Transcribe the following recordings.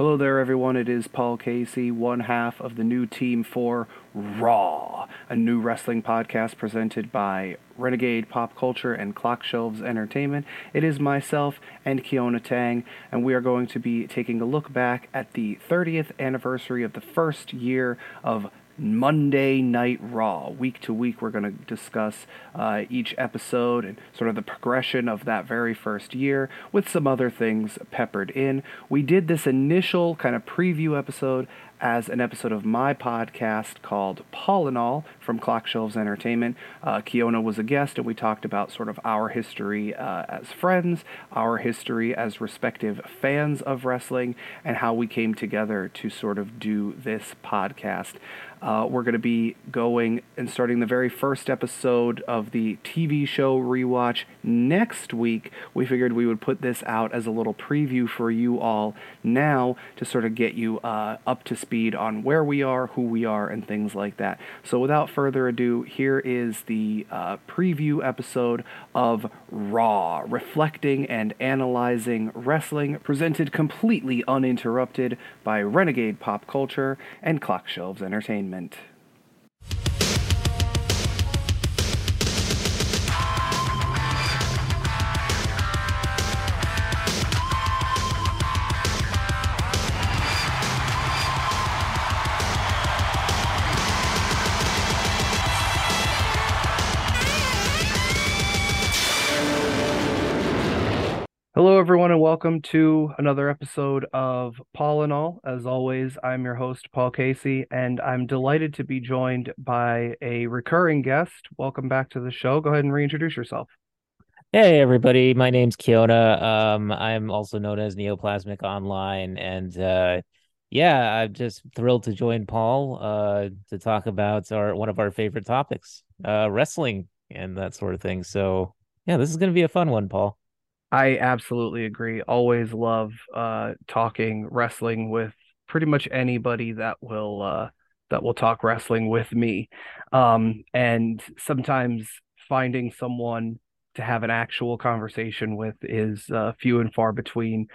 Hello there, everyone. It is Paul Casey, one half of the new team for Raw, a new wrestling podcast presented by Renegade Pop Culture and Clock Shelves Entertainment. It is myself and Keona Tang, and we are going to be taking a look back at the 30th anniversary of the first year of Monday Night Raw. Week to week, we're going to discuss uh, each episode and sort of the progression of that very first year with some other things peppered in. We did this initial kind of preview episode as an episode of my podcast called Paul and All from Clock Shelves Entertainment. Uh, Keona was a guest, and we talked about sort of our history uh, as friends, our history as respective fans of wrestling, and how we came together to sort of do this podcast. Uh, we're going to be going and starting the very first episode of the TV show rewatch next week. We figured we would put this out as a little preview for you all now to sort of get you uh, up to speed on where we are, who we are, and things like that. So, without further ado, here is the uh, preview episode of Raw, reflecting and analyzing wrestling, presented completely uninterrupted by Renegade Pop Culture and Clock Shelves Entertainment. Hello, welcome to another episode of Paul and All. As always, I'm your host, Paul Casey, and I'm delighted to be joined by a recurring guest. Welcome back to the show. Go ahead and reintroduce yourself. Hey, everybody. My name's Keona. Um, I'm also known as Neoplasmic Online, and uh, yeah, I'm just thrilled to join Paul uh, to talk about our one of our favorite topics, uh, wrestling and that sort of thing. So yeah, this is going to be a fun one, Paul. I absolutely agree. Always love uh, talking wrestling with pretty much anybody that will uh, that will talk wrestling with me. Um, and sometimes finding someone to have an actual conversation with is uh, few and far between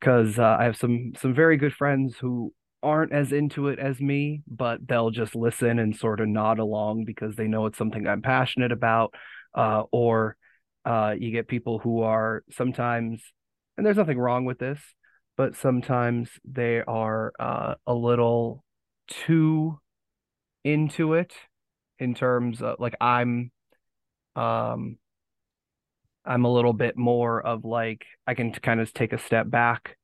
because uh, I have some some very good friends who aren't as into it as me, but they'll just listen and sort of nod along because they know it's something I'm passionate about, uh, or uh, you get people who are sometimes, and there's nothing wrong with this, but sometimes they are uh, a little too into it in terms of like I'm, um, I'm a little bit more of like I can kind of take a step back,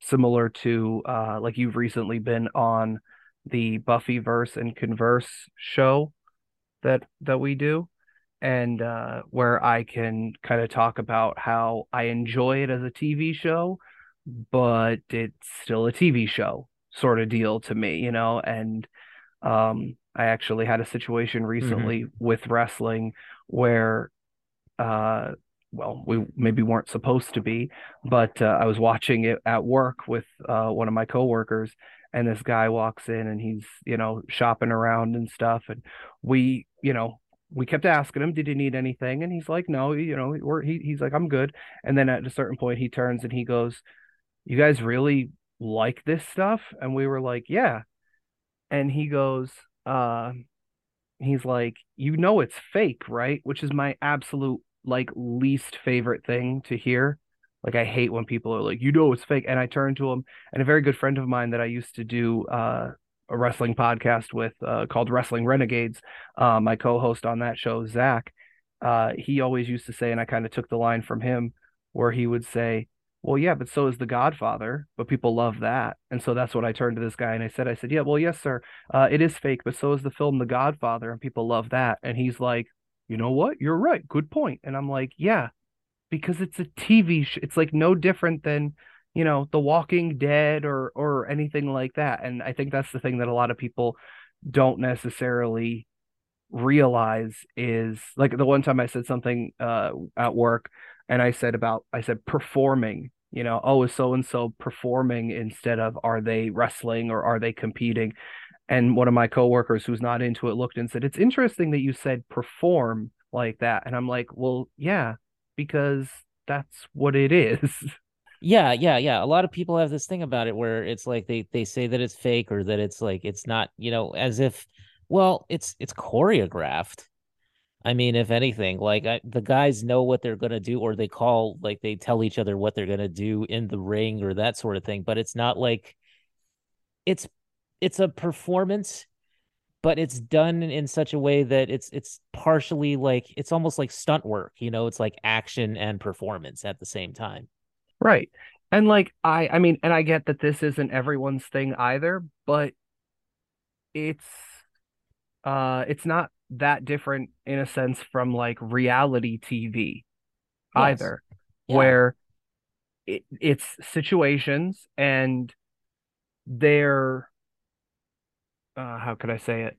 similar to uh, like you've recently been on the Buffyverse and Converse show that that we do and uh, where I can kind of talk about how I enjoy it as a TV show, but it's still a TV show sort of deal to me, you know. And um, I actually had a situation mm-hmm. recently mm-hmm. with wrestling where, uh, well, we maybe weren't supposed to be, but uh, I was watching it at work with uh, one of my coworkers, and this guy walks in and he's, you know, shopping around and stuff, and we, you know, we kept asking him, did he need anything? And he's like, no, you know, we're, he, he's like, I'm good. And then at a certain point, he turns and he goes, you guys really like this stuff? And we were like, yeah. And he goes, uh, he's like, you know, it's fake, right? Which is my absolute like least favorite thing to hear. Like I hate when people are like, you know, it's fake. And I turn to him and a very good friend of mine that I used to do, uh, a wrestling podcast with uh, called Wrestling Renegades. Uh, my co-host on that show, Zach, uh, he always used to say, and I kind of took the line from him, where he would say, "Well, yeah, but so is The Godfather, but people love that." And so that's what I turned to this guy and I said, "I said, yeah, well, yes, sir, uh, it is fake, but so is the film The Godfather, and people love that." And he's like, "You know what? You're right. Good point." And I'm like, "Yeah." Because it's a TV show. It's like no different than you know the walking dead or or anything like that and i think that's the thing that a lot of people don't necessarily realize is like the one time i said something uh at work and i said about i said performing you know oh is so and so performing instead of are they wrestling or are they competing? And one of my coworkers who's not into it looked and said it's interesting that you said perform like that. And i'm like well yeah because that's what it is Yeah, yeah, yeah. A lot of people have this thing about it where it's like they they say that it's fake or that it's like it's not, you know, as if well, it's it's choreographed. I mean, if anything, like I, the guys know what they're gonna do, or they call like they tell each other what they're gonna do in the ring or that sort of thing. But it's not like it's it's a performance, but it's done in such a way that it's it's partially like it's almost like stunt work. You know, it's like action and performance at the same time. Right. And like I I mean, and I get that this isn't everyone's thing either, but it's uh it's not that different in a sense from like reality TV Yes. either, Yeah. where it, it's situations and they're uh how could I say it?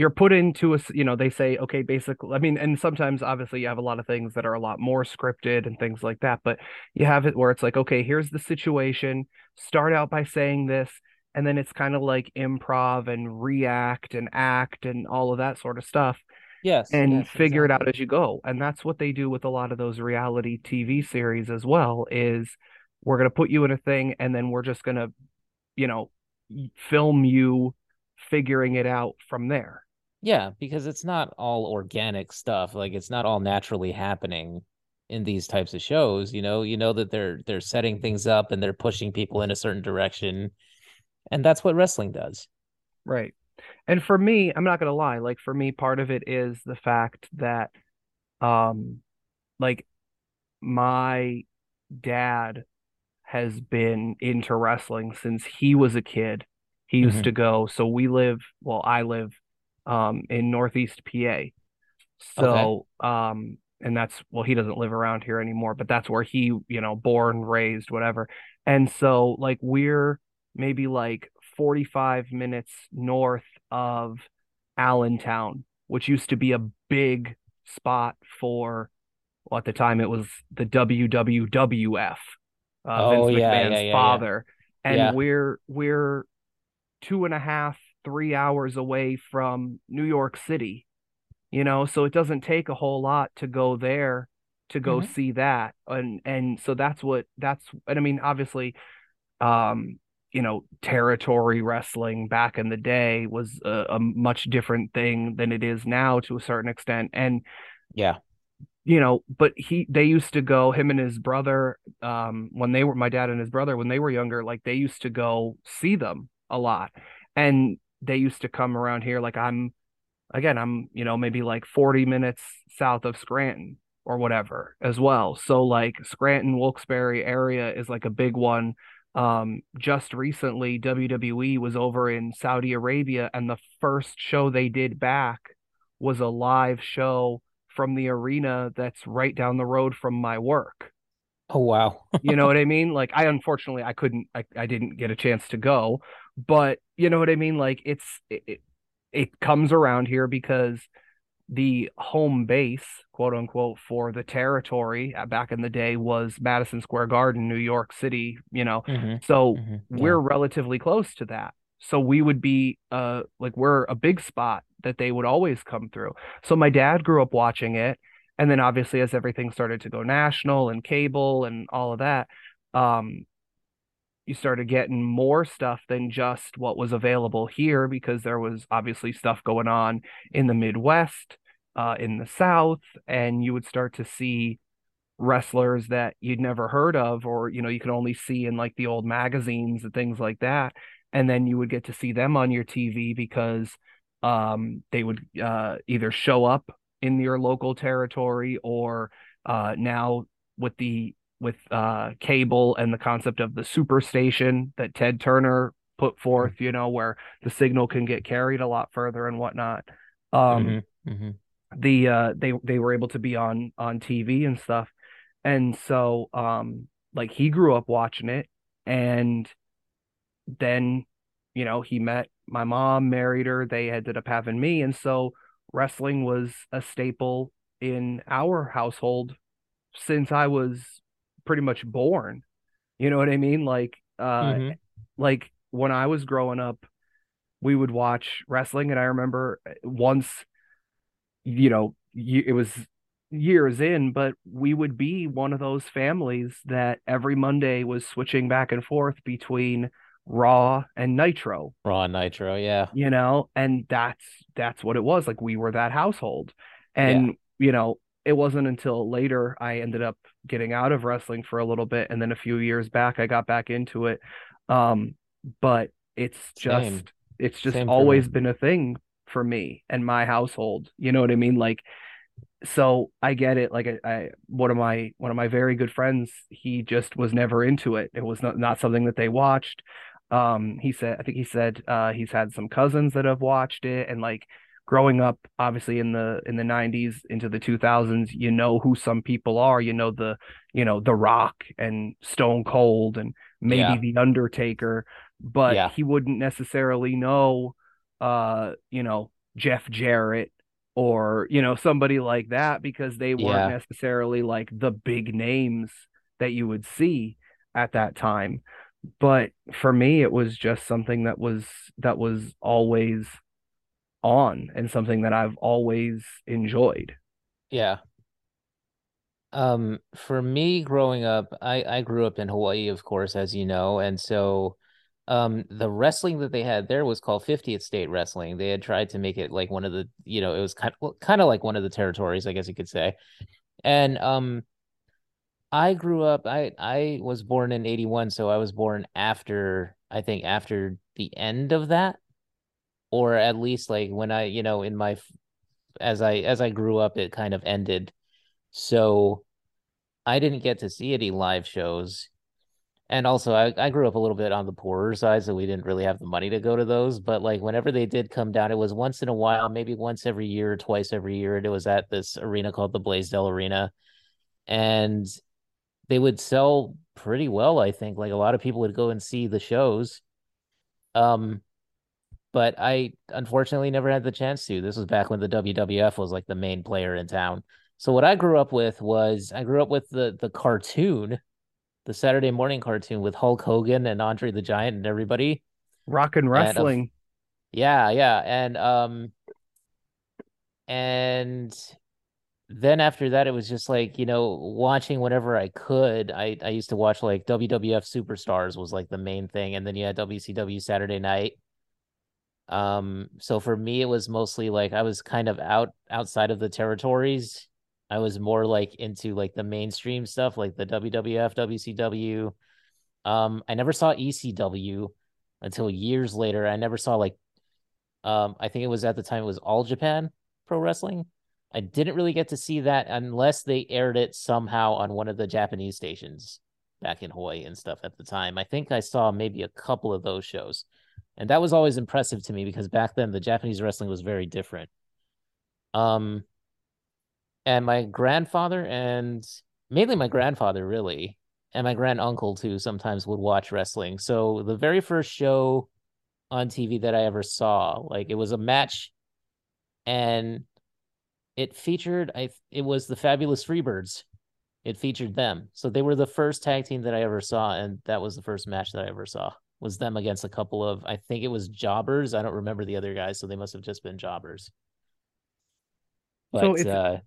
You're put into a you know they say okay basically i mean and sometimes obviously you have a lot of things that are a lot more scripted and things like that but you have it where it's like okay here's the situation start out by saying this and then it's kind of like improv and react and act and all of that sort of stuff Yes. and Yes. figure it out as you go and that's what they do with a lot of those reality tv series as well is we're going to put you in a thing and then we're just going to you know film you figuring it out from there Yeah, because it's not all organic stuff. Like it's not all naturally happening in these types of shows, you know. You know that they're they're setting things up and they're pushing people in a certain direction, and that's what wrestling does. Right. And for me, I'm not gonna lie, like for me, part of it is the fact that um like my dad has been into wrestling since he was a kid. He used hmm to go, so we live, well, I live um in Northeast PA. Okay. So um and that's well, he doesn't live around here anymore, but that's where he, you know, born, raised, whatever. And so like we're maybe like 45 minutes north of Allentown, which used to be a big spot for, well, at the time it was the WWWF, uh, Oh Vince yeah, yeah, McMahon's yeah, yeah, father. And we're we're two and a half, three hours away from New York City, you know, so it doesn't take a whole lot to go there to go hmm see that. And and so that's what that's and I mean, obviously um, you know, territory wrestling back in the day was a, a much different thing than it is now to a certain extent. And, Yeah. you know, but he, they used to go, him and his brother, um, when they were, my dad and his brother, when they were younger, like they used to go see them a lot. And they used to come around here. Like I'm, again, I'm, you know, maybe like 40 minutes south of Scranton or whatever as well. So like Scranton, Wilkes-Barre area is like a big one. Um, just recently, WWE was over in Saudi Arabia, and the first show they did back was a live show from the arena that's right down the road from my work. Oh wow. You know what I mean? Like I unfortunately I couldn't I, I didn't get a chance to go, but you know what I mean? Like it's it, it, it comes around here because the home base, quote unquote, for the territory uh, back in the day was Madison Square Garden, New York City, you know. hmm So hmm we're Yeah. relatively close to that. So we would be uh like we're a big spot that they would always come through. So my dad grew up watching it. And then obviously as everything started to go national and cable and all of that, um, you started getting more stuff than just what was available here because there was obviously stuff going on in the Midwest, uh, in the South, and you would start to see wrestlers that you'd never heard of, or you know, you could only see in like the old magazines and things like that. And then you would get to see them on your TV because um, they would uh, either show up in your local territory or uh, now with the with uh, cable and the concept of the superstation that Ted Turner put forth, you know, where the signal can get carried a lot further and whatnot. Um, hmm hmm the uh, they they were able to be on on TV and stuff, and so um, like he grew up watching it, and then you know he met my mom, married her, they ended up having me, and so wrestling was a staple in our household since I was pretty much born. You know what I mean? Like uh hmm like when I was growing up, we would watch wrestling and I remember once, you know, it was years in, but we would be one of those families that every Monday was switching back and forth between Raw and Nitro. Raw and Nitro, yeah. You know, and that's that's what it was. Like we were that household. And yeah. you know, it wasn't until later I ended up getting out of wrestling for a little bit and then a few years back I got back into it. Um but it's just Same. it's just Same always been a thing for me and my household. You know what I mean? Like so I get it. Like I, I, one of my one of my very good friends, he just was never into it. It was not not something that they watched. Um, he said, I think he said uh, he's had some cousins that have watched it, and like growing up, obviously in the in the '90s into the 2000s, you know who some people are. You know the you know the Rock and Stone Cold and maybe yeah. the Undertaker, but yeah. he wouldn't necessarily know, uh, you know Jeff Jarrett or you know somebody like that because they weren't yeah. necessarily like the big names that you would see at that time but for me it was just something that was that was always on and something that I've always enjoyed. Yeah. Um for me growing up I I grew up in Hawaii of course as you know and so um the wrestling that they had there was called 50th state wrestling. They had tried to make it like one of the you know it was kind of kind of like one of the territories i guess you could say. And um i grew up i i was born in 81 so i was born after i think after the end of that or at least like when i you know in my as i as i grew up it kind of ended. So i didn't get to see any live shows. And also I, I grew up a little bit on the poorer side so we didn't really have the money to go to those. But like whenever they did come down it was once in a while maybe once every year twice every year and it was at this arena called the blaisdell arena. And they would sell pretty well i think. Like a lot of people would go and see the shows. Um but i unfortunately never had the chance to this was back when the wwf was like the main player in town so what i grew up with was i grew up with the the cartoon the Saturday morning cartoon with Hulk Hogan and Andre the Giant and everybody. Rock and wrestling. And, uh, yeah, yeah. And um and then after that it was just like, you know, watching whatever I could. I I used to watch like WWF Superstars was like the main thing and then you had WCW Saturday night. Um so for me it was mostly like I was kind of out outside of the territories I was more like into like the mainstream stuff, like the WWF, WCW. Um, I never saw ECW until years later. I never saw like, um, I think it was at the time it was All Japan Pro Wrestling. I didn't really get to see that unless they aired it somehow on one of the Japanese stations back in Hawaii and stuff at the time. I think I saw maybe a couple of those shows. And that was always impressive to me because back then the Japanese wrestling was very different. Um and my grandfather and mainly my grandfather really and my grand uncle too sometimes would watch wrestling. So the very first show on tv that i ever saw like it was a match and it featured i it was the fabulous freebirds. It featured them. So they were the first tag team that i ever saw and that was the first match that i ever saw was them against a couple of i think it was jobbers. I don't remember the other guys so they must have just been jobbers. But so it's, uh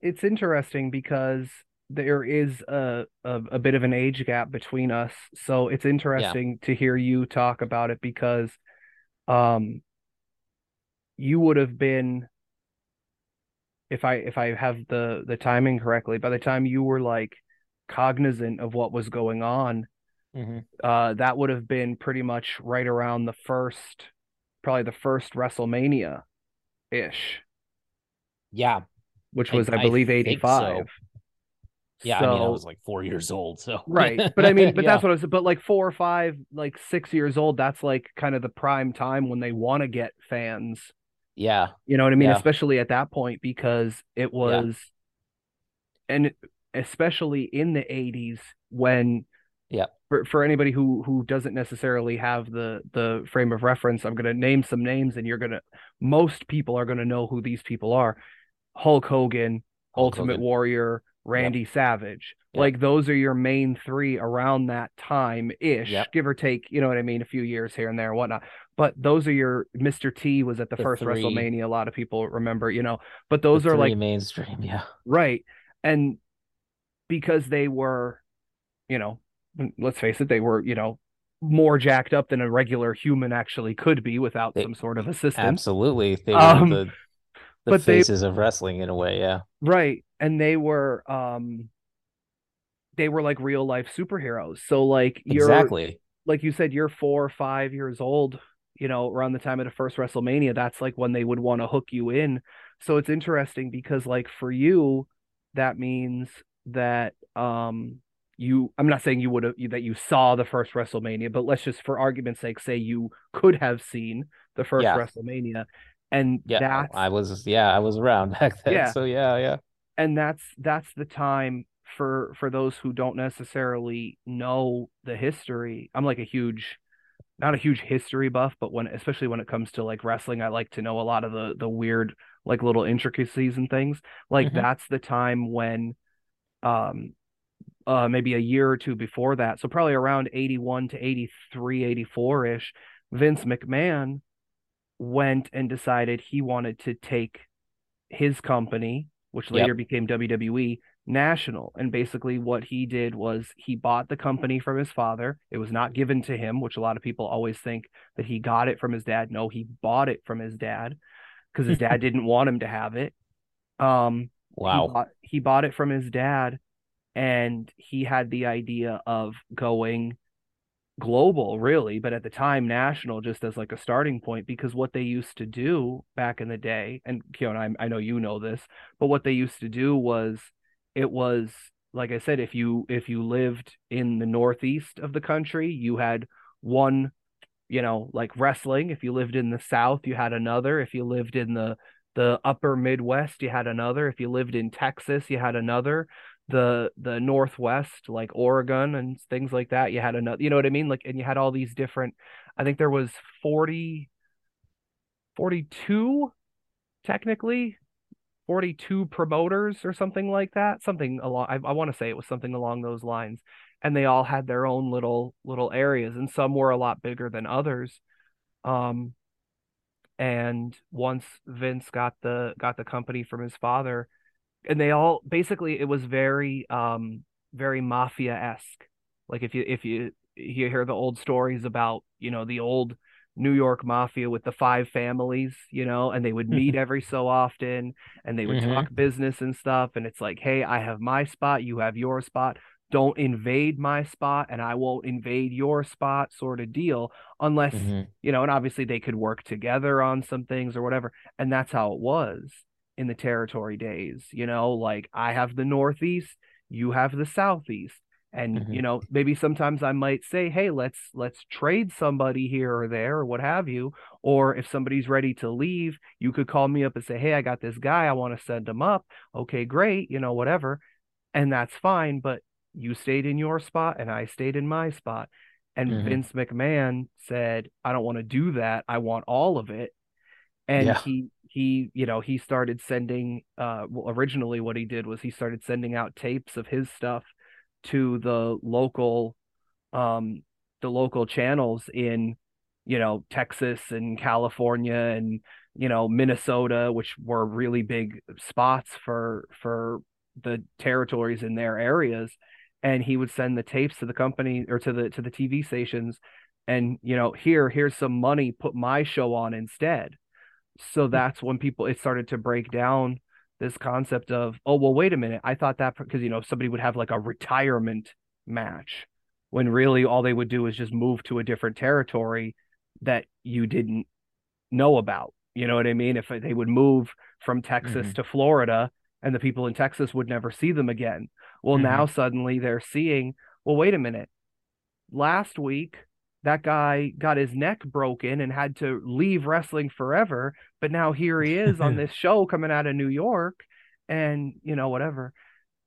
it's interesting because there is a, a, a bit of an age gap between us. So it's interesting yeah. to hear you talk about it because um you would have been if i if i have the the timing correctly by the time you were like cognizant of what was going on mm-hmm. uh that would have been pretty much right around the first probably the first wrestlemania ish yeah which was I, I believe 85. So. Yeah, so, I mean, I was like four years old, so right. But I mean, but yeah. that's what I was. But like four or five, like six years old, that's like kind of the prime time when they want to get fans. Yeah, you know what I mean. Yeah. Especially at that point, because it was, yeah. and especially in the '80s when, yeah, for for anybody who who doesn't necessarily have the the frame of reference, I'm gonna name some names, and you're gonna most people are gonna know who these people are. Hulk Hogan, Hulk Ultimate Hogan. Warrior, Randy Savage. Yep. Like those are your main three around that time ish, Yep. give or take, you know what I mean, a few years here and there and whatnot. But those are your Mr. T was at the, The first three. WrestleMania. A lot of people remember, you know, but those are like mainstream. Yeah. right. And because they were, you know, let's face it, they were, you know, more jacked up than a regular human actually could be without They- some sort of assistance. Absolutely. They were Um, the the but they- faces of wrestling in a way. Yeah. Right. And they were um they were like real life superheroes. So like you're Exactly. like you said, you're four or five years old, you know, around the time of the first WrestleMania. That's like when they would want to hook you in. So it's interesting because like for you, that means that um you I'm not saying you would have that you saw the first WrestleMania, but let's just for argument's sake say you could have seen the first Yeah. WrestleMania. And Yeah. that's I was. Yeah. I was around back then. Yeah. So yeah. Yeah. and that's that's the time for for those who don't necessarily know the history i'm like a huge not a huge history buff but when especially when it comes to like wrestling i like to know a lot of the the weird like little intricacies and things like Mhm. that's the time when um uh maybe a year or two before that. So probably around 81 to 83 84 ish vince mcmahon went and decided he wanted to take his company which Yep. later became WWE national. And basically what he did was he bought the company from his father. It was not given to him which a lot of people always think that he got it from his dad. No he bought it from his dad because his dad didn't want him to have it. Um he Wow. bought, he bought it from his dad and he had the idea of going global really but at the time national just as like a starting point because what they used to do back in the day and Keon I, I know you know this but what they used to do was it was like I said if you if you lived in the northeast of the country you had one you know like wrestling. If you lived in the south you had another. If you lived in the the upper midwest you had another. If you lived in texas you had another the the northwest like oregon and things like that you had another you know what i mean? Like and you had all these different i think there was 40 42 technically 42 promoters or something like that something along i, I want to say it was something along those lines and they all had their own little little areas and some were a lot bigger than others um and once Vince got the got the company from his father and they all basically it was very um very mafia-esque like if you if you you hear the old stories about you know the old New York mafia with the five families, you know, and they would meet every so often and they would Mhm. talk business and stuff. And it's like, hey, I have my spot, you have your spot. Don't invade my spot and I won't invade your spot, sort of deal, unless, Mhm. you know, and obviously they could work together on some things or whatever. And that's how it was in the territory days, you know, like I have the Northeast, you have the Southeast. And Mhm. you know maybe sometimes i might say hey let's let's trade somebody here or there or what have you. Or if somebody's ready to leave you could call me up and say hey i got this guy i want to send him up. Okay great you know whatever. And that's fine but you stayed in your spot and i stayed in my spot. And Mhm. vince mcmahon said i don't want to do that. I want all of it and Yeah. he he you know he started sending uh well, originally what he did was he started sending out tapes of his stuff to the local um the local channels in you know Texas and California and you know Minnesota which were really big spots for for the territories in their areas and he would send the tapes to the company or to the to the TV stations and you know here here's some money put my show on instead so that's when people it started to break down this concept of oh well wait a minute. I thought that because you know somebody would have like a retirement match when really all they would do is just move to a different territory that you didn't know about. You know what i mean? If they would move from texas Mhm. to florida and the people in texas would never see them again. Well Mhm. now suddenly they're seeing well wait a minute. Last week that guy got his neck broken and had to leave wrestling forever but now here he is on this show coming out of New York and you know whatever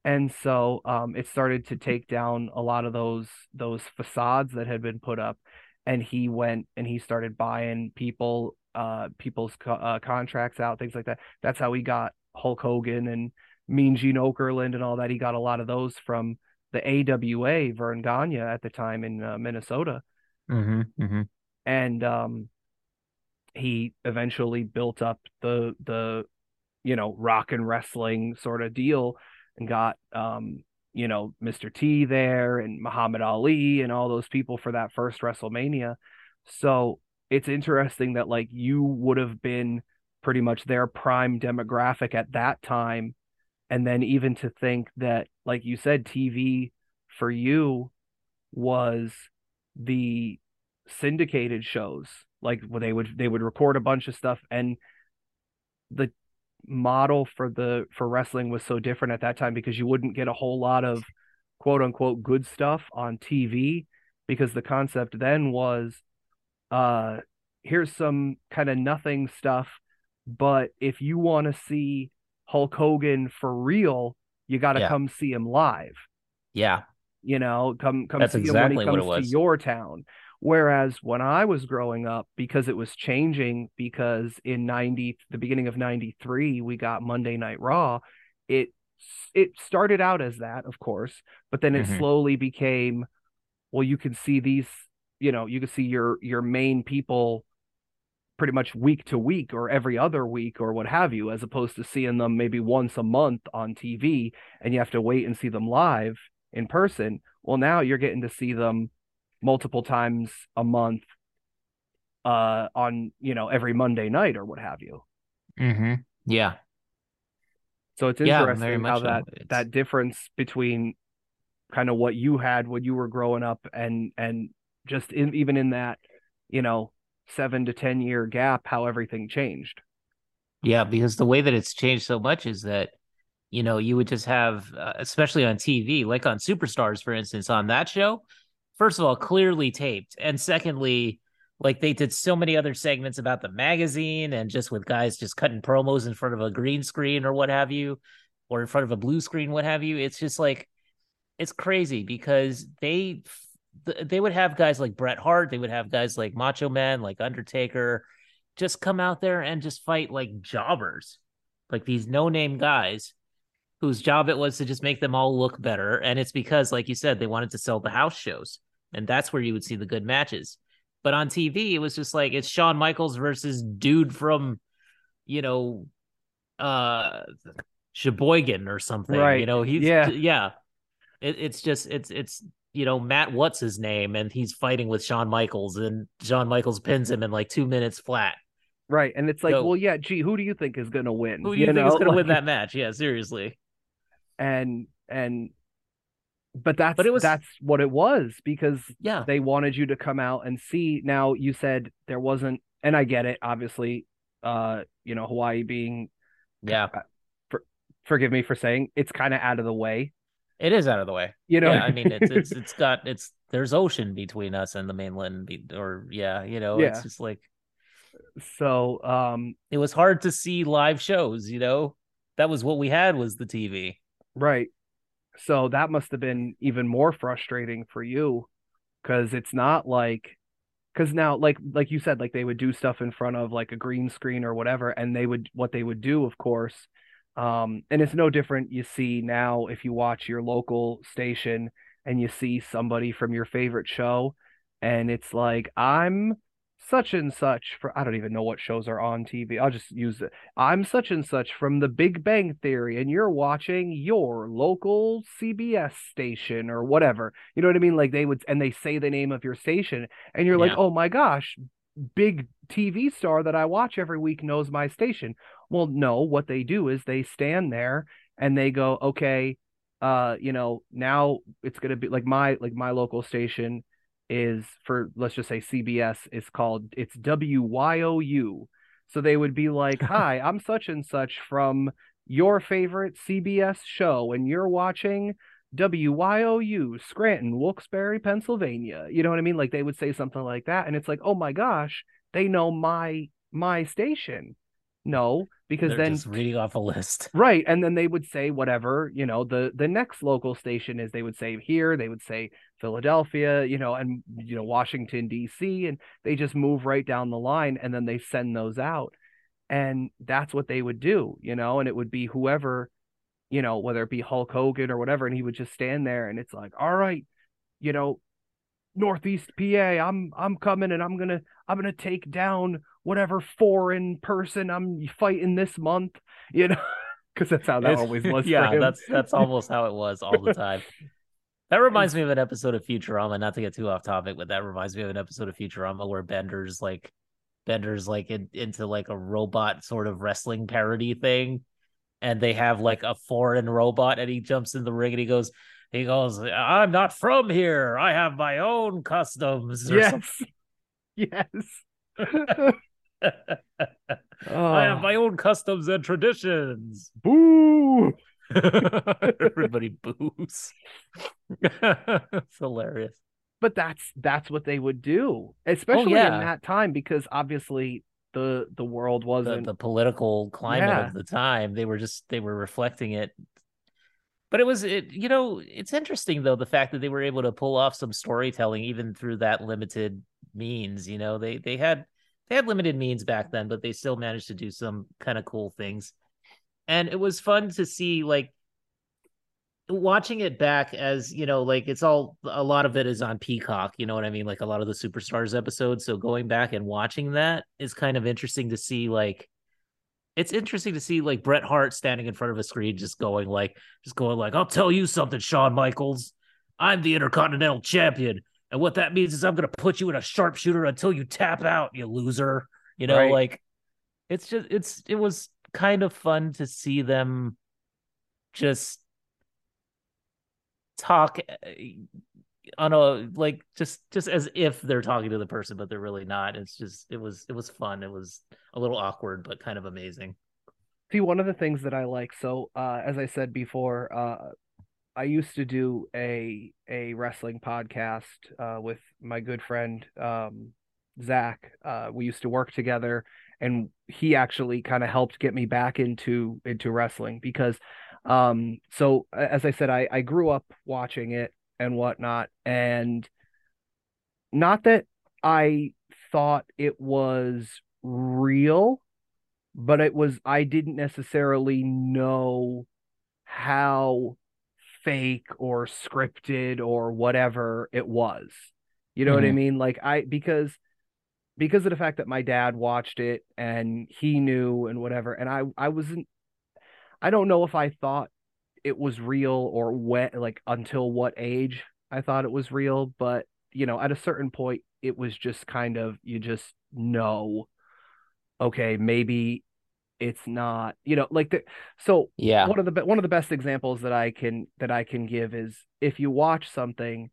and so um it started to take down a lot of those those facades that had been put up and he went and he started buying people uh people's co- uh, contracts out things like that that's how he got Hulk Hogan and Mean Gene Okerlund and all that. He got a lot of those from the AWA Verne Gagne at the time in uh, Minnesota. Mm-hmm, mm-hmm. And um, he eventually built up the the you know rock and wrestling sort of deal and got um, you know Mr. T there and Muhammad Ali and all those people for that first WrestleMania. So it's interesting that like you would have been pretty much their prime demographic at that time and then even to think that like you said TV for you was the syndicated shows like they would they would record a bunch of stuff and the model for the for wrestling was so different at that time because you wouldn't get a whole lot of quote unquote good stuff on TV because the concept then was uh here's some kind of nothing stuff but if you want to see Hulk Hogan for real you got to Yeah. come see him live Yeah. You know come come That's see exactly him when he comes to your town. Whereas when i was growing up because it was changing because in 90 the beginning of 93 we got monday night raw it it started out as that of course but then it Mhm. slowly became well you can see these you know you can see your your main people pretty much week to week or every other week or what have you as opposed to seeing them maybe once a month on TV and you have to wait and see them live in person well now you're getting to see them multiple times a month uh on you know every Monday night or what have you Mm-hmm. Yeah. so it's Yeah, interesting very how so. that It's- that difference between kind of what you had when you were growing up and and just in, even in that you know 7 to 10 year gap how everything changed Yeah, because the way that it's changed so much is that, you know, you would just have, uh, especially on TV, like on Superstars, for instance, on that show, first of all, clearly taped. And secondly, like they did so many other segments about the magazine and just with guys just cutting promos in front of a green screen or what have you, or in front of a blue screen, what have you. It's just like, it's crazy because they, they would have guys like Bret Hart, they would have guys like Macho Man, like Undertaker, just come out there and just fight like jobbers, like these no name guys whose job it was to just make them all look better. And it's because, like you said, they wanted to sell the house shows. And that's where you would see the good matches. But on TV, it was just like it's Shawn Michaels versus dude from, you know, uh Sheboygan or something. Right. You know, he's Yeah. yeah. It, it's just it's it's you know, Matt what's his name, and he's fighting with Shawn Michaels, and Shawn Michaels pins him in like two minutes flat. right and it's like So- well yeah gee who do you think is going to win Who do you, think know? is going to Like, win that match? Yeah, seriously. And and but that's But it was- that's what it was because Yeah, they wanted you to come out and see now you said there wasn't and i get it obviously uh you know hawaii being yeah. forgive me for saying it's kind of out of the way It is out of the way. you know yeah, I mean, it's it's it's got it's there's ocean between us and the mainland, or yeah, you know, Yeah. it's just like so um it was hard to see live shows. You know, that was what we had was the TV. Right. So that must have been even more frustrating for you because it's not like because now like like you said like they would do stuff in front of like a green screen or whatever and they would what they would do of course um and it's no different you see now if you watch your local station and you see somebody from your favorite show and it's like i'm such and such for I don't even know what shows are on TV. I'll just use it. I'm such and such from the Big Bang Theory and you're watching your local CBS station or whatever. You know what I mean? Like they would and they say the name of your station and you're like, "Oh my gosh, big TV star that I watch every week knows my station." Well, no, what they do is they stand there and they go, "Okay, uh, you know, now it's going to be like my like my local station is for let's just say CBS is called it's WYOU. So they would be like, "Hi, I'm such and such from your favorite CBS show and you're watching WYOU Scranton, Wilkes-Barre, Pennsylvania." You know what I mean? Like they would say something like that and it's like, "Oh my gosh, they know my my station." No, because They're then reading off a list. Right. And then they would say whatever, you know, the the next local station is they would say here, they would say Philadelphia, you know, and you know, Washington DC and they just move right down the line and then they send those out. And that's what they would do, you know, and it would be whoever, you know, whether it be Hulk Hogan or whatever, and he would just stand there and it's like, all right, you know, Northeast PA, I'm I'm coming and I'm gonna I'm gonna take down whatever foreign person I'm fighting this month, you know, because that's how that It's- always was. yeah, that's that's almost how it was all the time. That reminds me of an episode of Futurama. Not to get too off topic, but that reminds me of an episode of Futurama where Bender's like Bender's like in, into like a robot sort of wrestling parody thing, and they have like a foreign robot, and he jumps in the ring and he goes, he goes, "I'm not from here. I have my own customs." or something. yes, yes. I have Oh, my own customs and traditions. boo. Everybody boos. it's hilarious. but that's that's what they would do, oh, especially in yeah. that time, because obviously the the world wasn't. the political climate Yeah. of the time, they were just they were reflecting it. But it was it, you know, it's interesting though the fact that they were able to pull off some storytelling even through that limited means. You know, they they had they had limited means back then, but they still managed to do some kind of cool things. And it was fun to see like watching it back as you know like it's all a lot of it is on peacock you know what i mean like a lot of the superstars episodes so going back and watching that is kind of interesting to see like it's interesting to see like bret hart standing in front of a screen just going like just going like i'll tell you something shawn michaels i'm the intercontinental champion and what that means is i'm going to put you in a sharpshooter until you tap out you loser you know Right. like it's just it's it was kind of fun to see them just talk uh, on a like just just as if they're talking to the person but they're really not. It's just it was it was fun. It was a little awkward but kind of amazing. See, one of the things that I like, so uh, as I said before, uh, I used to do a a wrestling podcast uh, with my good friend um, Zach. Uh, we used to work together, and he actually kind of helped get me back into into wrestling because, um, so as I said, I I grew up watching it and whatnot, and not that I thought it was real but it was I didn't necessarily know how fake or scripted or whatever it was. You know what I Mhm. mean? Like I because because of the fact that my dad watched it and he knew and whatever and I I wasn't I don't know if I thought it was real or when like until what age I thought it was real, but you know, at a certain point it was just kind of you just know okay, maybe it's not, you know, like the so yeah one of the one of the best examples that I can that I can give is if you watch something,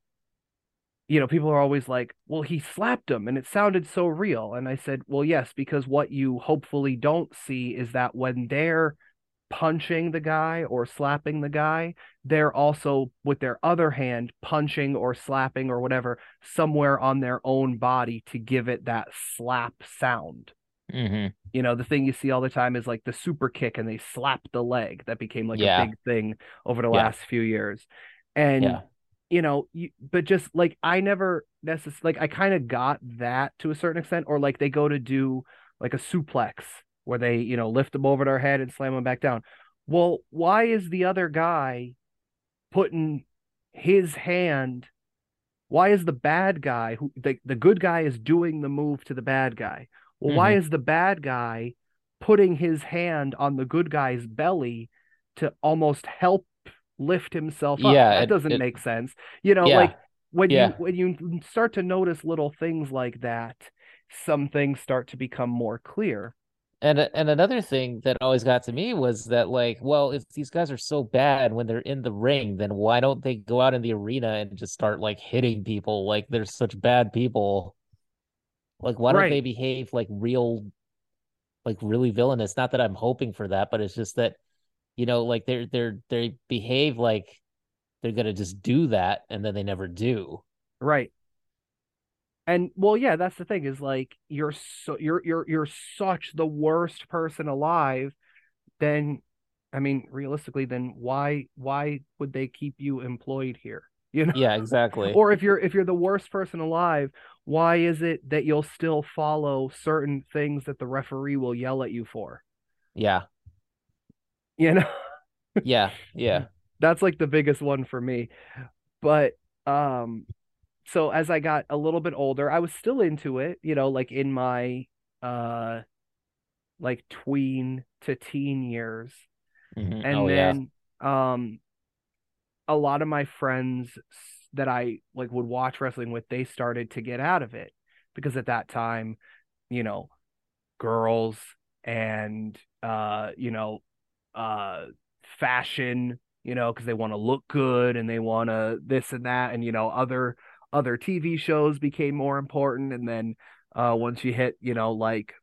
you know, people are always like, "Well, he slapped him and it sounded so real." And I said, "Well, yes, because what you hopefully don't see is that when they're punching the guy or slapping the guy, they're also with their other hand punching or slapping or whatever somewhere on their own body to give it that slap sound." hmm You know, the thing you see all the time is like the super kick and they slap the leg. That became like Yeah. a big thing over the Yeah. last few years. And Yeah. you know, you but just like I never necessarily like I kind of got that to a certain extent, or like they go to do like a suplex where they, you know, lift them over their head and slam them back down. Well, why is the other guy putting his hand? Why is the bad guy who the, the good guy is doing the move to the bad guy? Well, why mm-hmm. is the bad guy putting his hand on the good guy's belly to almost help lift himself up? Yeah, that it- doesn't it- make sense. You know, Yeah. like when Yeah. you when you start to notice little things like that, some things start to become more clear. And and another thing that always got to me was that like, well, if these guys are so bad when they're in the ring, then why don't they go out in the arena and just start like hitting people? Like they're such bad people. Like why don't they behave like real like really villainous? Not that I'm hoping for that, but it's just that you know, like they're they're they behave like they're gonna just do that and then they never do. Right. And well, yeah, that's the thing is like you're so you're you're you're such the worst person alive, then I mean, realistically, then why why would they keep you employed here? You know? Yeah, exactly. Or if you're if you're the worst person alive, why is it that you'll still follow certain things that the referee will yell at you for? Yeah. You know? Yeah, yeah. That's like the biggest one for me. But um so as I got a little bit older, I was still into it, you know, like in my uh like tween to teen years. hmm And Oh yeah. then um a lot of my friends that I like would watch wrestling with, they started to get out of it because at that time, you know, girls and uh, you know, uh fashion, you know, because they want to look good and they want to this and that and you know, other other TV shows became more important and then uh once you hit, you know, like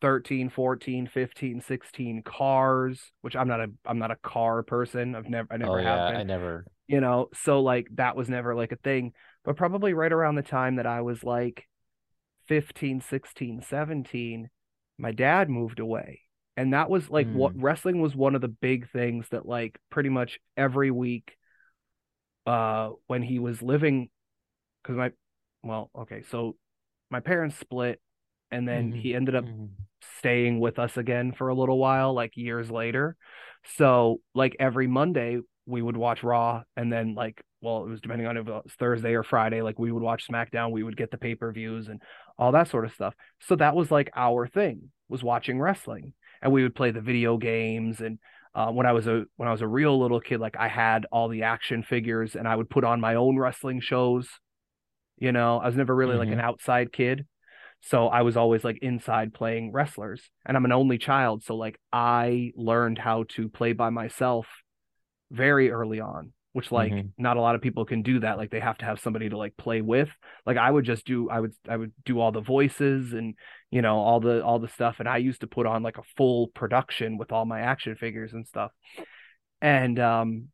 13, 14, 15, 16 cars, which I'm not a I'm not a car person. I've never I Oh never have yeah. been I never. you know so like that was never like a thing but probably right around the time that i was like 15, 16, 17, my dad moved away and that was like what Mm. wrestling was one of the big things that like pretty much every week uh when he was living because my well okay so my parents split and then hmm he ended up hmm staying with us again for a little while, like years later. So like every Monday we would watch Raw and then like well, it was depending on if it was Thursday or Friday, like we would watch SmackDown, we would get the pay-per-views and all that sort of stuff. So that was like our thing, was watching wrestling. And we would play the video games and uh, when I was a when I was a real little kid, like I had all the action figures and I would put on my own wrestling shows. You know, I was never really like an hmm outside kid. So I was always like inside playing wrestlers. And I'm an only child. So like I learned how to play by myself very early on, which like hmm not a lot of people can do that. Like they have to have somebody to like play with. Like I would just do I would I would do all the voices and you know all the all the stuff. And I used to put on like a full production with all my action figures and stuff. And um,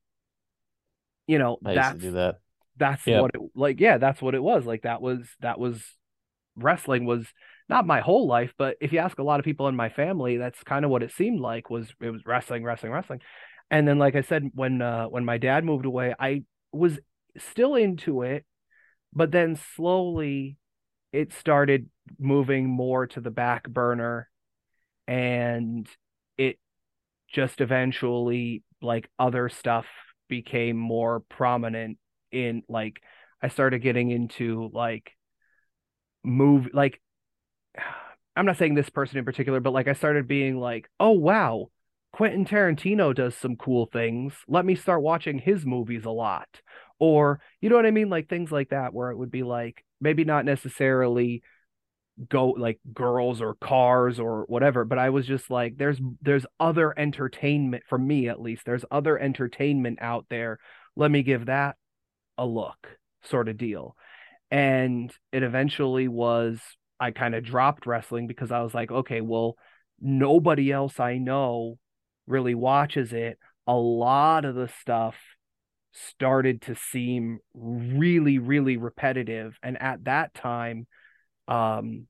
you know, I used to that's do that. That's Yep. what it like yeah, that's what it was. Like that was that was wrestling was not my whole life, but if you ask a lot of people in my family, that's kind of what it seemed like was it was wrestling, wrestling, wrestling. And then like I said, when uh when my dad moved away, I was still into it, but then slowly it started moving more to the back burner and it just eventually like other stuff became more prominent in like I started getting into like move like I'm not saying this person in particular, but like I started being like, oh wow, Quentin Tarantino does some cool things. Let me start watching his movies a lot. Or you know what I mean? Like things like that, where it would be like maybe not necessarily go like girls or cars or whatever, but I was just like, there's there's other entertainment for me at least. There's other entertainment out there. Let me give that a look, sort of deal and it eventually was I kind of dropped wrestling because I was like, okay, well, nobody else I know really watches it. A lot of the stuff started to seem really, really repetitive. And at that time, um,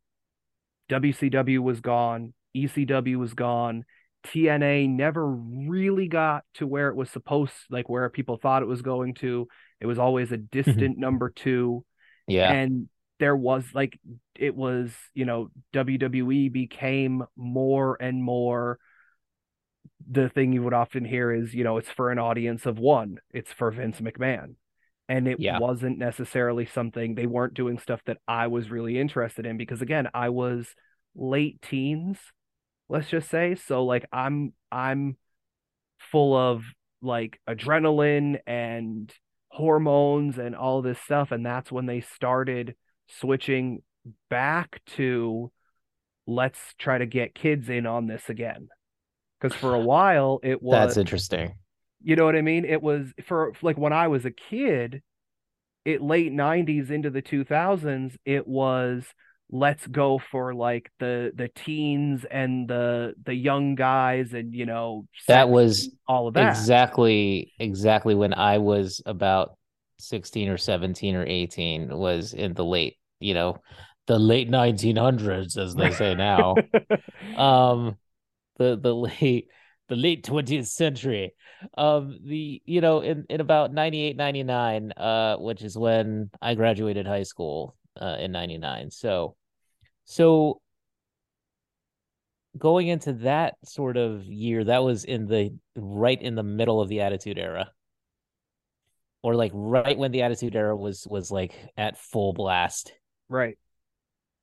WCW was gone, ECW was gone. TNA never really got to where it was supposed, like where people thought it was going to. It was always a mm-hmm. distant number two Yeah. and there was like it was you know WWE became more and more the thing you would often hear is you know it's for an audience of one it's for Vince McMahon and it Yeah. wasn't necessarily something they weren't doing stuff that I was really interested in because again I was late teens let's just say so like I'm I'm full of like adrenaline and hormones and all this stuff. And that's when they started switching back to let's try to get kids in on this again. Because for a while it was, That's interesting. you know what I mean? It was for like when I was a kid, it late 90s into the 2000s, it was let's go for like the the teens and the the young guys and you know That was all of that exactly exactly when I was about 16 or 17 or 18 was in the late, you know, the late 1900s as they say now. Um the the late the late 20th century. Um the you know in in about 98 99 uh which is when I graduated high school uh in 99. So so going into that sort of year, that was in the right in the middle of the Attitude Era. Or like right when the Attitude Era was was like at full blast. Right.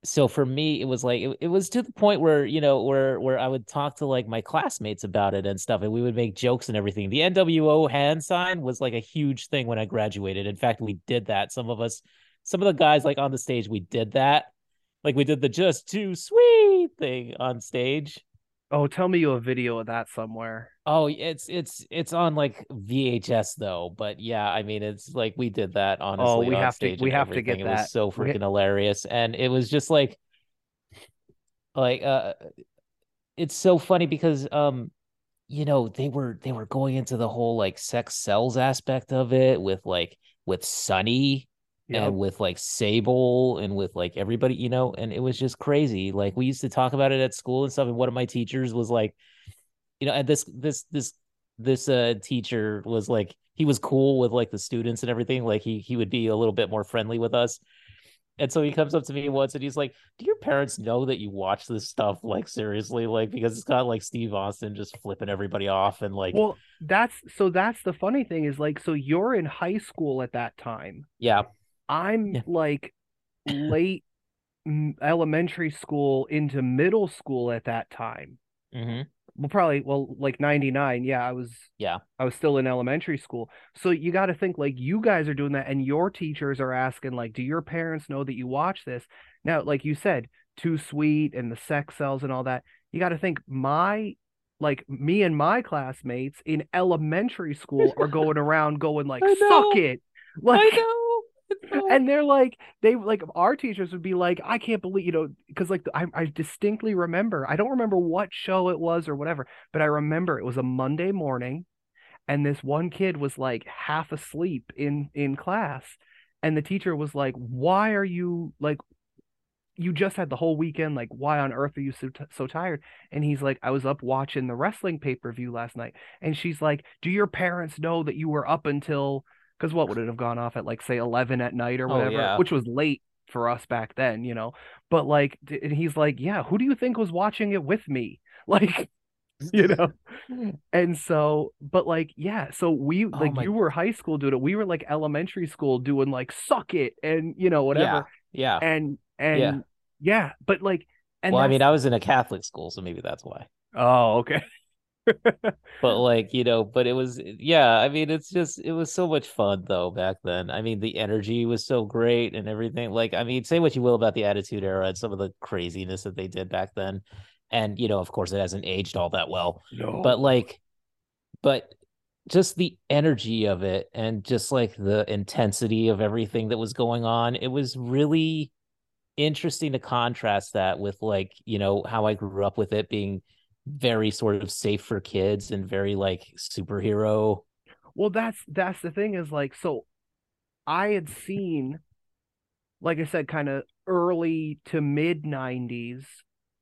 So for me, it was like it, it was to the point where, you know, where where I would talk to like my classmates about it and stuff, and we would make jokes and everything. The NWO hand sign was like a huge thing when I graduated. In fact, we did that. Some of us, some of the guys like on the stage, we did that. Like we did the just too sweet thing on stage. Oh, tell me you have a video of that somewhere. Oh, it's it's it's on like VHS though, but yeah, I mean it's like we did that honestly. Oh, we on have to we have to get everything. It was that. so We freaking hilarious, and it was just like, like uh, it's so funny because um, you know they were they were going into the whole like sex sells aspect of it with like with Sunny Yep. and with like Sable and with like everybody, you know, and it was just crazy. Like we used to talk about it at school and stuff. And one of my teachers was like, you know, and this this this this uh teacher was like he was cool with like the students and everything. Like he he would be a little bit more friendly with us. And so he comes up to me once and he's like, Do your parents know that you watch this stuff like seriously? Like because it's got like Steve Austin just flipping everybody off and like Well, that's so that's the funny thing is like so you're in high school at that time. yeah, I'm Yeah. like late elementary school into middle school at that time. hmm Well, probably well like 99. Yeah, I was yeah, I was still in elementary school. So you got to think like you guys are doing that and your teachers are asking like do your parents know that you watch this? Now, like you said, Too Sweet and the sex sells and all that. You got to think my like me and my classmates in elementary school are going around going like suck it. Like and they're like they like our teachers would be like i can't believe you know because like I, I distinctly remember i don't remember what show it was or whatever but i remember it was a monday morning and this one kid was like half asleep in in class and the teacher was like why are you like you just had the whole weekend like why on earth are you so, t- so tired? And he's like i was up watching the wrestling pay-per-view last night. And she's like do your parents know that you were up until because what would it have gone off at like say 11 at night or Oh, whatever yeah. which was late for us back then you know but like and he's like yeah who do you think was watching it with me like you know and so but like yeah so we oh like Oh my- you were high school doing it we were like elementary school doing like suck it and you know whatever Yeah. yeah. and and yeah, but like and well, I mean, I was in a Catholic school, so maybe that's why. oh okay But like, you know, but it was yeah, I mean, it's just it was so much fun though back then. I mean, the energy was so great and everything. Like, I mean, say what you will about the Attitude Era and some of the craziness that they did back then. And, you know, of course it hasn't aged all that well. no But like but just the energy of it and just like the intensity of everything that was going on, it was really interesting to contrast that with like, you know, how I grew up with it being very sort of safe for kids and very like superhero. well that's that's the thing is like so i had seen like i said kind of early to mid 90s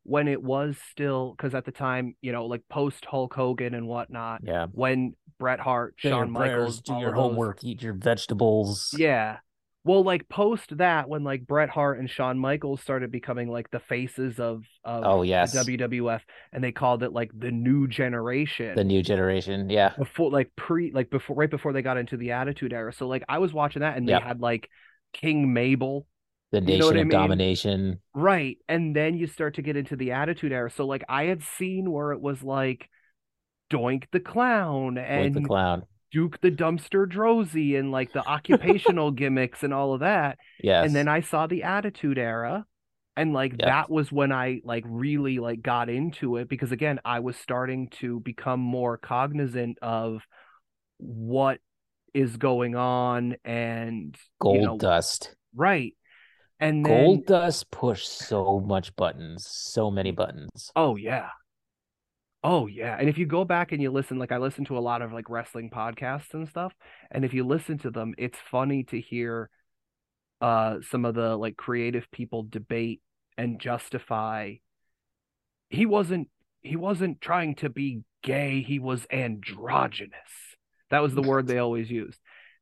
when it was still because at the time you know like post hulk hogan and whatnot Yeah. when bret hart Say shawn prayers, michaels do your those- homework, eat your vegetables. Yeah. Well, like post that, when like Bret Hart and Shawn Michaels started becoming like the faces of of Oh, yes. WWF, and they called it like the new generation. The new generation. Yeah. before like pre like before right before they got into the Attitude Era. So like I was watching that, and they Yeah. had like King Mabel, The You know nation I of mean? domination. right? And then you start to get into the Attitude Era. So like I had seen where it was like Doink the Clown and the clown. Duke the Dumpster Droese and like the occupational gimmicks and all of that. Yes. and then I saw the Attitude Era, and like that was when I like really like got into it because again I was starting to become more cognizant of what is going on and Gold you know, dust. right, and then Gold dust pushed so much buttons, so many buttons. oh yeah, oh yeah, and if you go back and you listen, like I listen to a lot of like wrestling podcasts and stuff, and if you listen to them, it's funny to hear uh some of the like creative people debate and justify he wasn't he wasn't trying to be gay he was androgynous. That was the word they always used.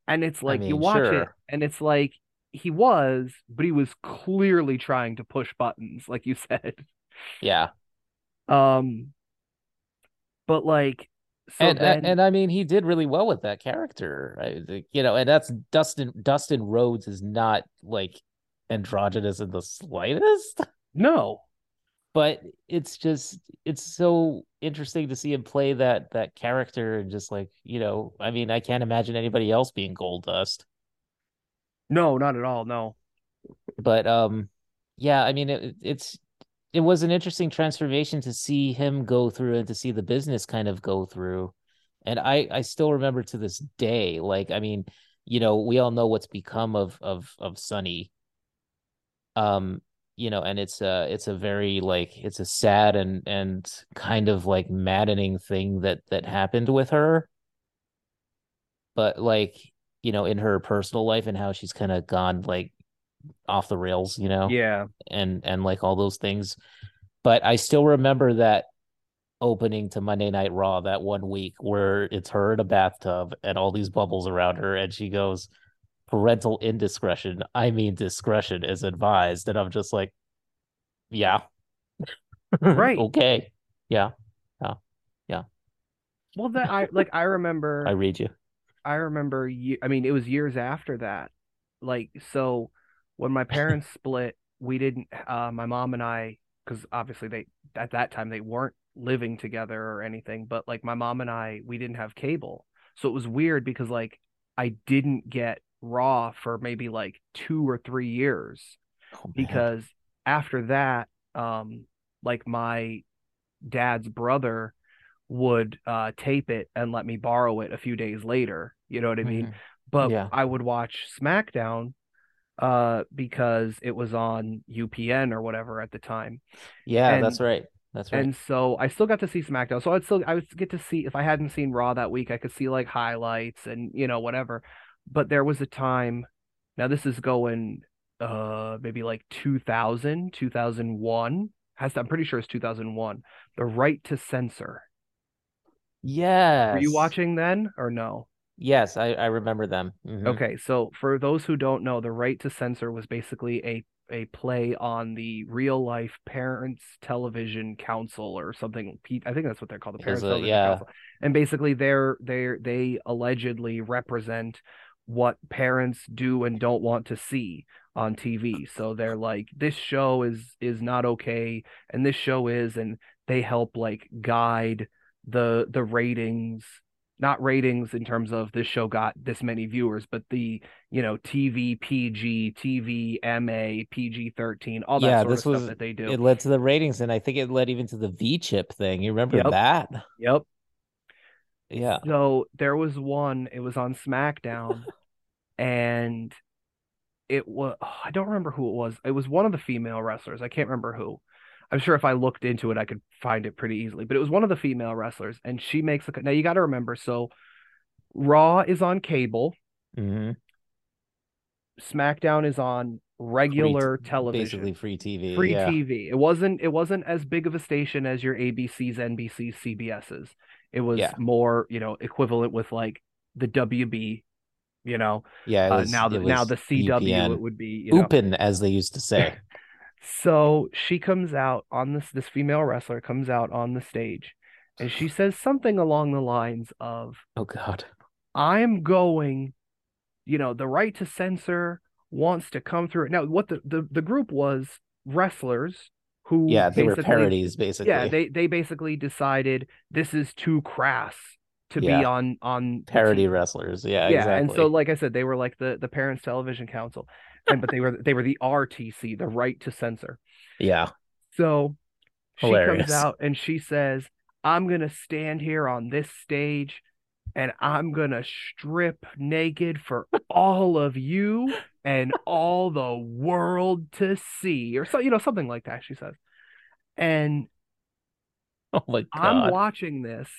And it's like you mean, watch it and it's like he was but he was clearly trying to push buttons like you said. Yeah. Um, but like, so And then and I mean, he did really well with that character, right? You know, and that's Dustin Dustin Rhodes is not like androgynous in the slightest, no, but it's just it's so interesting to see him play that that character and just like, you know, I mean, I can't imagine anybody else being Gold Dust. no, not at all. No. But um yeah, I mean it, it's it was an interesting transformation to see him go through and to see the business kind of go through. And I I still remember to this day, like I mean, you know, we all know what's become of of of Sunny. Um, you know, and it's a it's a very like it's a sad and and kind of like maddening thing that that happened with her. But like, you know, in her personal life and how she's kind of gone like off the rails, you know, Yeah. and and like all those things. But I still remember that opening to Monday Night Raw that one week where it's her in a bathtub and all these bubbles around her, and she goes, "Parental indiscretion. I mean, discretion is advised." And I'm just like, "Yeah, Right. okay, yeah, yeah, yeah." Well, that I like. I remember. I read you. I remember. you I mean, it was years after that. Like, so when my parents split, we didn't. Uh, my mom and I, because obviously they at that time they weren't living together or anything. But like my mom and I, we didn't have cable, so it was weird because like I didn't get Raw for maybe like two or three years Oh because after that, um, like my dad's brother would uh tape it and let me borrow it a few days later. You know what I mean? Mhm. But Yeah. I would watch SmackDown uh because it was on UPN or whatever at the time. yeah, And that's right. That's right. and so I still got to see SmackDown. So I'd still I would get to see if I hadn't seen Raw that week, I could see like highlights and you know whatever. But there was a time now this is going uh maybe like 2000, 2001. Has to, I'm pretty sure it's 2001. The right to censor. Yeah were you watching then or no? Yes, I I remember them. Mhm. Okay, so for those who don't know, the right to censor was basically a a play on the real life Parents Television Council or something. I think that's what they're called, the Parents a- Television yeah. Council. And basically, they're they they allegedly represent what parents do and don't want to see on TV. So they're like, this show is is not okay, and this show is, and they help like guide the the ratings not ratings in terms of this show got this many viewers, but the you know TV PG, TV MA, PG thirteen, all that Yeah, sort of this stuff was that they do. it led to the ratings, and I think it led even to the V chip thing. You remember Yep. that? Yep. Yeah. So there was one. It was on SmackDown, and it was oh, I don't remember who it was. It was one of the female wrestlers. I can't remember who. I'm sure if I looked into it, I could find it pretty easily. But it was one of the female wrestlers, and she makes a. Now you got to remember. So Raw is on cable. hmm SmackDown is on regular Free, television. basically free TV. free yeah. TV. It wasn't it wasn't as big of a station as your ABCs, NBCs, CBSs. It was Yeah. more, you know, equivalent with like the WB, you know. Yeah, it Uh, now the now the CW UPN. it would be, you know. Open, as they used to say. So she comes out on this this female wrestler comes out on the stage and she says something along the lines of Oh God. I'm going, you know, the right to censor wants to come through. Now, what the the, the group was wrestlers who Yeah, they were parodies, basically. Yeah, they they basically decided this is too crass to be on on parody wrestlers. Yeah, Yeah, exactly. and so like I said, they were like the the Parents Television Council, and but they were they were the RTC, the right to censor. yeah, So she comes out and she says, I'm going to stand here on this stage and I'm going to strip naked for all of you and all the world to see, or so, you know, something like that, she says. And oh my god, I'm watching this.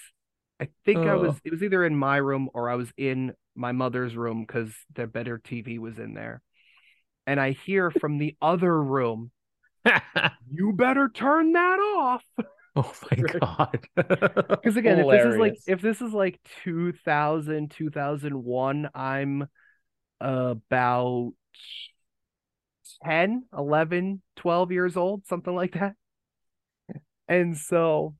I think I was, Oh. it was either in my room or I was in my mother's room because the better TV was in there. And I hear from the other room, you better turn that off. oh my God. Because again, if this is like if this is like 2000, 2001, I'm about 10, 11, 12 years old, something like that. And so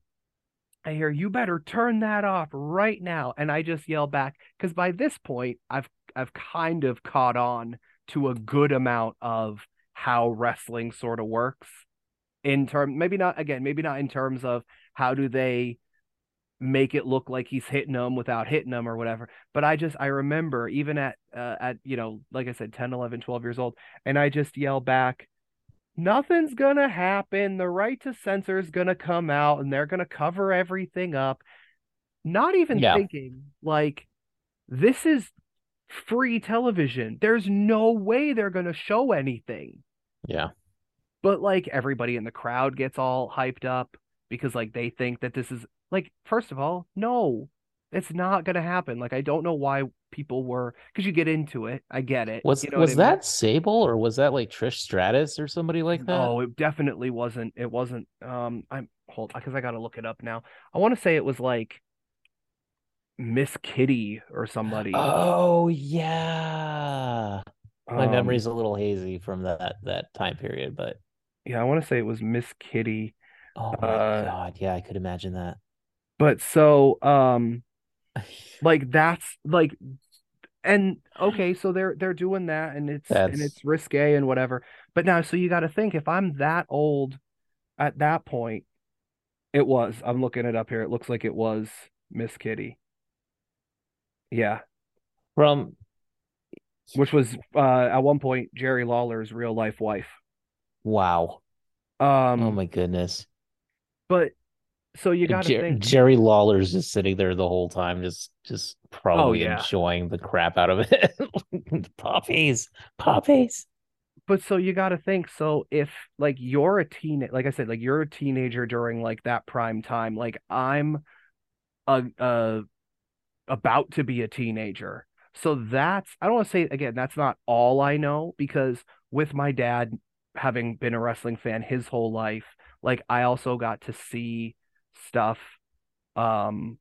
I hear you better turn that off right now. And I just yell back because by this point I've I've kind of caught on to a good amount of how wrestling sort of works in term maybe not again maybe not in terms of how do they make it look like he's hitting them without hitting them or whatever but i just i remember even at uh, at you know like i said 10 11 12 years old and i just yell back nothing's gonna happen the right to censor is gonna come out and they're gonna cover everything up not even Yeah. thinking like this is free television. There's no way they're gonna show anything. Yeah. but like everybody in the crowd gets all hyped up because like they think that this is like first of all no it's not gonna happen. Like i don't know why people were because you get into it. I get it. Was you know was I mean? that Sable or was that like Trish Stratus or somebody like that? oh it definitely wasn't. It wasn't um i'm hold because i gotta look it up now. I want to say it was like miss kitty or somebody. Oh yeah. My Um, memory's a little hazy from that that time period, but yeah i want to say it was miss kitty. Oh my Uh, God, yeah, I could imagine that. but so um like that's like and okay so they're they're doing that and it's and it's risque and whatever. But now so you got to think if i'm that old at that point it was i'm looking it up here it looks like it was miss kitty yeah from which was uh at one point jerry lawler's real life wife wow. um Oh my goodness. but so you got to Jer- think Jerry Lawler's just sitting there the whole time, just just probably yeah. enjoying the crap out of it. Puppies, puppies. but so you got to think so if like you're a teen like i said like you're a teenager during like that prime time like i'm a, a about to be a teenager so that's i don't want to say again that's not all i know because with my dad having been a wrestling fan his whole life like i also got to see stuff um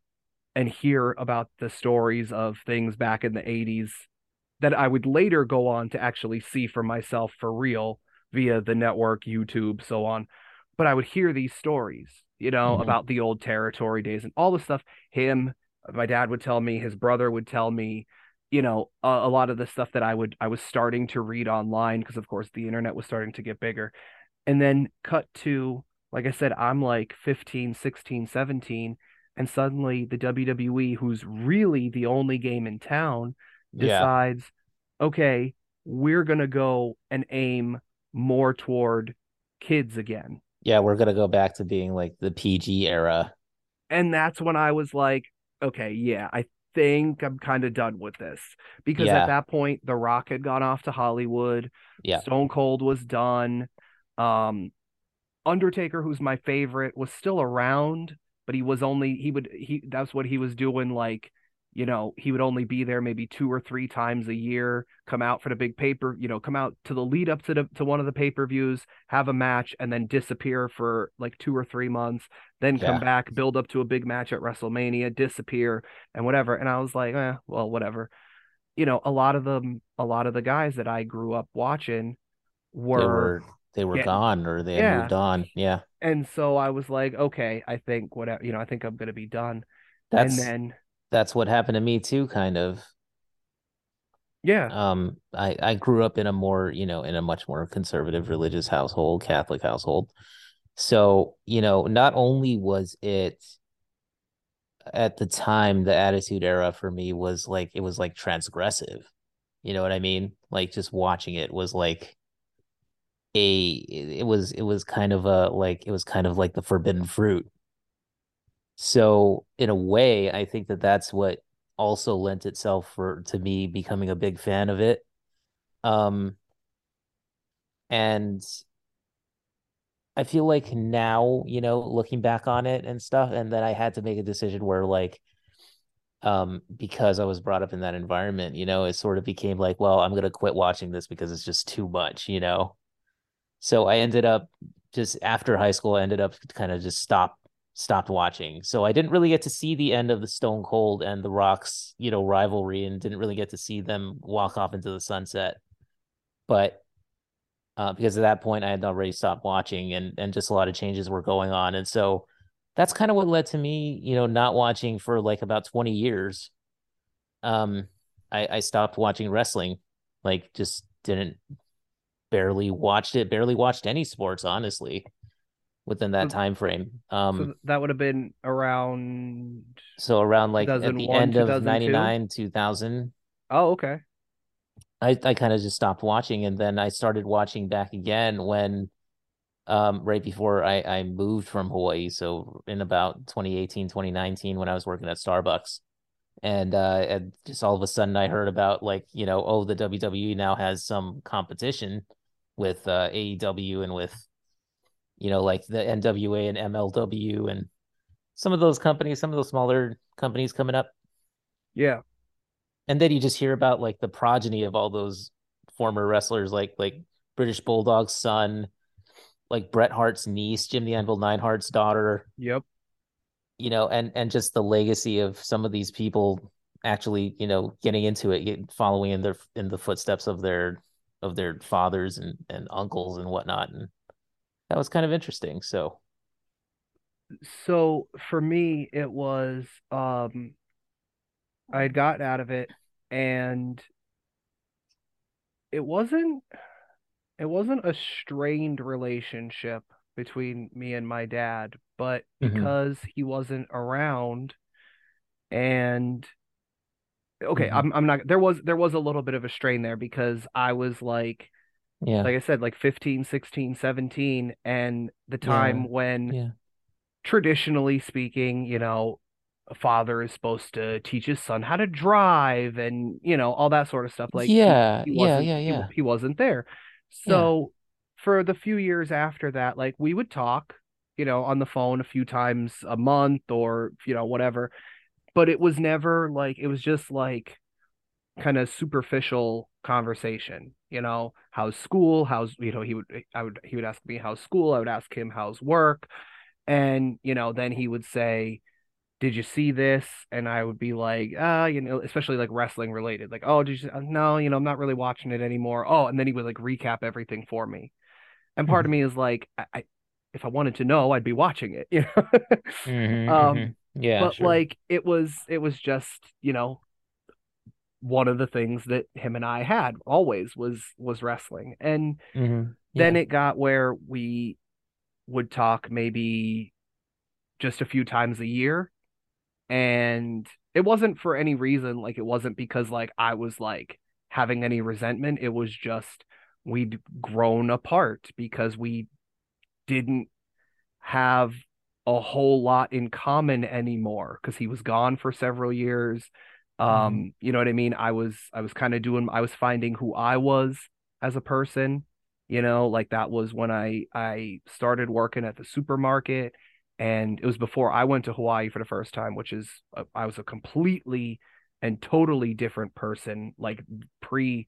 and hear about the stories of things back in the 80s that I would later go on to actually see for myself for real via the network, YouTube, so on. But I would hear these stories, you know, Mhm. about the old territory days and all the stuff. Him, my dad would tell me, his brother would tell me, you know, a, a lot of the stuff that I would I was starting to read online because of course the internet was starting to get bigger. And then cut to like I said, I'm like 15, 16, 17 and suddenly the WWE who's really the only game in town Yeah, decides, okay, we're gonna go and aim more toward kids again. yeah, we're gonna go back to being like the PG era. And that's when I was like, okay, yeah, I think I'm kind of done with this. Because Yeah. at that point, The Rock had gone off to Hollywood, Yeah, Stone Cold was done. Um, Undertaker, who's my favorite, was still around, but he was only he would he that's what he was doing like you know, he would only be there maybe two or three times a year, come out for the big paper, you know, come out to the lead up to the to one of the pay-per-views, have a match, and then disappear for like two or three months, then come back, build up to a big match at WrestleMania, disappear, and whatever. And I was like, eh, well, whatever. You know, a lot of them, a lot of the guys that I grew up watching they were were they were getting- gone or they Yeah. moved on. Yeah, and so I was like, okay, I think whatever, you know, I think I'm gonna be done. that's and then that's what happened to me too, kind of. yeah, Um, I I grew up in a more, you know, in a much more conservative religious household, Catholic household. So, you know, not only was it at the time the Attitude Era for me was like it was like transgressive. You know what I mean? Like just watching it was like a it was it was kind of a like it was kind of like the forbidden fruit. So in a way, I think that that's what also lent itself for to me becoming a big fan of it. Um, and I feel like now, you know, looking back on it and stuff, and then I had to make a decision where like um because I was brought up in that environment, you know, it sort of became like, well, I'm gonna quit watching this because it's just too much, you know. So I ended up just after high school, I ended up kind of just stop stopped watching. So I didn't really get to see the end of the Stone Cold and the Rocks, you know, rivalry and didn't really get to see them walk off into the sunset. But uh, because at that point I had already stopped watching and and just a lot of changes were going on. And so that's kind of what led to me, you know, not watching for like about 20 years. Um, I, I stopped watching wrestling, like just didn't barely watched it, barely watched any sports, honestly, within that So, time frame. so Um, that would have been around so around like at the end of 99, 2000, Oh, okay. I, I kind of just stopped watching and then I started watching back again when um right before I, I moved from Hawaii. So in about 2018, 2019, when I was working at Starbucks. And uh and just all of a sudden I heard about like, you know, oh, the WWE now has some competition with uh AEW and with, you know, like the NWA and MLW and some of those companies, some of those smaller companies coming up. Yeah. And then you just hear about like the progeny of all those former wrestlers like like British Bulldog's son, like Bret Hart's niece, Jim the Anvil Neidhart's daughter, Yep. you know, and and just the legacy of some of these people actually, you know, getting into it, getting, following in their in the footsteps of their of their fathers and and uncles and whatnot, and that was kind of interesting. So, So for me, it was um I had gotten out of it and it wasn't it wasn't a strained relationship between me and my dad, but hmm because he wasn't around and okay, hmm I'm I'm not there was there was a little bit of a strain there because I was like yeah, like I said like 15, 16, 17, and the yeah, time when yeah, traditionally speaking, you know, a father is supposed to teach his son how to drive and, you know, all that sort of stuff. Like yeah, he yeah, wasn't yeah, he yeah, he wasn't there. yeah. So for the few years after that, like we would talk, you know, on the phone a few times a month or, you know, whatever, but it was never like it was just like kind of superficial conversation you know how's school how's you know he would i would he would ask me how's school i would ask him how's work and you know then he would say did you see this? And i would be like uh you know especially like wrestling related like oh did you no you know i'm not really watching it anymore. Oh and then he would like recap everything for me. And part of hmm me is like i, I if i wanted to know i'd be watching it you know? Hmm um hmm Yeah, but sure. like it was it was just you know one of the things that him and I had always was was wrestling. And hmm then it got where we would talk maybe just a few times a year. And it wasn't for any reason. Like it wasn't because like I was like having any resentment. It was just we'd grown apart because we didn't have a whole lot in common anymore because he was gone for several years. Hmm Um, you know what I mean? I was I was kind of doing I was finding who I was as a person, you know, like that was when I I started working at the supermarket and it was before I went to Hawaii for the first time, which is a, I was a completely and totally different person like pre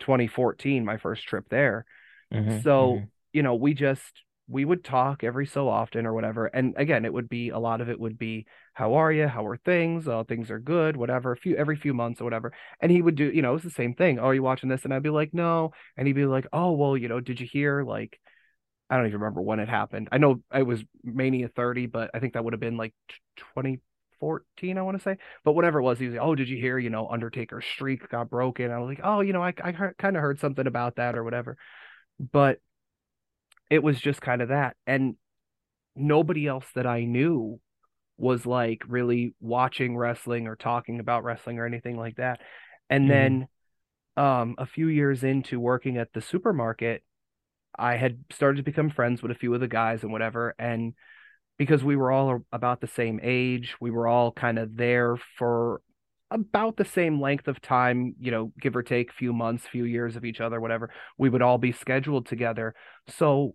2014, my first trip there. hmm So, hmm you know, we just we would talk every so often or whatever. And again, it would be a lot of it would be, how are you? How are things? Oh, things are good, whatever, a few every few months or whatever. And he would do, you know, it's the same thing. Oh, are you watching this? And I'd be like, no. And he'd be like, oh, well, you know, did you hear like I don't even remember when it happened. I know it was Mania 30, but I think that would have been like 2014, I want to say. But whatever it was, he was like, "Oh, did you hear? You know, Undertaker's streak got broken." I was like, "Oh, you know, I I kind of heard something about that or whatever." But it was just kind of that. And nobody else that I knew was like really watching wrestling or talking about wrestling or anything like that. And hmm then um a few years into working at the supermarket, I had started to become friends with a few of the guys and whatever. And because we were all about the same age, we were all kind of there for about the same length of time, you know, give or take a few months, few years of each other, whatever. We would all be scheduled together. So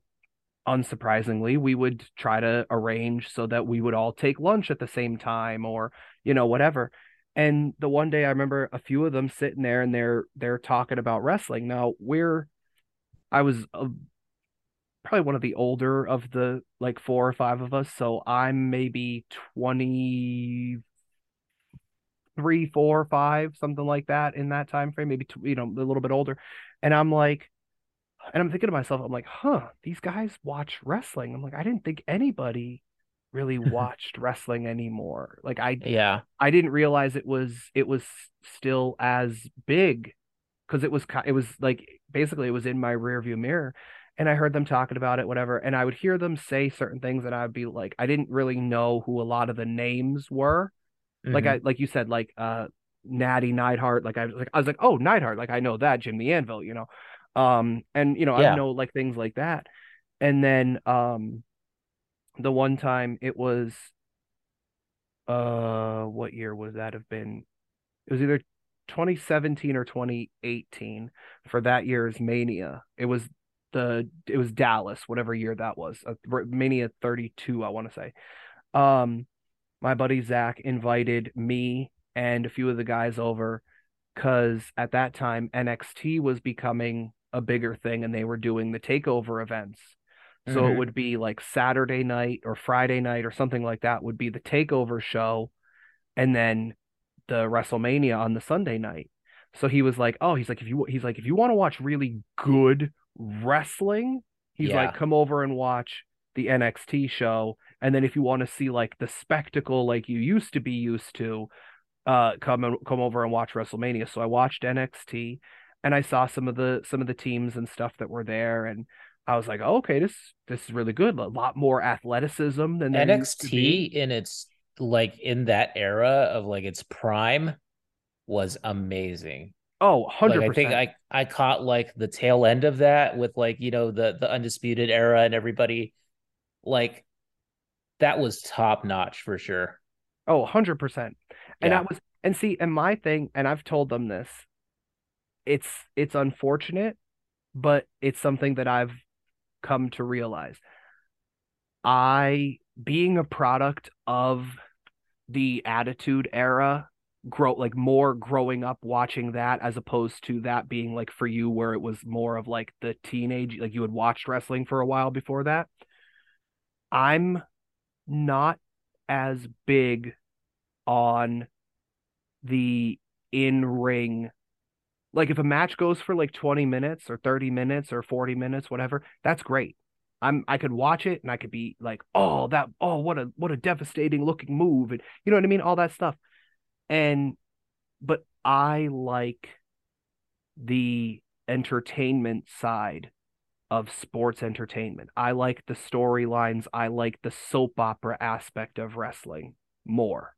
unsurprisingly, we would try to arrange so that we would all take lunch at the same time or, you know, whatever. And the one day I remember a few of them sitting there and they're they're talking about wrestling. Now, we're I was uh, probably one of the older of the like four or five of us, so I'm maybe 23, 4, 5, something like that in that time frame, maybe you know, a little bit older. And I'm like and I'm thinking to myself, I'm like, huh, these guys watch wrestling. I'm like, I didn't think anybody really watched wrestling anymore. Like I Yeah. I didn't realize it was it was still as big because it was it was like basically it was in my rear view mirror and I heard them talking about it whatever and I would hear them say certain things and I'd be like I didn't really know who a lot of the names were like Mhm. I like you said like uh Natty Neidhart like I was like I was like oh Neidhart like I know that Jim the Anvil you know um and you know I know like things like that and then um the one time it was uh what year would that have been it was either 2017 or 2018 for that year's Mania. It was the it was Dallas, whatever year that was. Uh, Mania 32, I want to say. Um, my buddy Zach invited me and a few of the guys over because at that time NXT was becoming a bigger thing and they were doing the takeover events. So it Mhm. would be like Saturday night or Friday night or something like that would be the takeover show and then the WrestleMania on the Sunday night. So he was like, "Oh, he's like if you he's like if you want to watch really good wrestling, he's like come over and watch the NXT show, and then if you want to see like the spectacle like you used to be used to, uh come and come over and watch WrestleMania." So I watched NXT and I saw some of the some of the teams and stuff that were there and I was like, oh, "Okay, this this is really good. A lot more athleticism than there used to be." NXT in its like in that era of like its prime was amazing. Oh, Like I think I I caught like the tail end of that with like, you know, the the undisputed era and everybody like that was top notch for sure. Oh, 100%. And Yeah. that was and see, and my thing, and I've told them this, it's it's unfortunate, but it's something that I've come to realize. I being a product of the attitude era, grow like more growing up watching that as opposed to that being like for you where it was more of like the teenage like you had watched wrestling for a while before that. I'm not as big on the in-ring. Like if a match goes for like 20 minutes or 30 minutes or 40 minutes whatever that's great. I'm i could watch it and i could be like oh that oh what a what a devastating looking move and you know what i mean? All that stuff. And but i like the entertainment side of sports entertainment i like the storylines i like the soap opera aspect of wrestling more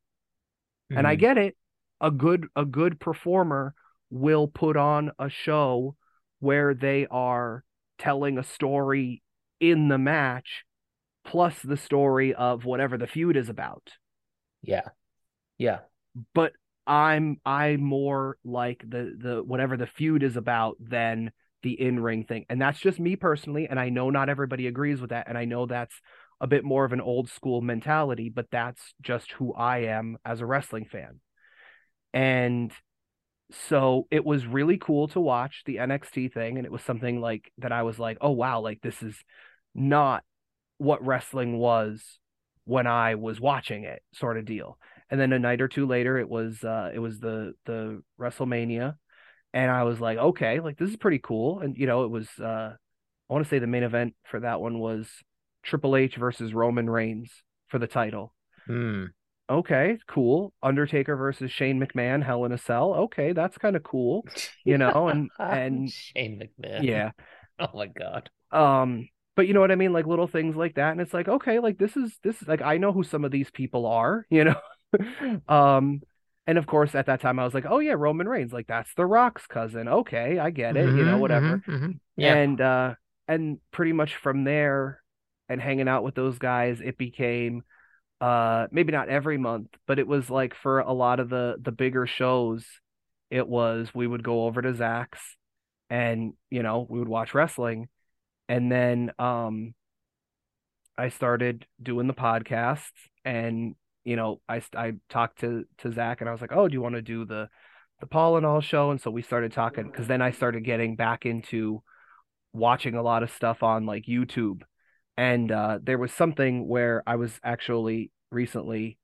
and I Mhm. get it. A good a good performer will put on a show where they are telling a story in the match plus the story of whatever the feud is about. Yeah. Yeah. But I'm I more like the the whatever the feud is about than the in-ring thing. And that's just me personally and I know not everybody agrees with that and I know that's a bit more of an old school mentality, but that's just who I am as a wrestling fan. And so it was really cool to watch the NXT thing. And it was something like that I was like, oh, wow, like this is not what wrestling was when I was watching it, sort of deal. And then a night or two later, it was uh it was the the WrestleMania, and I was like, okay, like this is pretty cool. And you know, it was uh I want to say the main event for that one was Triple H versus Roman Reigns for the title Hmm. okay, cool. Undertaker versus Shane McMahon, Hell in a Cell. Okay, that's kind of cool, you know, and and Shane McMahon. yeah. Oh my God. Um, but you know what I mean? Like little things like that. And it's like, okay, like this is this is like I know who some of these people are, you know. Um, and of course at that time I was like, oh yeah, Roman Reigns, like that's the Rock's cousin. Okay, I get it, you know, Mhm, whatever. mhm, mhm. Yeah. And uh and pretty much from there and hanging out with those guys, it became uh maybe not every month, but it was like for a lot of the the bigger shows, it was we would go over to Zach's and you know, we would watch wrestling. And then um I started doing the podcasts and you know, I I talked to to Zach and I was like, "Oh, do you want to do the the Paul and All show?" And so we started talking because then I started getting back into watching a lot of stuff on like YouTube. And uh, there was something where I was actually recently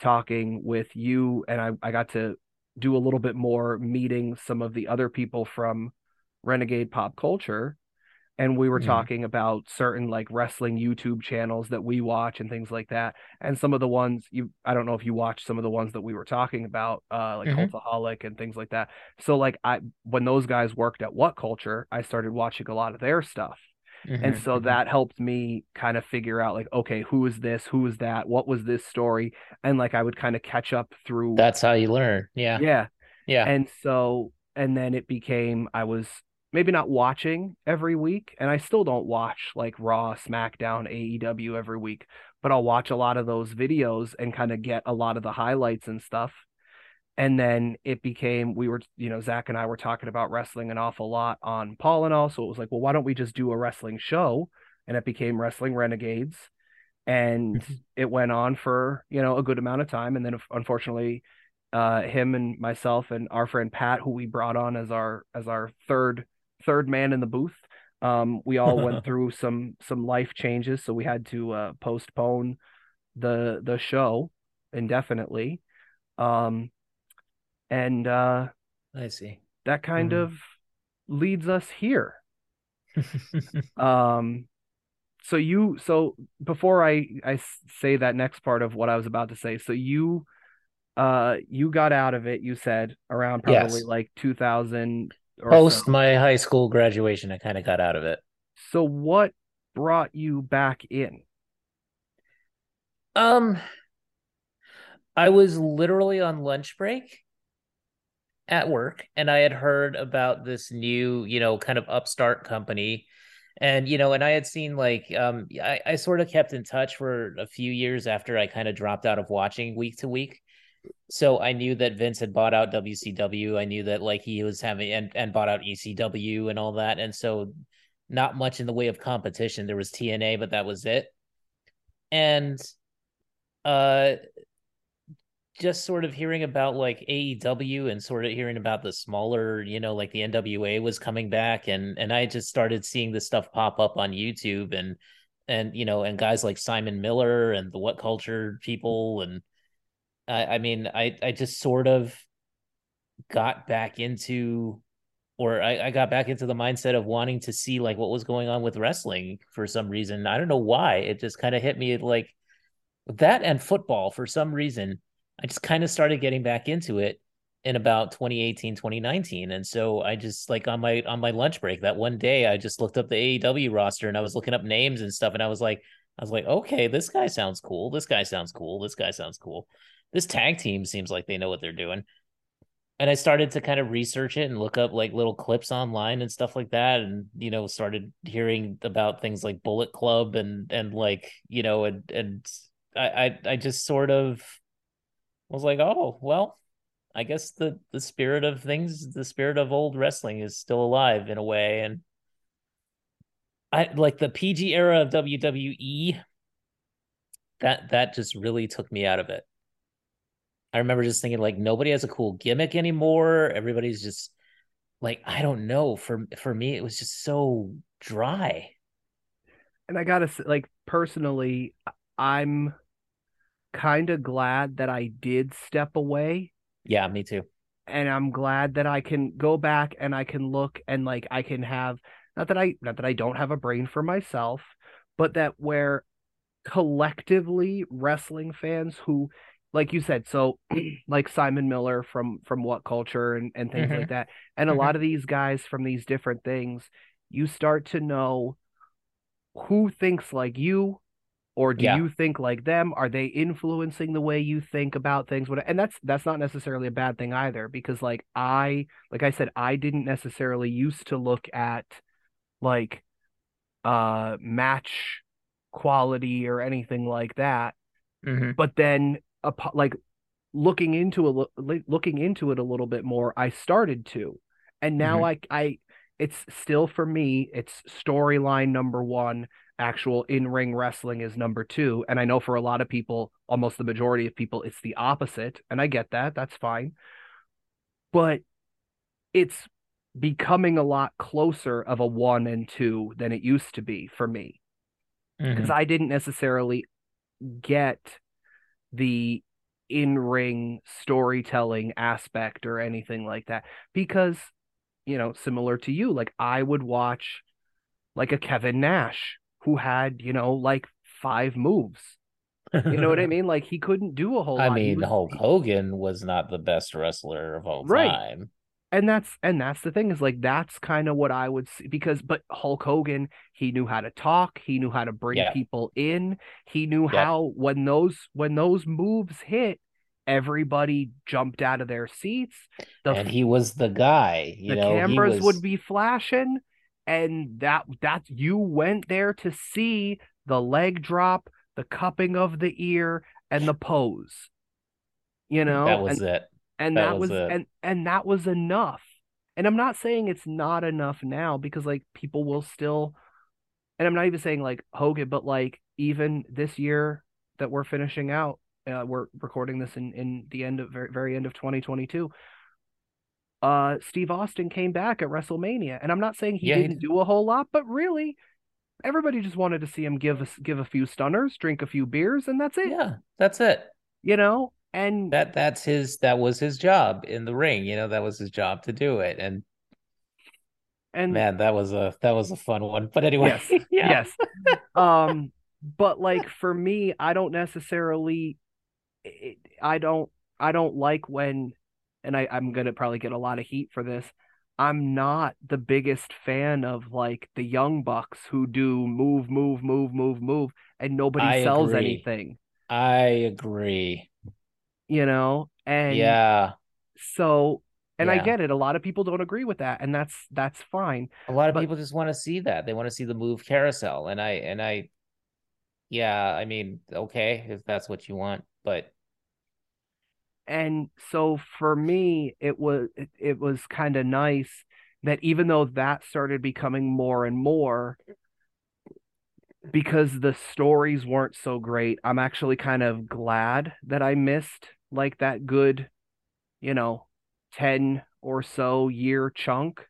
talking with you, and I, I got to do a little bit more meeting some of the other people from Renegade Pop Culture. And we were Mhm. talking about certain like wrestling YouTube channels that we watch and things like that. And some of the ones you I don't know if you watched some of the ones that we were talking about, uh like Mhm. Cultaholic and things like that. So like I when those guys worked at What Culture, I started watching a lot of their stuff. And Mhm. so Mhm. that helped me kind of figure out like, okay, who is this? Who is that? What was this story? And like I would kind of catch up through That's how you learn. Yeah. yeah. Yeah. And so and then it became I was maybe not watching every week, and I still don't watch like Raw, SmackDown, AEW every week, but I'll watch a lot of those videos and kind of get a lot of the highlights and stuff. And then it became we were, you know, Zach and I were talking about wrestling an awful lot on Paul and all. So it was like, well, why don't we just do a wrestling show? And it became Wrestling Renegades. And it went on for, you know, a good amount of time. And then unfortunately, uh, him and myself and our friend Pat, who we brought on as our as our third third man in the booth. Um, we all went through some some life changes, so we had to uh, postpone the the show indefinitely. Um, and uh, I see. that kind Mhm. of leads us here. Um, so you so before I I say that next part of what I was about to say, so you uh you got out of it, you said around probably Yes. like 2000 or Post my high school graduation, I kind of got out of it. So what brought you back in? Um, I was literally on lunch break at work and I had heard about this new, you know, kind of upstart company. And, you know, and I had seen like um I, I sort of kept in touch for a few years after I kind of dropped out of watching week to week. So I knew that Vince had bought out WCW. I knew that like he was having and, and bought out ECW and all that. And so not much in the way of competition. There was TNA, but that was it. And uh just sort of hearing about like AEW and sort of hearing about the smaller, you know, like the NWA was coming back and and I just started seeing this stuff pop up on YouTube and and you know and guys like Simon Miller and the What Culture people and I I mean I I just sort of got back into or I, I got back into the mindset of wanting to see like what was going on with wrestling for some reason. I don't know why. It just kind of hit me like that and football for some reason. I just kind of started getting back into it in about 2018, 2019. And so I just like on my on my lunch break that one day I just looked up the AEW roster and I was looking up names and stuff and I was like I was like, okay, this guy sounds cool. This guy sounds cool. This guy sounds cool. This tag team seems like they know what they're doing and I started to kind of research it and look up like little clips online and stuff like that, and you know, started hearing about things like Bullet Club and and like you know, and and I I, I just sort of was like, oh well, I guess the the spirit of things, the spirit of old wrestling is still alive in a way, and I like the PG era of WWE. That that just really took me out of it. I remember just thinking like nobody has a cool gimmick anymore. Everybody's just like I don't know. For for me, it was just so dry. And I gotta say, like personally, I'm kind of glad that I did step away. Yeah, me too. And I'm glad that I can go back and I can look and like I can have not that I not that I don't have a brain for myself, but that where collectively wrestling fans who like you said so like simon miller from from what culture and, and things Mhm. like that and a Mhm. lot of these guys from these different things you start to know who thinks like you or do Yeah. you think like them are they influencing the way you think about things what and that's that's not necessarily a bad thing either because like i like i said i didn't necessarily used to look at like uh match quality or anything like that Mhm. but then like looking into a lo- looking into it a little bit more i started to. And now Mhm. i i it's still for me it's storyline number one actual in-ring wrestling is number two. And i know for a lot of people almost the majority of people it's the opposite. And i get that that's fine. But it's becoming a lot closer of a one and two than it used to be for me. Because Mhm. I didn't necessarily get the in-ring storytelling aspect or anything like that because you know similar to you like I would watch like a Kevin Nash who had, you know, like five moves. You know what I mean? Like he couldn't do a whole I lot. mean, was, Hulk Hogan was not the best wrestler of all right. time. And that's and that's the thing is like that's kind of what I would see because but Hulk Hogan, he knew how to talk, he knew how to bring yeah. people in, he knew yeah. how when those when those moves hit, everybody jumped out of their seats. The, and he was the guy. the know, cameras was... would be flashing, and that that you went there to see the leg drop, the cupping of the ear, and the pose. You know, that was and, it. And that, that was, was and and that was enough. And I'm not saying it's not enough now because like people will still and I'm not even saying like Hogan, but like even this year that we're finishing out, uh, we're recording this in in the end of very, very end of 2022 uh steve austin came back at wrestlemania. And i'm not saying he yeah, didn't he... do a whole lot but really everybody just wanted to see him give us give a few stunners drink a few beers and that's it. Yeah that's it. You know and that that's his that was his job in the ring you know that was his job to do it and and man that was a that was a fun one but anyway yes yeah. yes um but like for me i don't necessarily it, I don't I don't like when and I, I'm gonna probably get a lot of heat for this. I'm not the biggest fan of like the young bucks who do move, move, move, move, move, and nobody I sells agree. anything. I agree. You know, and yeah. So, and yeah. I get it. A lot of people don't agree with that, and that's that's fine. A lot of but, people just want to see that. They want to see the move carousel, and I and I, yeah. I mean, okay, if that's what you want, but and so for me it was it, it was kind of nice that even though that started becoming more and more because the stories weren't so great i'm actually kind of glad that i missed like that good you know 10 or so year chunk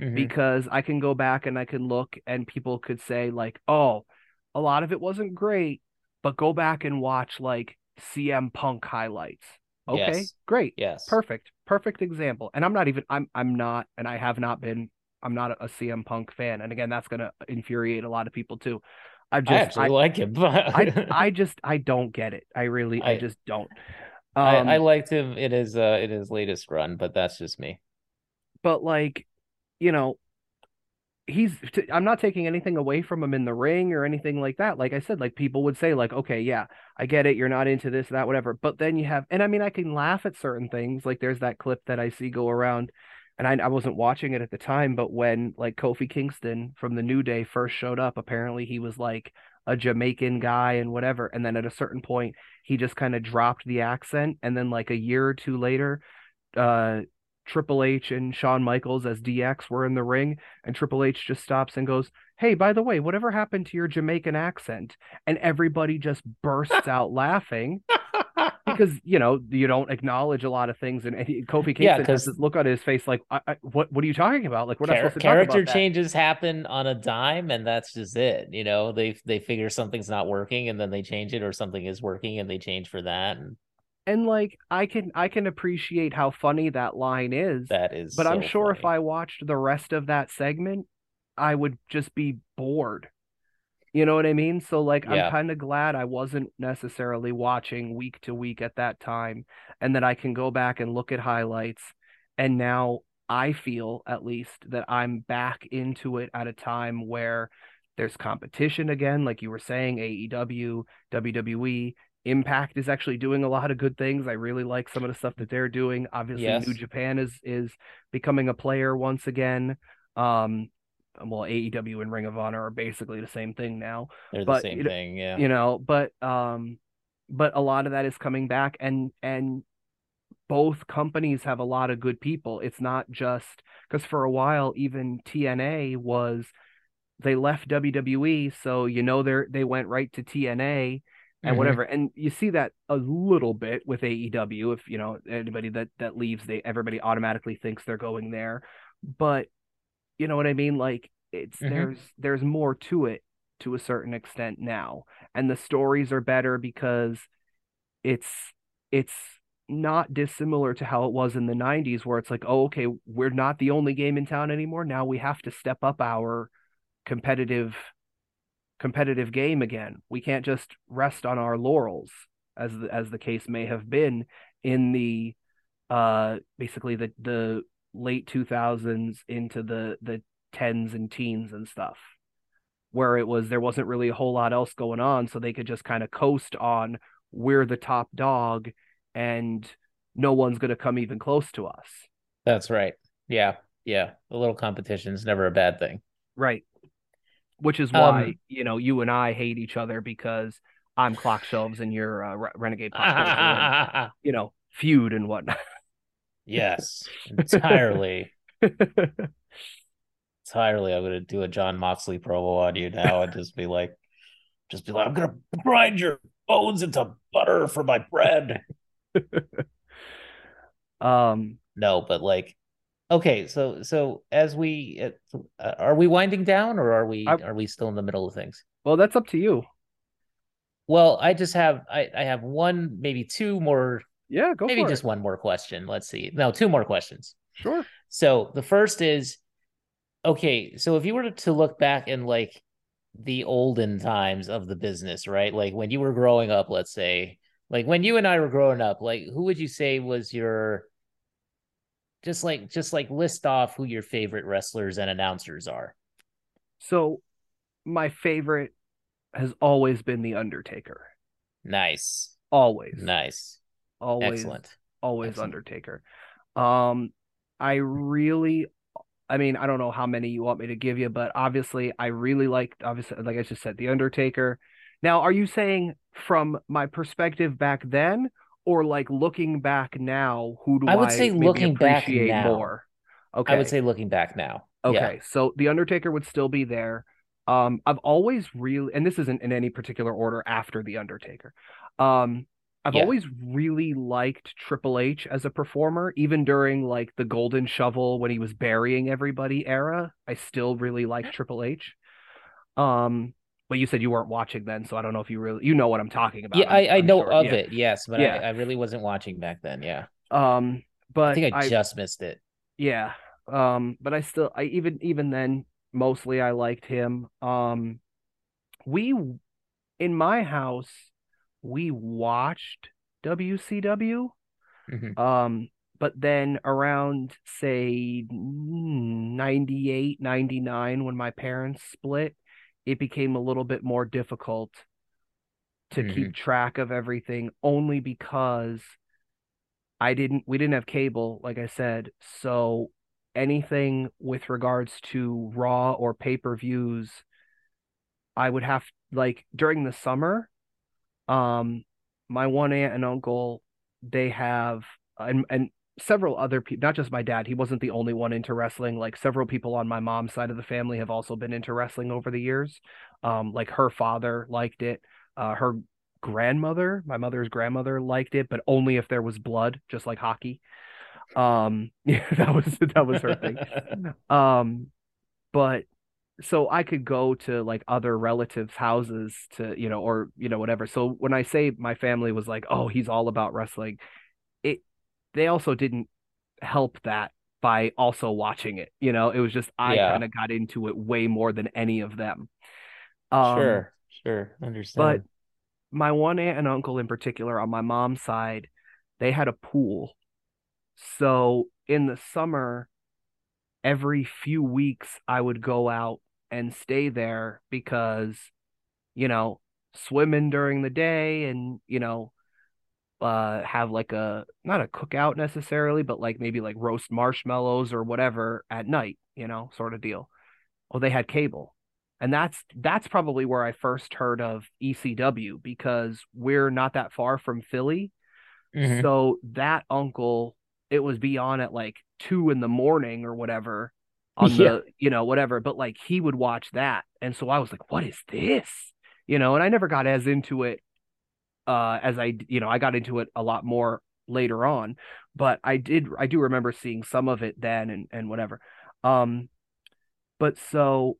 mm-hmm. because i can go back and i can look and people could say like oh a lot of it wasn't great but go back and watch like cm punk highlights Okay, yes. great. Yes. Perfect. Perfect example. And I'm not even I'm I'm not and I have not been I'm not a, a CM Punk fan. And again, that's gonna infuriate a lot of people too. I just I actually I, like him, but I I just I don't get it. I really I, I just don't. Um, I, I um, liked him in his uh in his latest run, but that's just me. But like, you know, he's i'm not taking anything away from him in the ring or anything like that like i said like people would say like okay yeah i get it you're not into this that whatever but then you have and i mean i can laugh at certain things like there's that clip that i see go around and I, I wasn't watching it at the time but when like kofi kingston from the new day first showed up apparently he was like a jamaican guy and whatever and then at a certain point he just kind of dropped the accent and then like a year or two later uh Triple H and Shawn Michaels as DX were in the ring, and Triple H just stops and goes, Hey, by the way, whatever happened to your Jamaican accent? And everybody just bursts out laughing because, you know, you don't acknowledge a lot of things. And Kofi Kingston yeah, has this look on his face like, I, I, what, what are you talking about? Like, we're not supposed to Character changes happen on a dime, and that's just it. You know, they, they figure something's not working and then they change it, or something is working and they change for that. And and like i can i can appreciate how funny that line is that is but so i'm sure funny. if i watched the rest of that segment i would just be bored you know what i mean so like yeah. i'm kind of glad i wasn't necessarily watching week to week at that time and that i can go back and look at highlights and now i feel at least that i'm back into it at a time where there's competition again like you were saying aew wwe Impact is actually doing a lot of good things. I really like some of the stuff that they're doing. Obviously, yes. New Japan is is becoming a player once again. Um, well, AEW and Ring of Honor are basically the same thing now. They're but, the same thing, yeah. You know, but um, but a lot of that is coming back, and and both companies have a lot of good people. It's not just because for a while, even TNA was they left WWE, so you know they they went right to TNA and mm-hmm. whatever. And you see that a little bit with AEW. If you know anybody that that leaves, they everybody automatically thinks they're going there. But you know what I mean? Like it's mm-hmm. there's there's more to it to a certain extent now, and the stories are better because it's it's not dissimilar to how it was in the 90s where it's like oh okay we're not the only game in town anymore now we have to step up our competitive competitive game again. We can't just rest on our laurels as the, as the case may have been in the uh basically the the late 2000s into the the tens and teens and stuff where it was there wasn't really a whole lot else going on so they could just kind of coast on we're the top dog and no one's going to come even close to us That's right. Yeah. Yeah. A little competition is never a bad thing. right which is why Um, you know you and I hate each other because I'm clock shelves and you're uh, renegade pop and, you know feud and whatnot yes. Entirely. Entirely. I'm gonna do a Jon Moxley promo on you now and just be like just be like, I'm gonna grind your bones into butter for my bread. um No, but like okay, so so as we uh, are we winding down or are we I- are we still in the middle of things? well that's up to you Well, I just have I, I have one, maybe two more, yeah go maybe just it one more question. Let's see. No, two more questions. sure So the first is okay, so if you were to look back in like the olden times of the business, right? Like when you were growing up, let's say, like when you and I were growing up, like who would you say was your just like just like list off who your favorite wrestlers and announcers are? So my favorite has always been the Undertaker. Nice. Always. Nice. Always. Excellent. Always Excellent. Undertaker. Um I really I mean, I don't know how many you want me to give you, but obviously I really like obviously like I just said, the Undertaker. Now, are you saying from my perspective back then or like looking back now, who do I would say maybe looking back now. more? Okay. I would say looking back now. Okay, Yeah. so the Undertaker would still be there. Um, I've always really, and this isn't in any particular order after the Undertaker. Um, I've Yeah. always really liked Triple H as a performer, even during like the Golden Shovel when he was burying everybody era. I still really like Triple H. Um, but you said you weren't watching then, so I don't know if you really you know what I'm talking about. Yeah, I'm- I, I I'm know sure. of Yeah. it, yes, but Yeah. I, I really wasn't watching back then. Yeah. Um, but I think I, I just missed it. Yeah. Um, but I still I even even then mostly I liked him. Um we in my house we watched WCW. Mhm. Um but then around say 98, 99 when my parents split, it became a little bit more difficult to keep track of everything only because I didn't we didn't have cable, like I said. So anything with regards to Raw or pay-per-views, I would have like during the summer, um, my one aunt and uncle, they have and and several other people, not just my dad, he wasn't the only one into wrestling. Like several people on my mom's side of the family have also been into wrestling over the years. Um, like her father liked it. Uh, her grandmother, my mother's grandmother liked it, but only if there was blood, just like hockey. Um, yeah, that was that was her thing. Um, but so I could go to like other relatives' houses to, you know, or you know, whatever. So when I say my family was like, oh, he's all about wrestling, it they also didn't help that by also watching it. You know, it was just I Yeah. kind of got into it way more than any of them. Um, sure, sure, understand. But my one aunt and uncle in particular on my mom's side, they had a pool. So in the summer, every few weeks I would go out and stay there because, you know, swimming during the day and, you know, uh have like a not a cookout necessarily, but like maybe like roast marshmallows or whatever at night, you know, sort of deal. Oh, they had cable. And that's that's probably where I first heard of ECW because we're not that far from Philly. Mhm. So that uncle, it was beyond at like two in the morning or whatever on Yeah. the, you know, whatever. But like he would watch that. And so I was like, what is this? You know, and I never got as into it uh as I, you know, I got into it a lot more later on. But I did I do remember seeing some of it then and, and whatever. Um but so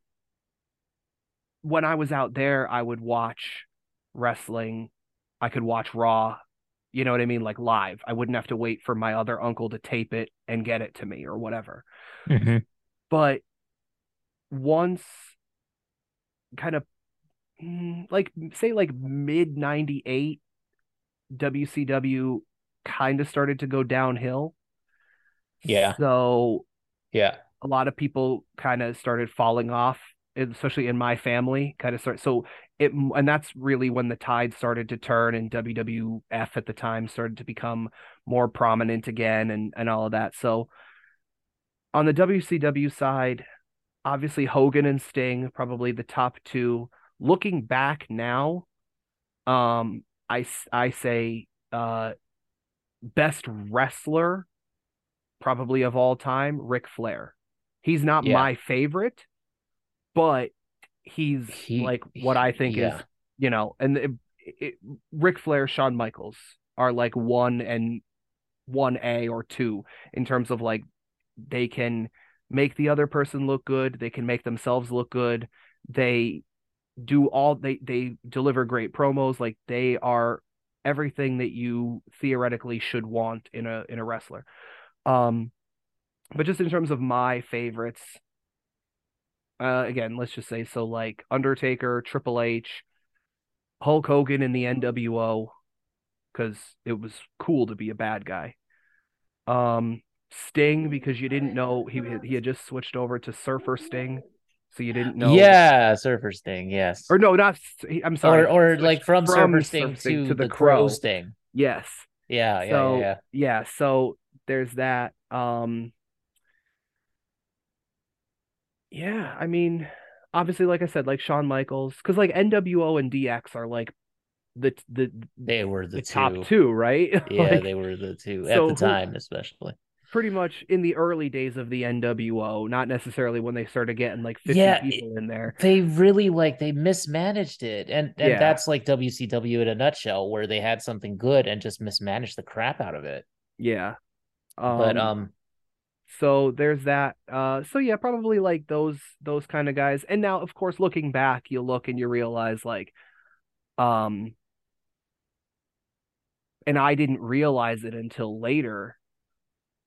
when I was out there, I would watch wrestling. I could watch Raw, you know what I mean? Like live. I wouldn't have to wait for my other uncle to tape it and get it to me or whatever. Mhm. But once kind of mm, like say like mid 98 WCW kind of started to go downhill. Yeah. So Yeah. a lot of people kind of started falling off, especially in my family, kind of start. So it, and that's really when the tide started to turn and WWF at the time started to become more prominent again and, and all of that. So on the WCW side, obviously Hogan and Sting, probably the top two. Looking back now, um, I, I say, uh, best wrestler probably of all time, Ric Flair. He's not Yeah. my favorite, but he's He- like what I think yeah. is, you know, and it, it, Ric Flair, Shawn Michaels are like one and one A or two in terms of like they can make the other person look good, they can make themselves look good, they do all they they deliver great promos, like they are everything that you theoretically should want in a in a wrestler. Um, but just in terms of my favorites, uh, again, let's just say so like Undertaker, Triple H, Hulk Hogan in the NWO, because it was cool to be a bad guy. Um, Sting because you didn't know he he had just switched over to Surfer Sting, so you didn't know. Yeah, Surfer Sting, yes. Or no, not. I'm sorry. or or like from, Surfer Sting Sting to, the, Crow Sting. Yes. Yeah, yeah, so yeah, yeah. so there's that. Um yeah, I mean, obviously, like I said, like Shawn Michaels, because like NWO and DX are like the the, They were the, the two. top two, right? Yeah, Like, they were the two so at the who- time, especially. Pretty much in the early days of the NWO, not necessarily when they started getting like 50 Yeah, people in there. They really like they mismanaged it, and and Yeah. that's like WCW in a nutshell, where they had something good and just mismanaged the crap out of it. Yeah. but um, so there's that uh so yeah probably like those those kind of guys and now of course looking back you look and you realize like um and I didn't realize it until later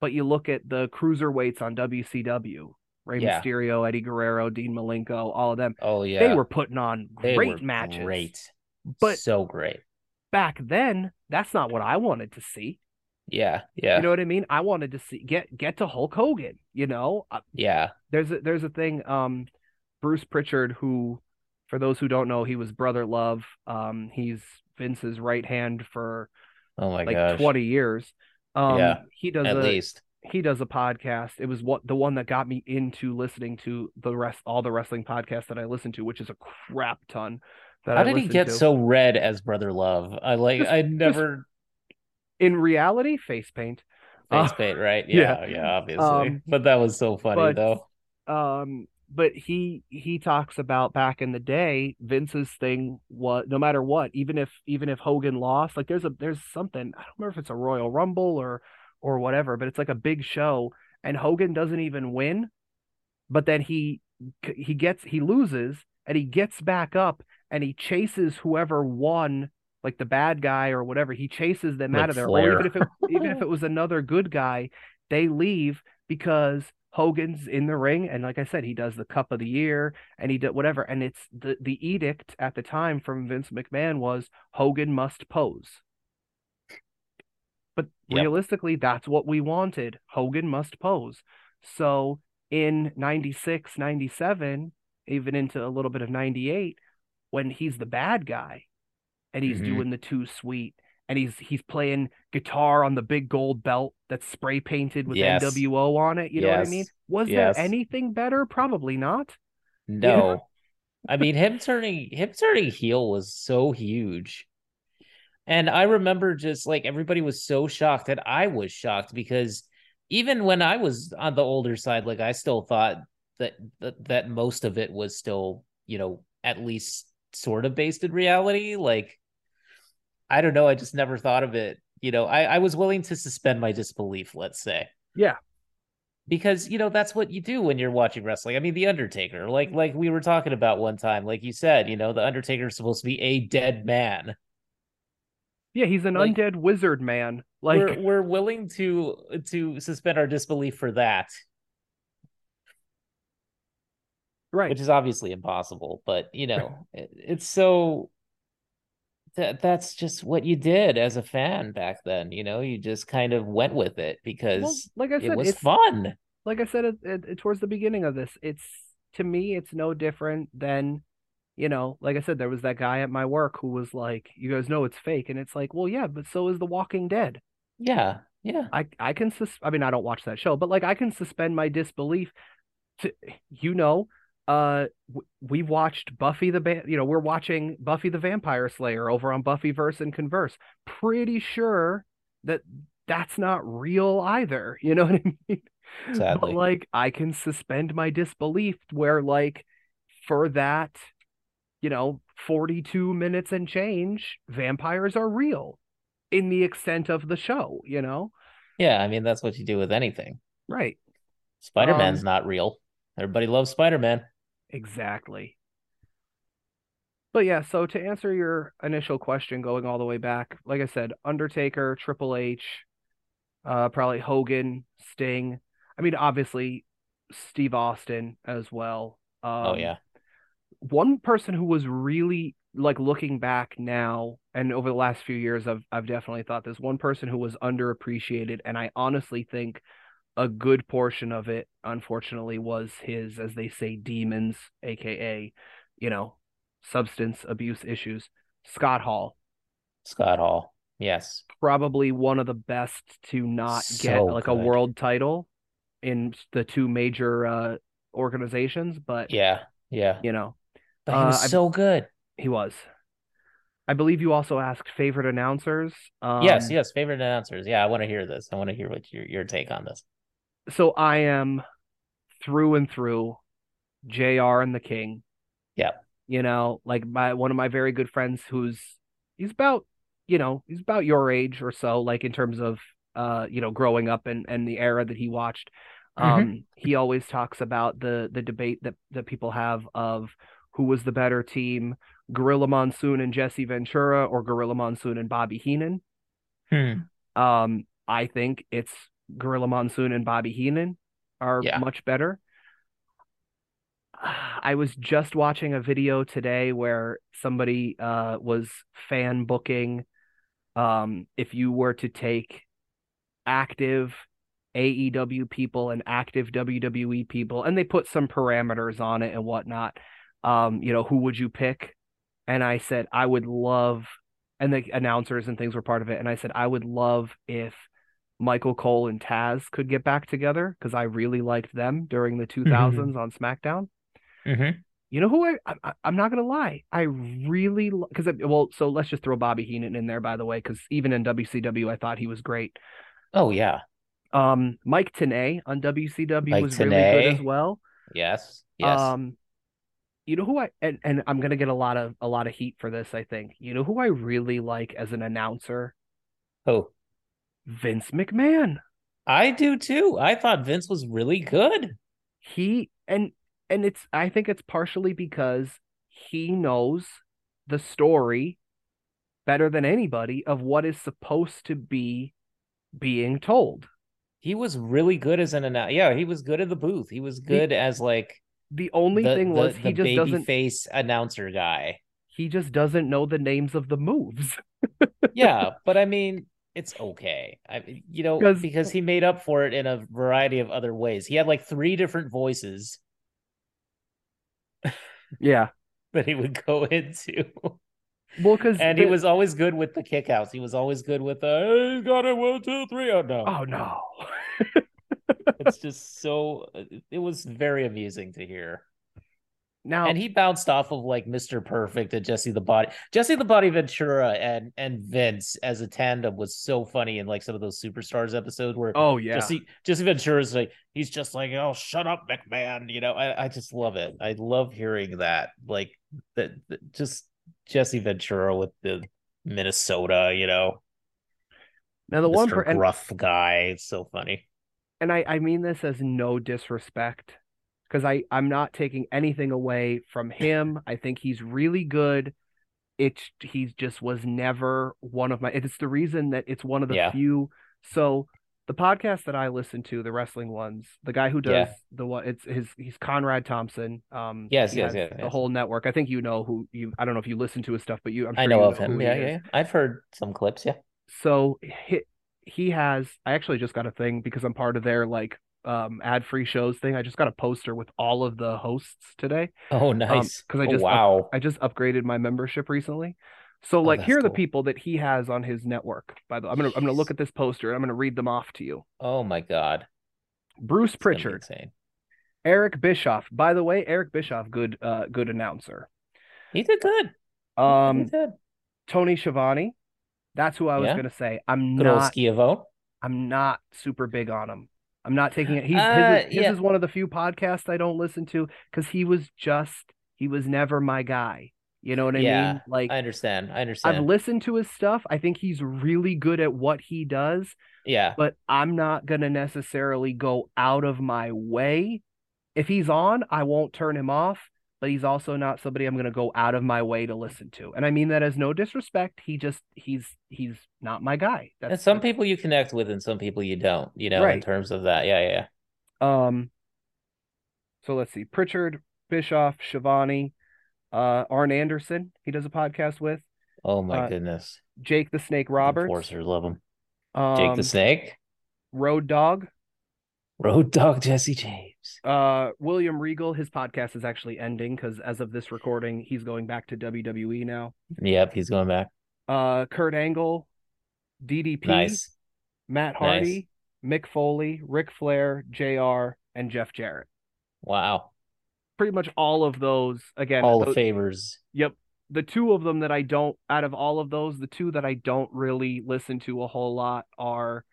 but you look at the cruiserweights on WCW Rey Yeah. Mysterio Eddie Guerrero Dean Malenko all of them oh yeah, they were putting on great matches. great, But- so great. back then that's not what I wanted to see. Yeah, yeah, you know what I mean? I wanted to see get get to Hulk Hogan you know? Uh, yeah. there's a there's a thing um Bruce Pritchard who for those who don't know he was brother love. Um he's Vince's right hand for Oh my like gosh, 20 years um Yeah, he does at a least. he does a podcast it was what the one that got me into listening to the rest all the wrestling podcasts that I listen to which is a crap ton that How I did he get to. so red as Brother Love? I like. Just- I never in reality face paint face Uh, paint, right? yeah. Yeah, yeah, obviously. Um, but that was so funny but- though. um but he he talks about back in the day Vince's thing was no matter what even if even if Hogan lost like there's a there's something I don't remember if it's a Royal Rumble or or whatever but it's like a big show and Hogan doesn't even win but then he he gets he loses and he gets back up and he chases whoever won like the bad guy or whatever he chases them Like out of there Flair. or even if it even if it was another good guy they leave because Hogan's in the ring and like I said he does the cup of the year and he did whatever and it's the the edict at the time from Vince McMahon was Hogan must pose but Yep. realistically that's what we wanted Hogan must pose so in 96 97 even into a little bit of 98 when he's the bad guy and he's Mhm. doing the Too Sweet and he's he's playing guitar on the big gold belt that's spray painted with Yes. NWO on it. You know what I mean? Was Yes. there anything better? Probably not. No. I mean him turning him turning heel was so huge. And I remember just like everybody was so shocked that I was shocked because even when I was on the older side, like I still thought that that, that most of it was still, you know, at least sort of based in reality. Like I don't know, I just never thought of it. You know, I, I was willing to suspend my disbelief, let's say. Yeah. because you know that's what you do when you're watching wrestling. I mean, the Undertaker, like like we were talking about one time, like you said, you know, the Undertaker is supposed to be a dead man. Yeah, he's an Like- undead wizard man. Like we're we're willing to to suspend our disbelief for that. right. which is obviously impossible. But you know, it, it's so that that's just what you did as a fan back then. You know, you just kind of went with it because well, like I said, it was it's fun. like I said it, it, towards the beginning of this. It's to me, it's no different than you know, like I said, there was that guy at my work who was like, "You guys know it's fake," and it's like, well, yeah, but so is The Walking Dead. Yeah, yeah. I I can sus- I mean, I don't watch that show, but like I can suspend my disbelief to you know, uh we watched Buffy the ba- you know, we're watching Buffy the Vampire Slayer over on Buffyverse and Converse. Pretty sure that that's not real either. You know what I mean? Sadly. But like I can suspend my disbelief where like for that, you know, 42 minutes and change, vampires are real in the extent of the show, you know? Yeah, I mean that's what you do with anything. Right. Spider Man's Um, not real. Everybody loves Spider Man. Exactly. But yeah, so to answer your initial question going all the way back, like I said, Undertaker, Triple H, uh probably Hogan, Sting. I mean, obviously Steve Austin as well. Um oh yeah, one person who was really like looking back now and over the last few years I've I've definitely thought this one person who was underappreciated and I honestly think a good portion of it unfortunately was his as they say demons aka you know substance abuse issues Scott Hall Scott Hall. Yes, probably one of the best to not get So like a world title in the two major uh organizations but yeah, yeah. you know But he uh, was I- so good. He was. I believe you also asked favorite announcers. Um, yes, yes. Favorite announcers. Yeah, I want to hear this. I want to hear what your your take on this. So I am through and through JR and the King. Yeah. You know, like my one of my very good friends who's he's about, you know, he's about your age or so, like in terms of uh, you know, growing up and and the era that he watched. Um, he always talks about the the debate that that people have of who was the better team, Gorilla Monsoon and Jesse Ventura or Gorilla Monsoon and Bobby Heenan. Hmm. Um, I think it's Gorilla Monsoon and Bobby Heenan are Yeah. much better. I was just watching a video today where somebody uh, was fan booking um, if you were to take active AEW people and active WWE people, and they put some parameters on it and whatnot. Um, you know, who would you pick? And I said I would love, and the announcers and things were part of it. And I said I would love if Michael Cole and Taz could get back together because I really liked them during the 2000s on SmackDown. Mm-hmm. You know who I, I I'm not gonna lie, I really because well, so let's just throw Bobby Heenan in there by the way, because even in WCW I thought he was great. Oh yeah. Um, Mike Tenay on WCW Mike was really good as well. Yes. Yes. Um, you know who I and, and I'm gonna get a lot of a lot of heat for this. I think you know who I really like as an announcer, oh, Vince McMahon. I do too. I thought Vince was really good. He and and it's I think it's partially because he knows the story better than anybody of what is supposed to be being told. He was really good as an announcer. Yeah, he was good at the booth. He was good as like The only the, thing the, was the he just baby doesn't face announcer guy. he just doesn't know the names of the moves. Yeah, but I mean, it's okay. I you know 'Cause- because he made up for it in a variety of other ways. He had like three different voices Yeah. that he would go into. Well, because And he was always good with the kickouts. He was always good with the hey, he's got it one, two, three. Oh no. Oh no. It's just so it was very amusing to hear. Now And he bounced off of like Mr. Perfect and Jesse the Body. Jesse the Body Ventura and and Vince as a tandem was so funny in like some of those superstars episodes where oh yeah. Jesse Jesse Ventura's like he's just like, oh shut up, McMahon. You know, I, I just love it. I love hearing that. Like that that- just Jesse Ventura with the Minnesota, you know, now the one Mr. per- and, gruff guy. It's so funny. and I I mean this as no disrespect because I I'm not taking anything away from him. I think he's really good. It's he's just was never one of my. It's the reason that it's one of the Yeah. few. So the podcast that I listen to, the wrestling ones, the guy who does Yeah. the one, it's his, he's Conrad Thompson. Um, Yes, yes, has yes, The yes. whole network. I think you know who you. I don't know if you listen to his stuff, but you. I'm sure I know you of him. Yeah, yeah, yeah. I've heard some clips. Yeah. So he, he has. I actually just got a thing because I'm part of their like um ad free shows thing. I just got a poster with all of the hosts today. Oh, Um, nice. because I Oh, just up- wow. I just upgraded my membership recently. So Oh, like that's here are the people that he has on his network. By the way, I'm gonna I'm gonna look at this poster and I'm gonna read them off to you. Oh my God. Bruce It's Pritchard. Eric Bischoff. By the way, Eric Bischoff, good uh good announcer. He did good. He Um did good. Tony Schiavone. That's who I was Yeah. gonna say. I'm Good not Schiavo. I'm not super big on him. I'm not taking it. He's Uh, his, is, his is one of the few podcasts I don't listen to because he was just he was never my guy. You know what I Yeah, mean? Like I understand. I understand. I've listened to his stuff. I think he's really good at what he does, Yeah. but I'm not gonna necessarily go out of my way. If he's on, I won't turn him off, but he's also not somebody I'm gonna go out of my way to listen to. And I mean that as no disrespect. He just he's he's not my guy. And some that's- people you connect with and some people you don't, you know, in terms of that. Yeah, yeah, yeah. Um, so let's see. Pritchard, Bischoff, Schiavone, uh, Arn Anderson, he does a podcast with. Oh my Uh, goodness. Jake the Snake Roberts. Enforcers love him. Um, Jake the Snake. Road Dog. Road Dog Jesse James. Uh, William Regal, his podcast is actually ending because as of this recording, he's going back to WWE now. Yep, he's going back. Uh, Kurt Angle, DDP, Nice. Matt Hardy, Mick Foley, Ric Flair, JR, and Jeff Jarrett. Wow. Pretty much all of those, again, All the those- favors. Yep. The two of them that I don't, out of all of those, the two that I don't really listen to a whole lot are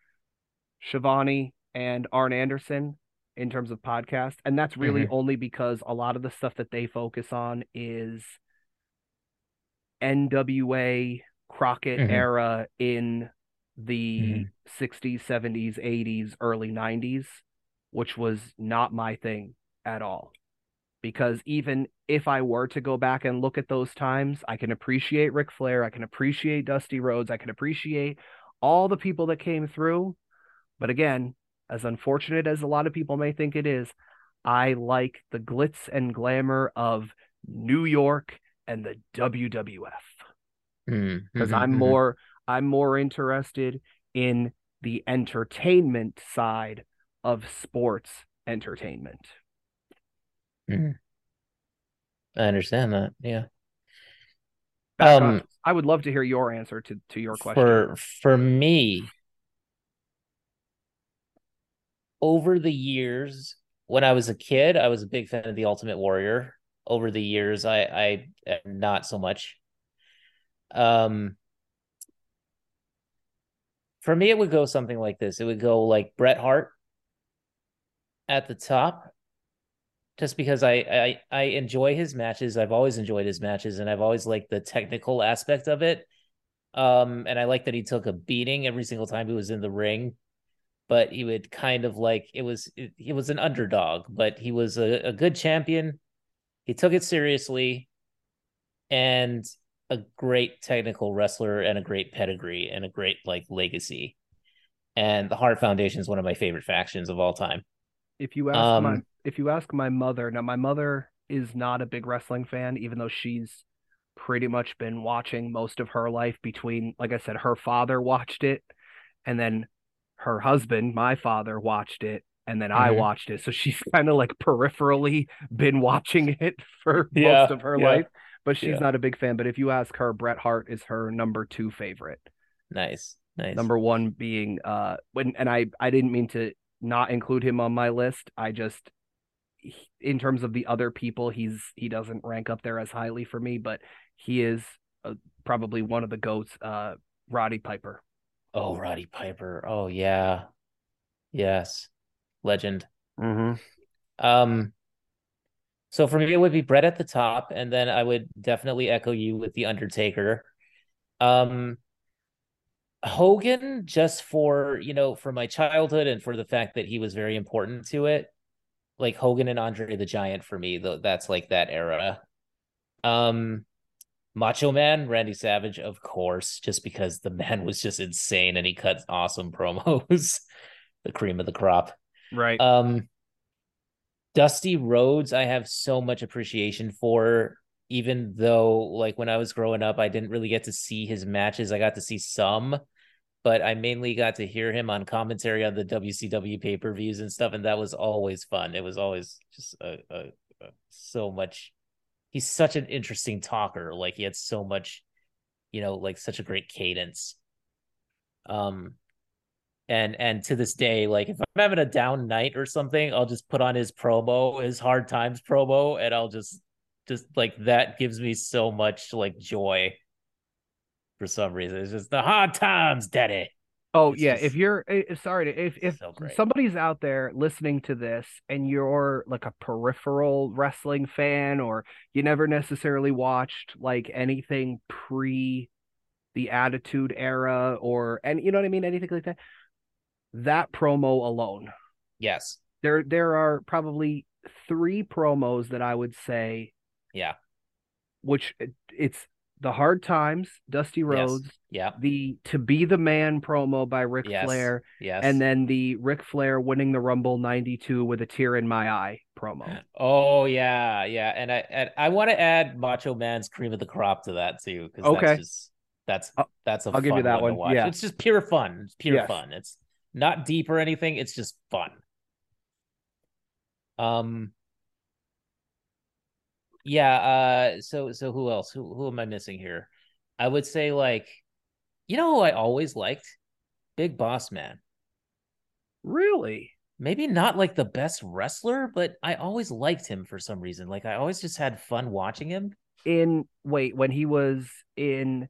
Schiavone and Arn Anderson in terms of podcast. And that's really Mhm. only because a lot of the stuff that they focus on is NWA Crockett Mhm. era in the Mhm. 60s, 70s, 80s, early 90s, which was not my thing at all because even if I were to go back and look at those times, I can appreciate Ric Flair, I can appreciate Dusty Rhodes, I can appreciate all the people that came through. But again, as unfortunate as a lot of people may think it is, I like the glitz and glamour of New York and the WWF Mm, because mhm, I'm mhm. more I'm more interested in the entertainment side of sports entertainment. I understand that. Yeah. Um. I would love to hear your answer to to your question. For for me, over the years, when I was a kid, I was a big fan of the Ultimate Warrior. Over the years, I I not so much. Um, for me, it would go something like this. It would go like Bret Hart at the top, just because I I I enjoy his matches. I've always enjoyed his matches, and I've always liked the technical aspect of it. Um, and I like that he took a beating every single time he was in the ring, but he would kind of like it was it, he was an underdog, but he was a, a good champion. He took it seriously, and a great technical wrestler and a great pedigree and a great like legacy. And the Hart Foundation is one of my favorite factions of all time. if you ask my Um, if you ask my mother, now my mother is not a big wrestling fan, even though she's pretty much been watching most of her life between, like I said, her father watched it, and then her husband, my father, watched it, and then I Mhm. watched it. So she's kind of like peripherally been watching it for Yeah, most of her yeah, life, but she's yeah. not a big fan. But if you ask her, Bret Hart is her number two favorite. Nice, nice. Number one being uh when and I I didn't mean to not include him on my list. I just in terms of the other people, he's he doesn't rank up there as highly for me, but he is uh, probably one of the goats. Uh, Roddy Piper. Oh, Roddy Piper. Oh yeah. Yes. Legend. Mm-hmm. Um so for me it would be Bret at the top, and then I would definitely echo you with the Undertaker. Um Hogan, just for you know, for my childhood and for the fact that he was very important to it. Like Hogan and Andre the Giant for me, though that's like that era. Um Macho Man, Randy Savage, of course, just because the man was just insane and he cut awesome promos. the cream of the crop. Right. Um, Dusty Rhodes, I have so much appreciation for, even though, like, when I was growing up, I didn't really get to see his matches. I got to see some, but I mainly got to hear him on commentary on the WCW pay per views and stuff. And that was always fun. It was always just a, a, a, so much. He's such an interesting talker. Like, he had so much, you know, like such a great cadence. Um, and and to this day like if i'm having a down night or something i'll just put on his promo his hard times promo and i'll just just like that gives me so much like joy for some reason it's just the hard times daddy Oh It's yeah, just if you're eh, sorry if if so somebody's out there listening to this and you're like a peripheral wrestling fan or you never necessarily watched like anything pre the Attitude Era or and you know what I mean, anything like that. That promo alone, yes. There there are probably three promos that I would say, yeah. which it's the Hard Times, Dusty Rhodes, yeah the To Be the Man promo by Ric yes. Flair, yes. and then the Ric Flair winning the Rumble 92 with a tear in my eye promo. oh yeah. Yeah. And i and i want to add macho man's cream of the crop to that too because Okay. that's just that's that's a I'll give you that one, one, yeah. it's just pure fun. It's pure Yes. fun. It's not deep or anything. It's just fun. Um yeah uh so so who else? Who who am i missing here? I would say like you know who i always liked? Big boss man. Really? maybe not like the best wrestler but i always liked him for some reason. Like i always just had fun watching him. In wait, when he was in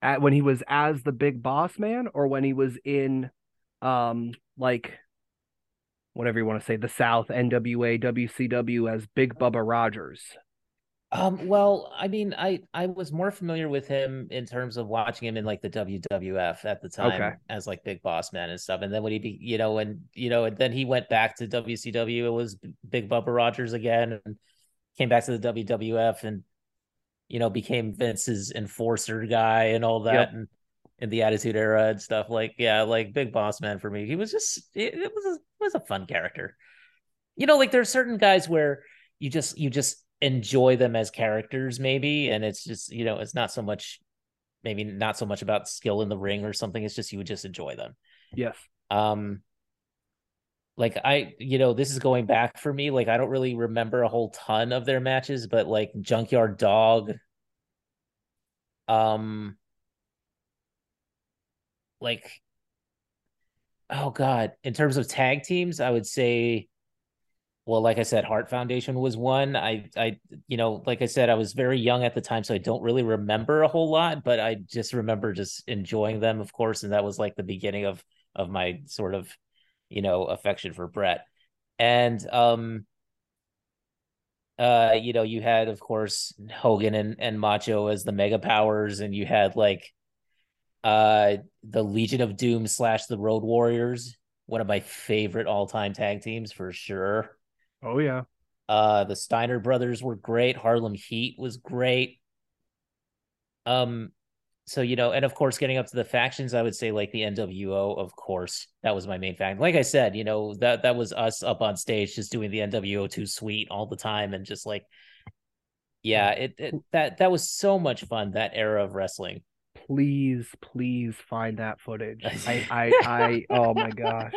at when he was as the big boss man or when he was in um like whatever you want to say, the South NWA WCW as Big Bubba Rogers. Um, well, I mean, I I was more familiar with him in terms of watching him in like the WWF at the time Okay. as like Big Boss Man and stuff. And then when he be, you know, and you know, and then he went back to WCW, it was Big Bubba Rogers again, and came back to the WWF and you know became Vince's enforcer guy and all that, Yep. and in the Attitude Era and stuff. Like, yeah, like Big Boss Man for me, he was just it, it was was a fun character. You know, like there's certain guys where you just you just enjoy them as characters maybe and it's just you know it's not so much maybe not so much about skill in the ring or something it's just you would just enjoy them Yes. um like i you know this is going back for me like i don't really remember a whole ton of their matches but like junkyard dog um like oh god. In terms of tag teams i would say well like i said hart foundation was one. I i you know like i said i was very young at the time so i don't really remember a whole lot but i just remember just enjoying them of course and that was like the beginning of of my sort of you know affection for bret. And um uh you know you had of course hogan and and macho as the mega powers and you had like uh the legion of doom slash the road warriors one of my favorite all-time tag teams for sure. Oh yeah. uh the steiner brothers were great. Harlem heat was great. Um so you know and of course getting up to the factions i would say like the nwo of course that was my main fact. Like i said you know that that was us up on stage just doing the nwo Too Sweet all the time and just like yeah it, it that that was so much fun that era of wrestling Please, please find that footage. I, I, I, oh my gosh.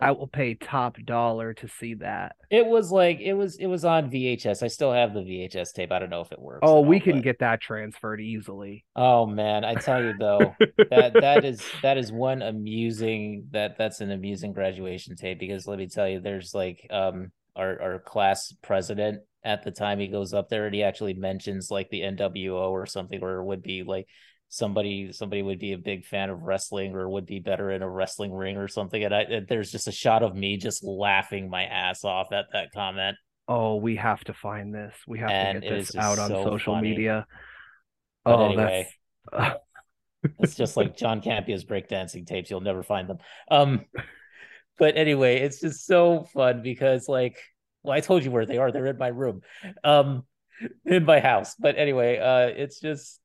I will pay top dollar to see that. It was like it was it was on VHS. I still have the VHS tape. I don't know if it works. Oh, we all, can but- get that transferred easily. Oh man, I tell you though, that that is that is one amusing that that's an amusing graduation tape because let me tell you, there's like um our our class president at the time he goes up there and he actually mentions like the NWO or something or would be like somebody somebody would be a big fan of wrestling or would be better in a wrestling ring or something and I and there's just a shot of me just laughing my ass off at that comment Oh, we have to find this. We have And to get this out on so social funny. media. But oh, anyway. that's It's just like John Campia's breakdancing tapes. You'll never find them. Um, but anyway, it's just so fun because like, well, I told you where they are. They're in my room, um, in my house. But anyway, uh, it's just,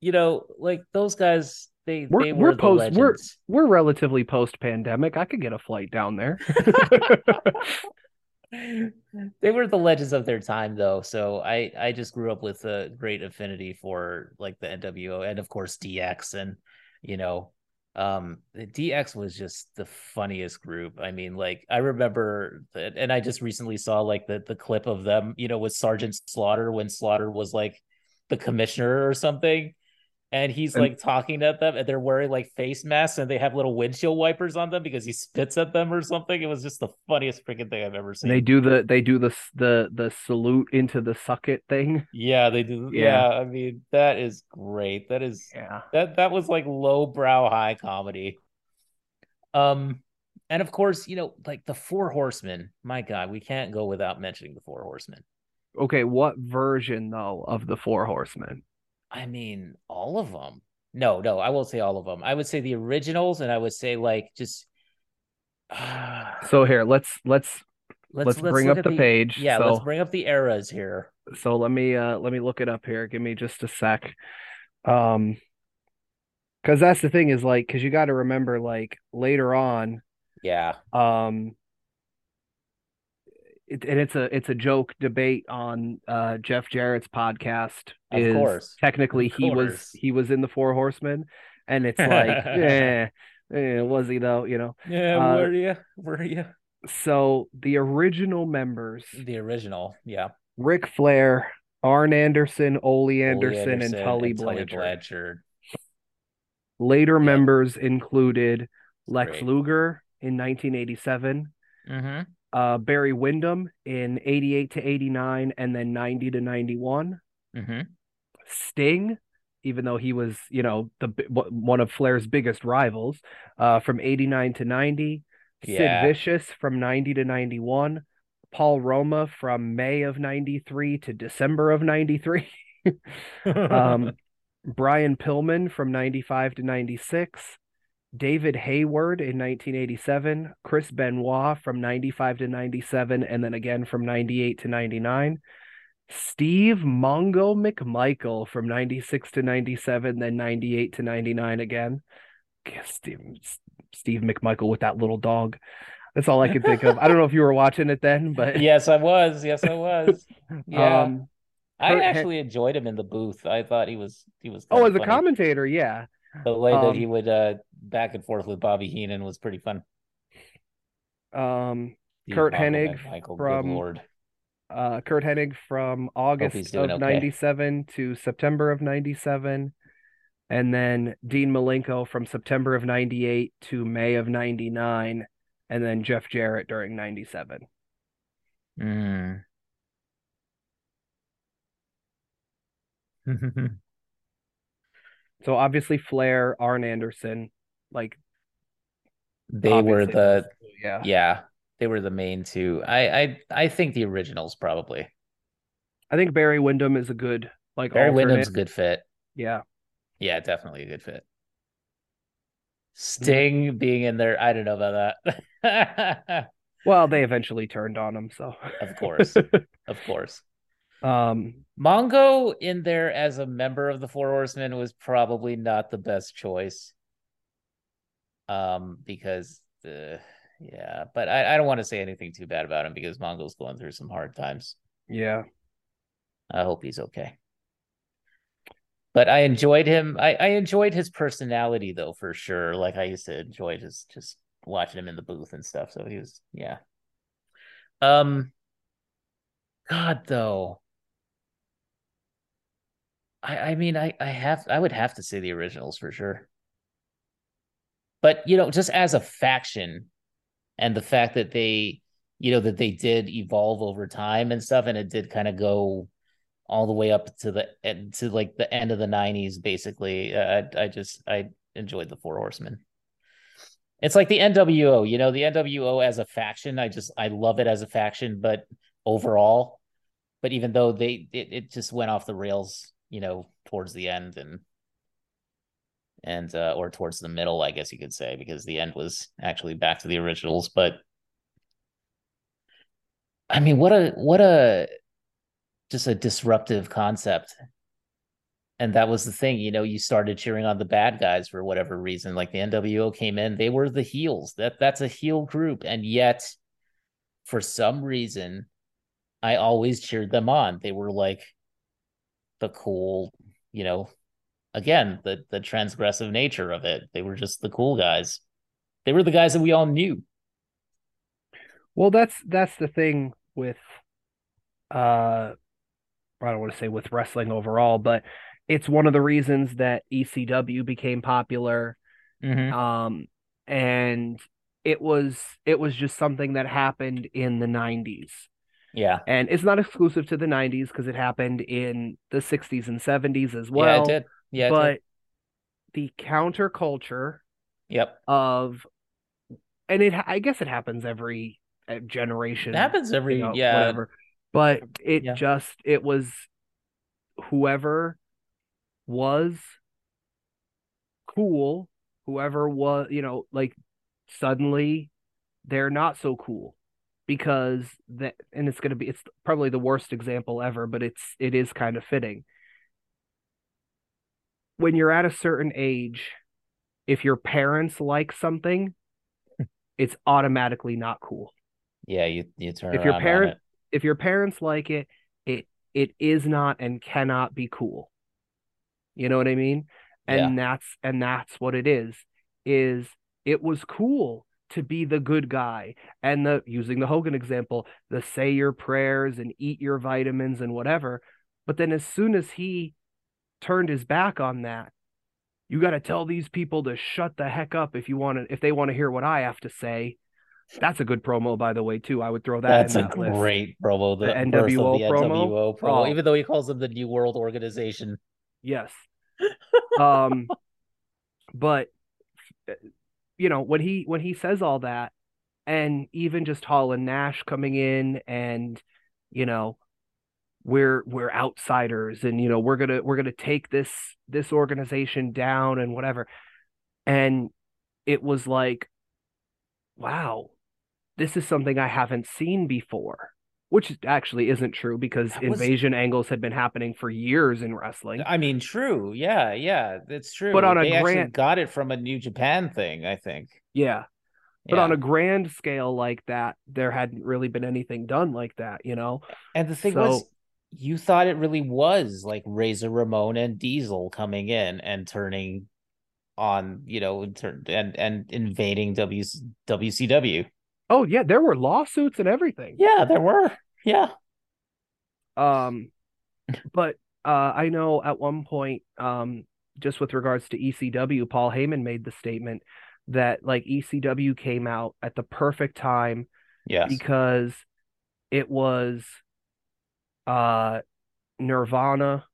you know, like those guys. they We're they we're were the post we're we're relatively post pandemic. I could get a flight down there. they were the legends of their time though so i i just grew up with a great affinity for like the nwo and of course dx and you know um the dx was just the funniest group i mean like i remember that and i just recently saw like the the clip of them you know with sergeant slaughter when slaughter was like the commissioner or something and he's And- like talking at them and they're wearing like face masks and they have little windshield wipers on them because he spits at them or something it was just the funniest freaking thing i've ever seen They do the they do the the the salute into the suck it thing. Yeah, they do. Yeah. Yeah. I mean, that is great. That is Yeah. that that was like low brow high comedy. Um and of course, you know, like the Four Horsemen. My God, we can't go without mentioning the Four Horsemen. Okay, what version though of the Four Horsemen? I mean, all of them. No, no, I won't say all of them. I would say the originals, and I would say like just. So here, let's let's let's, let's bring up at the page. Yeah, So- let's bring up the eras here. so let me uh let me look it up here. Give me just a sec. Um because that's the thing is like because you got to remember like later on Yeah, um it, and it's a it's a joke debate on uh Jeff Jarrett's podcast Of is course. technically Of he was he was in the Four Horsemen and it's like eh, eh was he though you know yeah. Uh, were you? Were you so the original members the original? Yeah. Ric Flair Arn Anderson Ole Ole Anderson, and Tully Blanchard Blanchard. later members included Lex Great. Luger in 1987 Mm-hmm. Uh Barry Windham in 88 to 89 and then 90 to 91 Mm-hmm. Sting, even though he was, you know, the one of Flair's biggest rivals, uh, from 89 to 90. Yeah. Sid Vicious from 90 to 91. Paul Roma from May of 93 to December of 93. um, Brian Pillman from 95 to 96. David Hayward in 1987. Chris Benoit from 95 to 97. And then again from 98 to 99. Steve Mongo McMichael from 96 to 97, then 98 to 99 again. Steve, Steve McMichael with that little dog. That's all I can think of. I don't know if you were watching it then, but yes, I was. Yes, I was. Yeah, um, I actually enjoyed him in the booth. I thought he was he was oh, as a commentator, yeah. The way that um, he would uh back and forth with Bobby Heenan was pretty fun. Um, Steve Curt Hennig McMichael, from- good lord. uh, Curt Hennig from August of okay. 97 to September of 97. And then Dean Malenko from September of 98 to May of 99. And then Jeff Jarrett during 97. Mm. So obviously Flair, Arn Anderson, like they were the yeah. yeah, they were the main two. I I I think the originals probably. I think Barry Windham is a good like Barry alternate. Windham's a good fit. Yeah. Yeah, definitely a good fit. Mm-hmm. Sting being in there, I don't know about that. Well, they eventually turned on him, so of course. Of course. Um Mongo in there as a member of the Four Horsemen was probably not the best choice. Um, because uh, yeah, but I, I don't want to say anything too bad about him because Mongo's going through some hard times. yeah. I hope he's okay. But I enjoyed him. I, I enjoyed his personality though, for sure. Like I used to enjoy just just watching him in the booth and stuff. So he was yeah. Um God though. I I mean I I have I would have to say the originals for sure. But you know, just as a faction and the fact that they you know that they did evolve over time and stuff and it did kind of go all the way up to the to like the end of the 90s basically I I just I enjoyed the Four Horsemen. It's like the NWO, you know, the NWO as a faction, I just I love it as a faction, but overall, but even though they it, it just went off the rails, you know, towards the end and and uh or towards the middle, I guess you could say, because the end was actually back to the originals, but I mean, what a what a just a disruptive concept and that was the thing, you know, you started cheering on the bad guys for whatever reason. Like the NWO came in, they were the heels. That that's a heel group, and yet for some reason, I always cheered them on. They were like the cool, you know, again, the the transgressive nature of it. They were just the cool guys. They were the guys that we all knew. Well, that's that's the thing with uh I don't want to say with wrestling overall, but it's one of the reasons that ECW became popular. Mm-hmm. Um and it was it was just something that happened in the 90s. Yeah. And it's not exclusive to the 90s because it happened in the 60s and 70s as well. Yeah, it did. Yeah, it but did. the counterculture Yep. of and it I guess it happens every uh, generation. It happens every you know, yeah. whatever. But it Yeah. just it was whoever was cool, whoever was, you know, like suddenly they're not so cool because that and it's going to be it's probably the worst example ever, but it's it is kind of fitting. When you're at a certain age, if your parents like something, it's automatically not cool. Yeah, you you turn If your parent- If your parents like it, it it is not and cannot be cool. You know what I mean? And that's and that's what it is. Is it was cool to be the good guy and the using the Hogan example, the say your prayers and eat your vitamins and whatever. But then as soon as he turned his back on that, you got to tell these people to shut the heck up if you want to if they want to hear what I have to say. That's a good promo, by the way, too. I would throw that That's in a that list. great promo. The, The NWO the promo? NWO promo, Oh. even though he calls them the New World Organization. Yes. um but you know, when he when he says all that and even just Hall and Nash coming in and you know, we're we're outsiders and you know, we're to we're to take this this organization down and whatever. And it was like wow, this is something I haven't seen before. Which actually isn't true because was- invasion angles had been happening for years in wrestling. I mean, true. Yeah, yeah, it's true. But on a they grand- got it from a New Japan thing, I think. Yeah. But Yeah. on a grand scale like that, there hadn't really been anything done like that, you know? And the thing So- was, you thought it really was like Razor Ramon and Diesel coming in and turning on, you know, and and and invading W WCW. Oh yeah, there were lawsuits and everything. Yeah, there were. Yeah. Um but uh I know at one point um just with regards to ECW, Paul Heyman made the statement that like ECW came out at the perfect time Yes. because it was uh Nirvana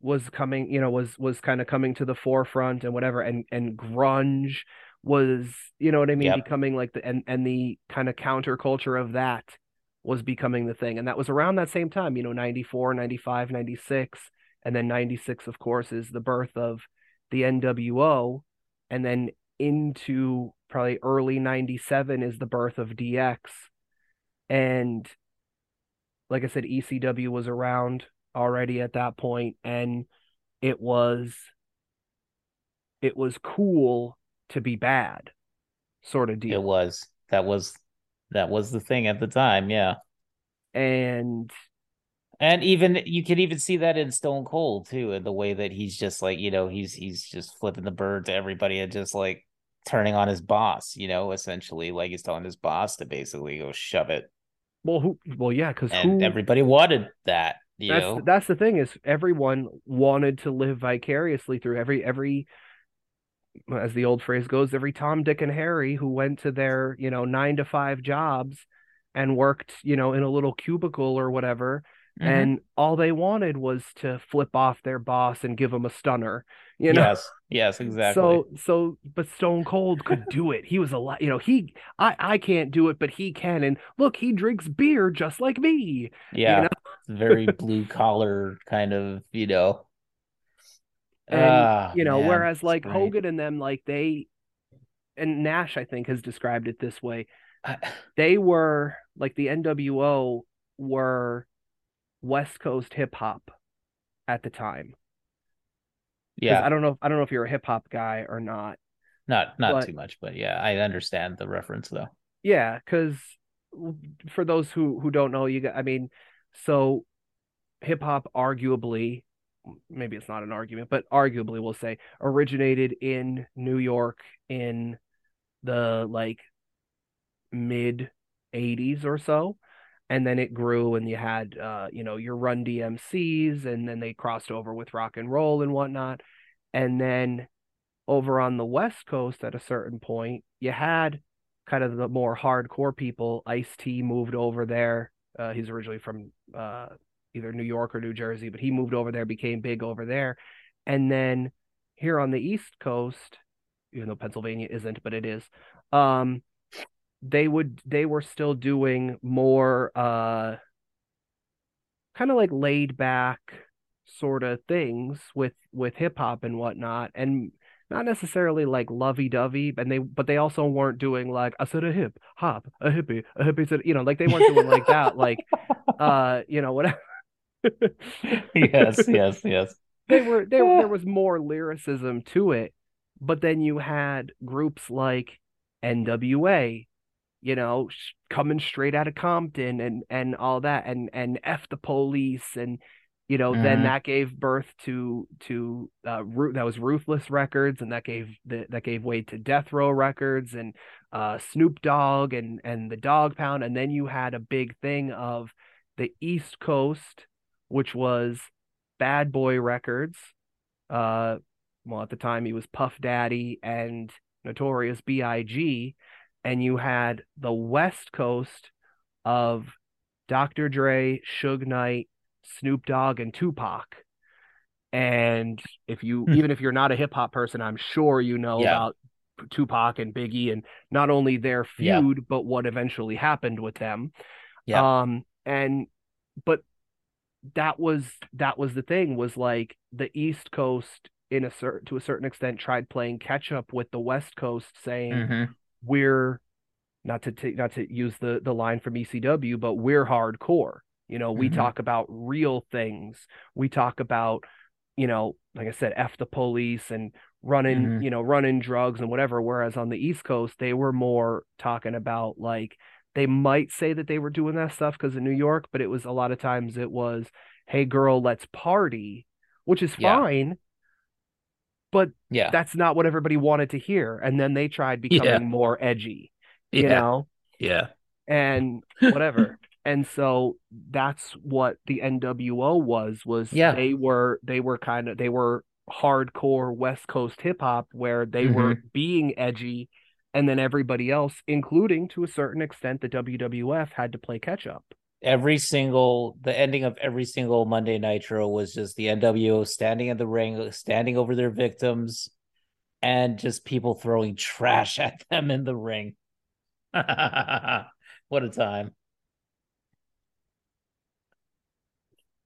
was coming, you know, was was kind of coming to the forefront and whatever and and grunge was, you know what I mean, Yep. becoming like the and and the kind of counterculture of that was becoming the thing. And that was around that same time, you know, 94, 95, 96, and then 96 of course is the birth of the NWO and then into probably early 97 is the birth of DX. And like I said, ECW was around already at that point, and it was it was cool to be bad, sort of deal. It was. That was that was the thing at the time, yeah. And And even you can even see that in Stone Cold too, in the way that he's just like, you know, he's he's just flipping the bird to everybody and just like turning on his boss, you know, essentially like he's telling his boss to basically go shove it. well, who? Well, yeah, because everybody wanted that, you that's know. that's the thing is everyone wanted to live vicariously through every every as the old phrase goes every tom dick and harry who went to their you know nine to five jobs and worked you know in a little cubicle or whatever Mhm. and all they wanted was to flip off their boss and give him a stunner you know yes, yes, exactly. so so but stone cold could do it he was a lot you know he i i can't do it but he can and look he drinks beer just like me yeah, know? very blue collar kind of, you know. And Ah, you know man, whereas like great. hogan and them like they and nash i think has described it this way they were like the nwo were west coast hip hop at the time Yeah. I don't know, I don't know if you're a hip hop guy or not. Not not But- too much, but yeah, I understand the reference though. Yeah, because for those who who don't know, you got, I mean, so hip hop arguably, maybe it's not an argument, but arguably we'll say originated in New York in the like mid 80s or so. And then it grew, and you had, uh, you know, your Run DMCs, and then they crossed over with rock and roll and whatnot. And then over on the West Coast at a certain point, you had kind of the more hardcore people. Ice T moved over there. Uh, he's originally from uh, either New York or New Jersey, but he moved over there, became big over there. And then here on the East Coast, even though Pennsylvania isn't, but it is, um, they would they were still doing more uh kind of like laid back sort of things with with hip hop and whatnot and not necessarily like lovey dovey and they but they also weren't doing like I said a hip hop a hippie a hippie said you know like they weren't doing like that like uh you know whatever yes, yes, yes. they were there there was more lyricism to it but then you had groups like NWA you know sh- coming straight out of Compton and and all that and and F the police and you know then Mhm. that gave birth to to uh that was Ruthless Records and that gave the, that gave way to Death Row Records and uh Snoop Dogg and and the Dog Pound and then you had a big thing of the East Coast which was Bad Boy Records uh well at the time he was Puff Daddy and Notorious B.I.G. and you had the West Coast of Dr. Dre, Suge Knight, Snoop Dogg, and Tupac. And if you Hmm. even if you're not a hip hop person, I'm sure you know Yeah. about Tupac and Biggie and not only their Yeah. feud, but what eventually happened with them. Yeah. Um and but that was that was the thing was like the East Coast in a certain to a certain extent tried playing catch up with the West Coast saying Mhm. we're not to take not to use the the line from ECW, but we're hardcore. You know, we Mhm. talk about real things. We talk about, you know, like I said, F the police and running, Mhm. you know, running drugs and whatever. Whereas on the East Coast, they were more talking about like they might say that they were doing that stuff because in New York, but it was a lot of times it was, hey girl, let's party, which is Yeah. fine, but Yeah. that's not what everybody wanted to hear. And then they tried becoming Yeah. more edgy, you Yeah. know, Yeah. and whatever. and so that's what the NWO was was Yeah. they were they were kind of they were hardcore West Coast hip hop where they were Mm-hmm. being edgy and then everybody else including to a certain extent the WWF had to play catch up. Every single the ending of every single Monday Nitro was just the NWO standing in the ring, standing over their victims, and just people throwing trash at them in the ring. what a time.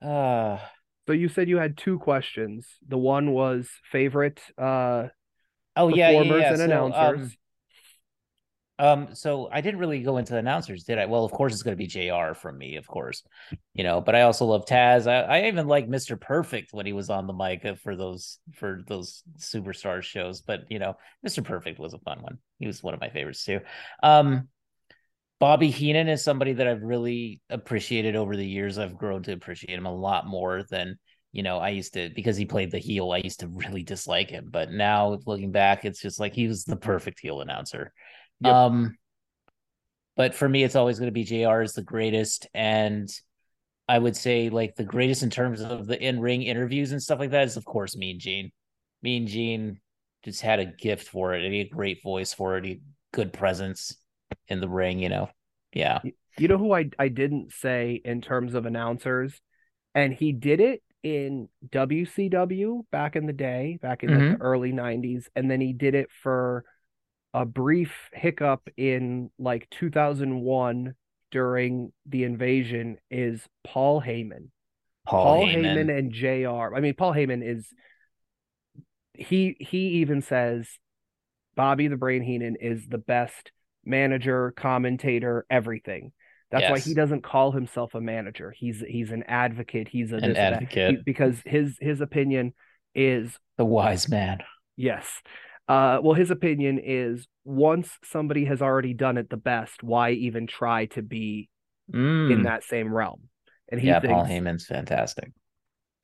Ah, So you said you had two questions. The one was favorite uh oh yeah, yeah, yeah. and So, announcers. um, Um, so I didn't really go into the announcers, did I? Well, of course it's gonna be JR from me, of course. You know, but I also love Taz. I, I even like Mr. Perfect when he was on the mic uh, for those for those superstar shows. But you know, Mr. Perfect was a fun one. He was one of my favorites too. Um Bobby Heenan is somebody that I've really appreciated over the years. I've grown to appreciate him a lot more than you know, I used to because he played the heel, I used to really dislike him. But now looking back, it's just like he was the perfect heel announcer. Yep. Um, but for me, it's always going to be JR is the greatest, and I would say like the greatest in terms of the in ring interviews and stuff like that is of course Mean Gene. Mean Gene just had a gift for it, and he had a great voice for it. He had good presence in the ring, you know. Yeah, You know who I I didn't say in terms of announcers, and he did it in WCW back in the day, back in like, Mhm. the early '90s, and then he did it for a brief hiccup in like 2001 during the invasion. Is Paul Heyman? Paul, Paul Heyman. Heyman and JR. I mean, Paul Heyman is he he even says Bobby the Brain Heenan is the best manager, commentator, everything. That's why he doesn't call himself a manager. He's he's an advocate. He's a An this and that. advocate. He- because his his opinion is the wise man. Yes. Uh, well, his opinion is once somebody has already done it the best, why even try to be Mm. in that same realm? And he yeah, thinks, Paul Heyman's fantastic.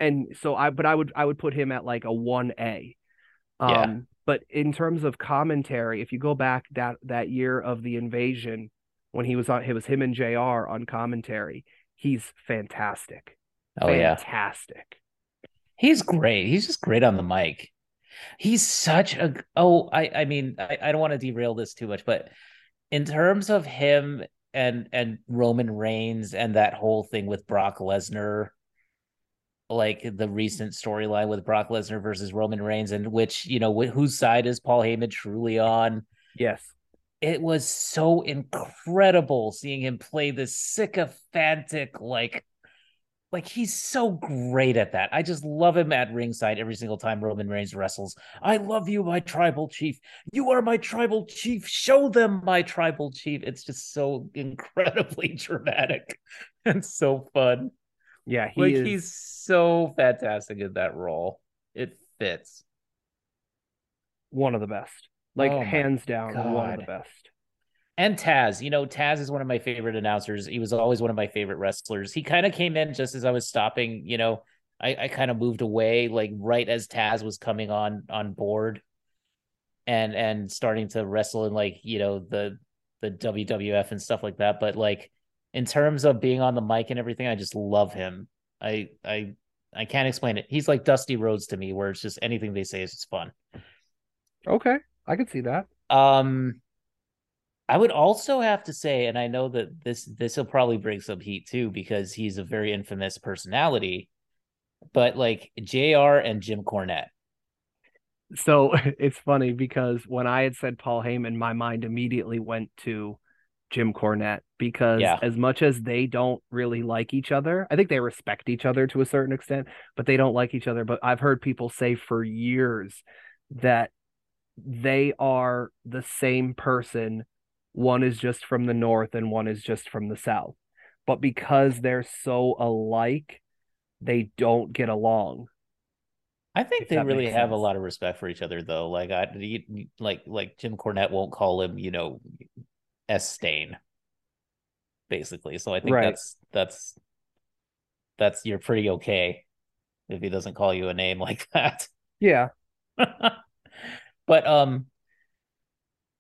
and so I, but I would, I would put him at like a one A. Um, Yeah. but in terms of commentary, if you go back that that year of the invasion when he was on, it was him and Jr. on commentary. He's fantastic. Oh yeah. fantastic. He's great. He's just great on the mic. He's such a oh, I I mean, I, I don't want to derail this too much, but in terms of him and and Roman Reigns and that whole thing with Brock Lesnar, like the recent storyline with Brock Lesnar versus Roman Reigns, and which you know wh- whose side is Paul Heyman truly on? Yes. It was so incredible seeing him play this sycophantic like like he's so great at that. I just love him at ringside every single time Roman Reigns wrestles. I love you, my tribal chief. You are my tribal chief. Show them my tribal chief. It's just so incredibly dramatic and so fun. Yeah, he like is he's so fantastic in that role. It fits. one of the best. Like Oh hands down, one of the best. And Taz, you know, Taz is one of my favorite announcers. He was always one of my favorite wrestlers. He kind of came in just as I was stopping, you know, I, I kind of moved away like right as Taz was coming on on board and and starting to wrestle in like, you know, the the WWF and stuff like that. But like in terms of being on the mic and everything, I just love him. I I I can't explain it. He's like Dusty Rhodes to me, where it's just anything they say is just fun. Okay, I could see that. Um, I would also have to say, and I know that this this will probably bring some heat too because he's a very infamous personality, but like Jr. and Jim Cornette. So it's funny because when I had said Paul Heyman, my mind immediately went to Jim Cornette because Yeah. as much as they don't really like each other, I think they respect each other to a certain extent, but they don't like each other. But I've heard people say for years that they are the same person. One is just from the north and one is just from the south. But because they're so alike, they don't get along. I think they really have a lot of respect for each other, though. Like I, you- like like Jim Cornette won't call him, you know, S Stain, basically. So I think Right. that's that's that's you're pretty okay if he doesn't call you a name like that. Yeah. but um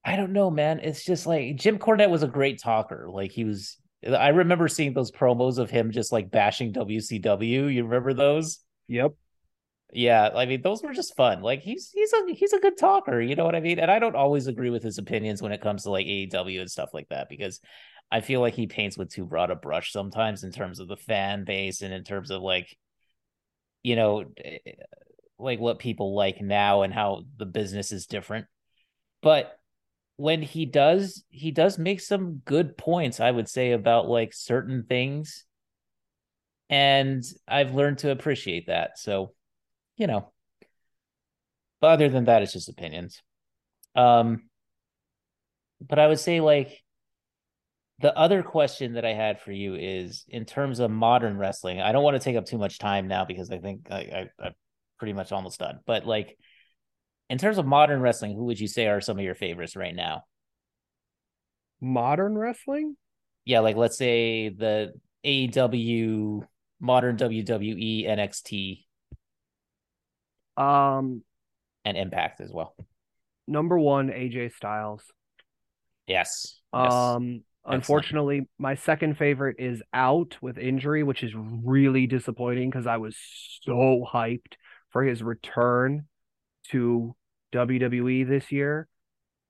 I don't know, man. It's just like Jim Cornette was a great talker. Like he was I remember seeing those promos of him just like bashing WCW. You remember those? Yep. Yeah, I mean those were just fun. Like he's he's a he's a good talker, you know what I mean? And I don't always agree with his opinions when it comes to like AEW and stuff like that because I feel like he paints with too broad a brush sometimes in terms of the fan base and in terms of like you know eh, like what people like now and how the business is different. But when he does he does make some good points I would say about like certain things and I've learned to appreciate that. So you know. But other than that, it's just opinions. Um, but I would say like the other question that I had for you is in terms of modern wrestling. I don't want to take up too much time now because I think I, I I'm pretty much almost done. But like in terms of modern wrestling, who would you say are some of your favorites right now? Modern wrestling? Yeah, like let's say the AEW, modern WWE, NXT, Um, and Impact as well. number one, AJ Styles. Yes. yes. Um, unfortunately, my second favorite is out with injury, which is really disappointing because I was so hyped for his return to WWE this year.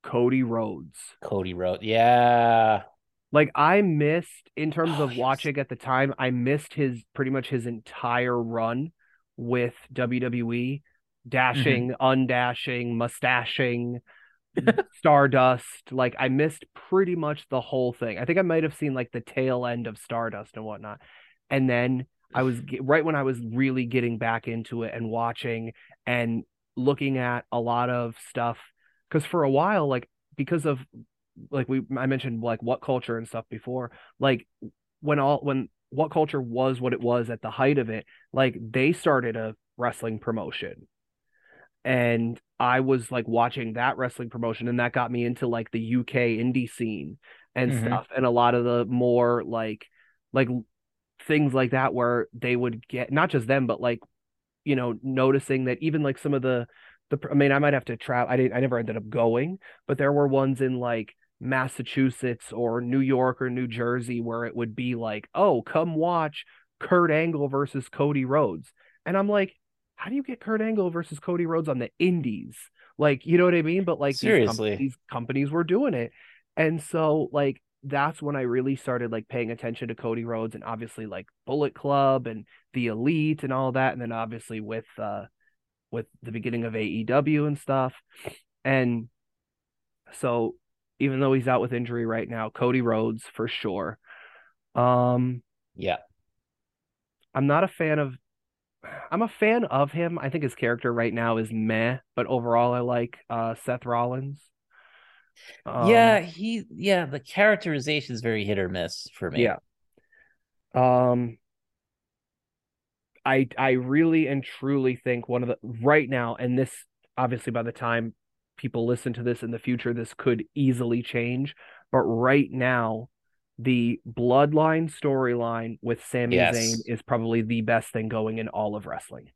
Cody Rhodes. Cody Rhodes. yeah. Like I missed in terms Oh, of yes. watching at the time, I missed his pretty much his entire run with WWE, dashing, mm-hmm. undashing, mustaching, Stardust. Like I missed pretty much the whole thing. I think I might have seen like the tail end of Stardust and whatnot. And then I was right when I was really getting back into it and watching and looking at a lot of stuff because for a while, like because of like we I mentioned like WhatCulture and stuff before, like when all when WhatCulture was what it was at the height of it, like they started a wrestling promotion and I was like watching that wrestling promotion, and that got me into like the UK indie scene and Mhm. stuff, and a lot of the more like like things like that where they would get not just them, but like you know noticing that even like some of the the I mean I might have to travel. I didn't I never ended up going, but there were ones in like Massachusetts or New York or New Jersey where it would be like, oh, come watch Kurt Angle versus Cody Rhodes, and I'm like how do you get Kurt Angle versus Cody Rhodes on the indies? Like, you know what I mean? But like these, com- Seriously. these companies were doing it. And so like that's when I really started like paying attention to Cody Rhodes and obviously like Bullet Club and the Elite and all that. And then obviously with uh with the beginning of AEW and stuff. And so even though he's out with injury right now, Cody Rhodes for sure. Um Yeah. I'm not a fan of I'm a fan of him. I think his character right now is meh, but overall I like uh Seth Rollins. Um, yeah, he yeah, the characterization is very hit or miss for me. Yeah. Um I I really and truly think one of the right now, and this obviously by the time people listen to this in the future, this could easily change. But right now, the bloodline storyline with Sami Yes. Zayn is probably the best thing going in all of wrestling.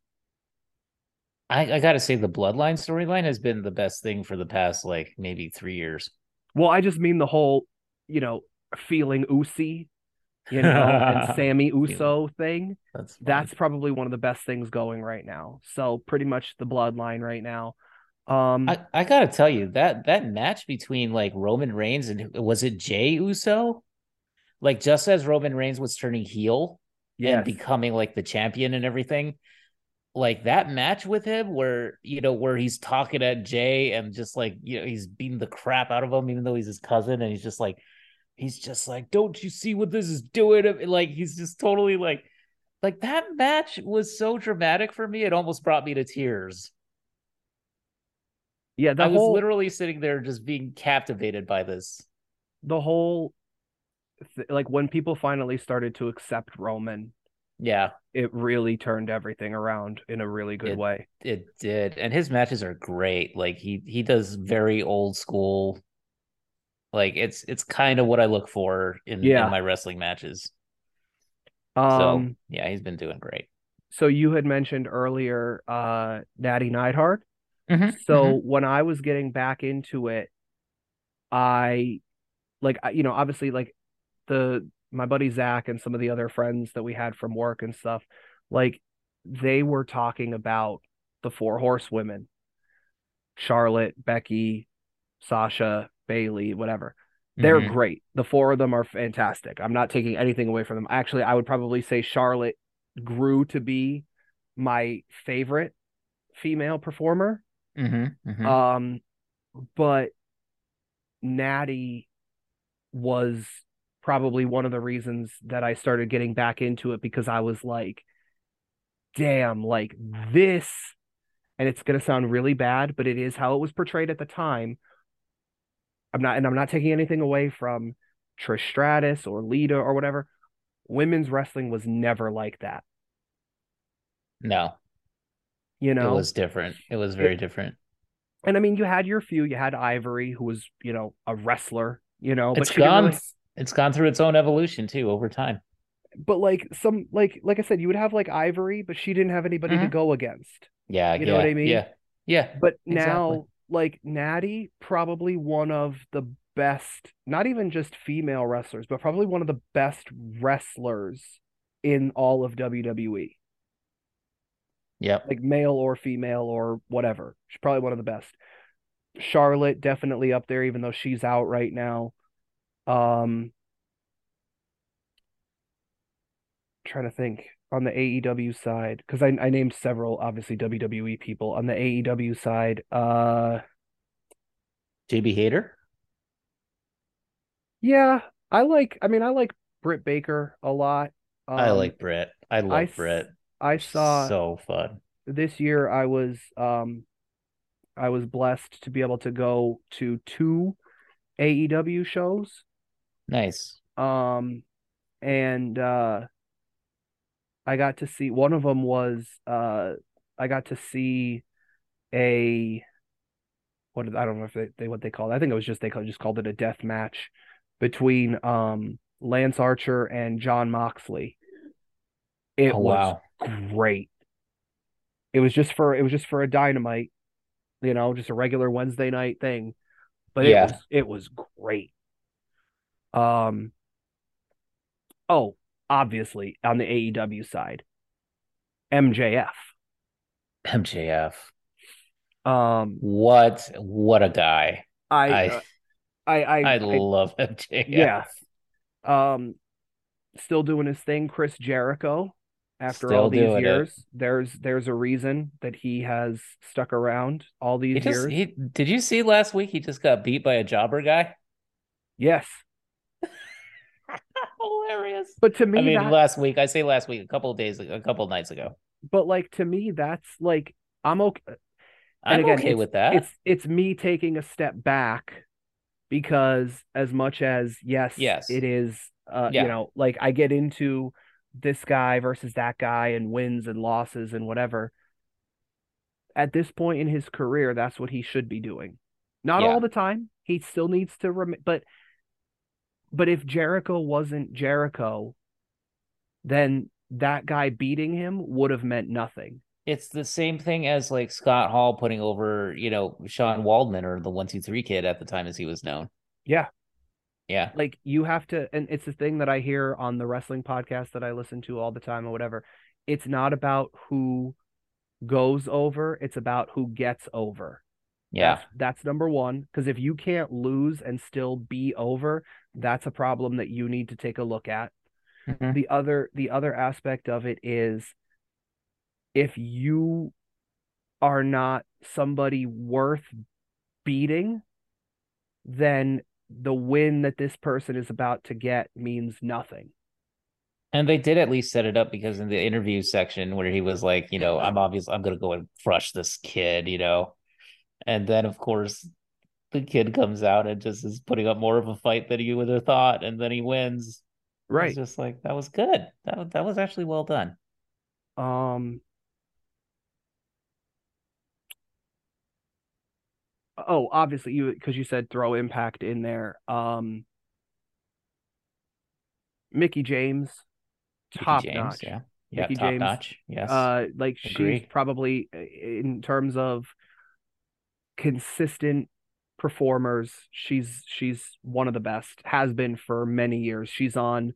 I, I gotta say the bloodline storyline has been the best thing for the past like maybe three years. Well, I just mean the whole, you know, feeling Usi, you know, and Sami Uso thing. That's funny. That's probably one of the best things going right now. So pretty much the bloodline right now. Um I, I gotta tell you that that match between like Roman Reigns and was it Jey Uso? Like just as Roman Reigns was turning heel and becoming like the champion and everything, like that match with him where you know where he's talking at Jey and just like you know he's beating the crap out of him even though he's his cousin and he's just like he's just like don't you see what this is doing And, like he's just totally like like that match was so dramatic for me it almost brought me to tears. yeah, I was whole literally sitting there just being captivated by this. the whole th- like when people finally started to accept Roman, Yeah, it really turned everything around in a really good It- way. it did. And his matches are great. Like he he does very old school. Like it's it's kind of what I look for in, Yeah. in my wrestling matches. Um so yeah, he's been doing great. so you had mentioned earlier uh Natty Neidhart. Mhm, So when I was getting back into it, I like you know obviously like the my buddy Zach and some of the other friends that we had from work and stuff, like they were talking about the four horsewomen, Charlotte, Becky, Sasha, Bayley, whatever. They're Mhm. great. The four of them are fantastic. I'm not taking anything away from them. Actually, I would probably say Charlotte grew to be my favorite female performer. Mhm, mhm. Um, but Natty was probably one of the reasons that I started getting back into it because I was like, damn, like this, and it's gonna sound really bad, but it is how it was portrayed at the time. I'm not, and I'm not taking anything away from Trish Stratus or Lita or whatever. Women's wrestling was never like that, no, you know, it was different. It was very different. and I mean, you had your few. You had Ivory, who was, you know, a wrestler, you know, but It's she gone. really- It's gone through its own evolution too over time. but like some like like I said, you would have like Ivory, but she didn't have anybody to Mhm. go against. Yeah, You know yeah, what I mean? Yeah, yeah. But Exactly. now, like Natty, probably one of the best, not even just female wrestlers, but probably one of the best wrestlers in all of WWE, Yeah, like male or female or whatever. She's probably one of the best. Charlotte definitely up there, even though she's out right now. Um, trying to think on the AEW side because I I named several obviously WWE people on the AEW side. Uh, JB Hater. yeah, I like. I mean, I like Britt Baker a lot. I Um, like Britt. I love I Brett. I saw so fun. this year. I was um, I was blessed to be able to go to two AEW shows. Nice. Um, and uh, I got to see one of them was uh, I got to see a what I don't know if they, they what they called. It. I think it was just they just called it a death match between um Lance Archer and Jon Moxley. It oh, was wow. great. It was just for it was just for a dynamite, you know, just a regular Wednesday night thing. But yeah. it was it was great. Um oh, obviously on the AEW side. MJF. MJF. Um what what a guy. I I uh, I, I, I, I love MJF. Yeah. Um still doing his thing, Chris Jericho after Still all these years. It. There's there's a reason that he has stuck around all these he just, years. He, did you see last week he just got beat by a jobber guy? Yes. Hilarious. But to me, I mean, that... last week, I say last week, a couple of days, a couple of nights ago. But like to me, that's like I'm okay. And I'm again, okay with that. It's it's me taking a step back because as much as yes, yes, it is. Uh, yeah. you know, like I get into this guy versus that guy and wins and losses and whatever. At this point in his career, that's what he should be doing. Not yeah. all the time. He still needs to rem- but but if Jericho wasn't Jericho, then that guy beating him would have meant nothing. It's the same thing as like Scott Hall putting over, you know, Sean Waltman or the one two three kid at the time as he was known. Yeah. Yeah. Like you have to and it's the thing that I hear on the wrestling podcast that I listen to all the time or whatever. It's not about who goes over, it's about who gets over. Yeah. That's, that's number 1 because if you can't lose and still be over, that's a problem that you need to take a look at. Mm-hmm. The other the other aspect of it is if you are not somebody worth beating, then the win that this person is about to get means nothing. And they did at least set it up because in the interview section where he was like, you know, I'm obviously I'm gonna go and crush this kid, you know. And then of course the kid comes out and just is putting up more of a fight than he would have thought, and then he wins. Right. It's just like that was good. That that was actually well done. Um oh, obviously you because you said throw impact in there. Um, Mickie James, top James, notch. Yeah, yeah, top James, notch. Yes. Uh, like Agree. she's probably in terms of consistent performers. She's she's one of the best. Has been for many years. She's on.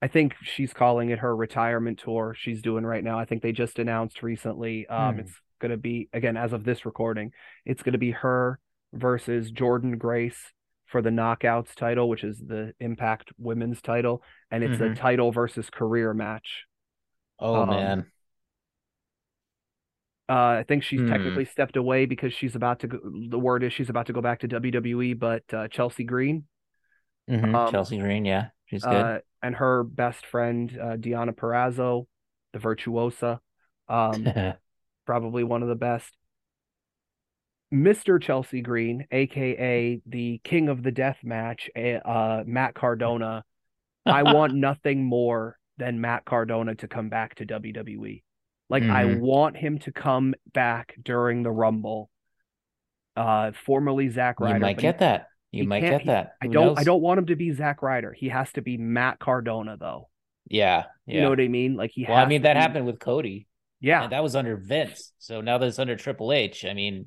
I think she's calling it her retirement tour. She's doing right now. I think they just announced recently. Um, hmm. It's going to be again as of this recording it's going to be her versus Jordynne Grace for the knockouts title which is the impact women's title and it's mm-hmm. a title versus career match oh um, man uh, I think she's hmm. technically stepped away because she's about to go, the word is she's about to go back to WWE but uh, Chelsea Green mm-hmm. um, Chelsea Green yeah she's good uh, and her best friend uh, Deonna Purrazzo the virtuosa um, probably one of the best. Mr. Chelsea Green, aka the King of the Death Match, eh, uh, Matt Cardona. I want nothing more than Matt Cardona to come back to WWE. Like mm-hmm. I want him to come back during the Rumble. Uh, formerly Zack Ryder. You might get that. You might get that. Who I don't. Knows? I don't want him to be Zack Ryder. He has to be Matt Cardona, though. Yeah, yeah. You know what I mean? Like he. Well, I mean that be... happened with Cody. Yeah. And that was under Vince. So now that it's under Triple H, I mean,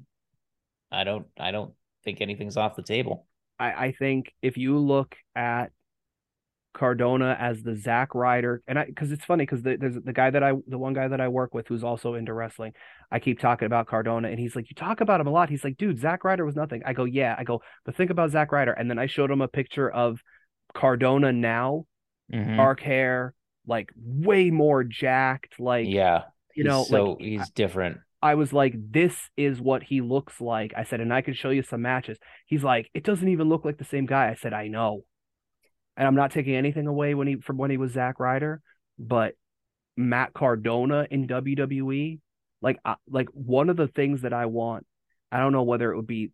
I don't I don't think anything's off the table. I, I think if you look at Cardona as the Zack Ryder, and I because it's funny because the, there's the guy that I the one guy that I work with who's also into wrestling. I keep talking about Cardona, and he's like, "You talk about him a lot." He's like, "Dude, Zack Ryder was nothing." I go, "Yeah." I go, "But think about Zack Ryder," and then I showed him a picture of Cardona now, mm-hmm. dark hair, like way more jacked, like yeah, you know, so like, he's different. I was like, this is what he looks like. I said, and I could show you some matches. He's like, it doesn't even look like the same guy. I said, I know. And I'm not taking anything away when he from when he was Zack Ryder, but Matt Cardona in WWE, like uh, like one of the things that I want, I don't know whether it would be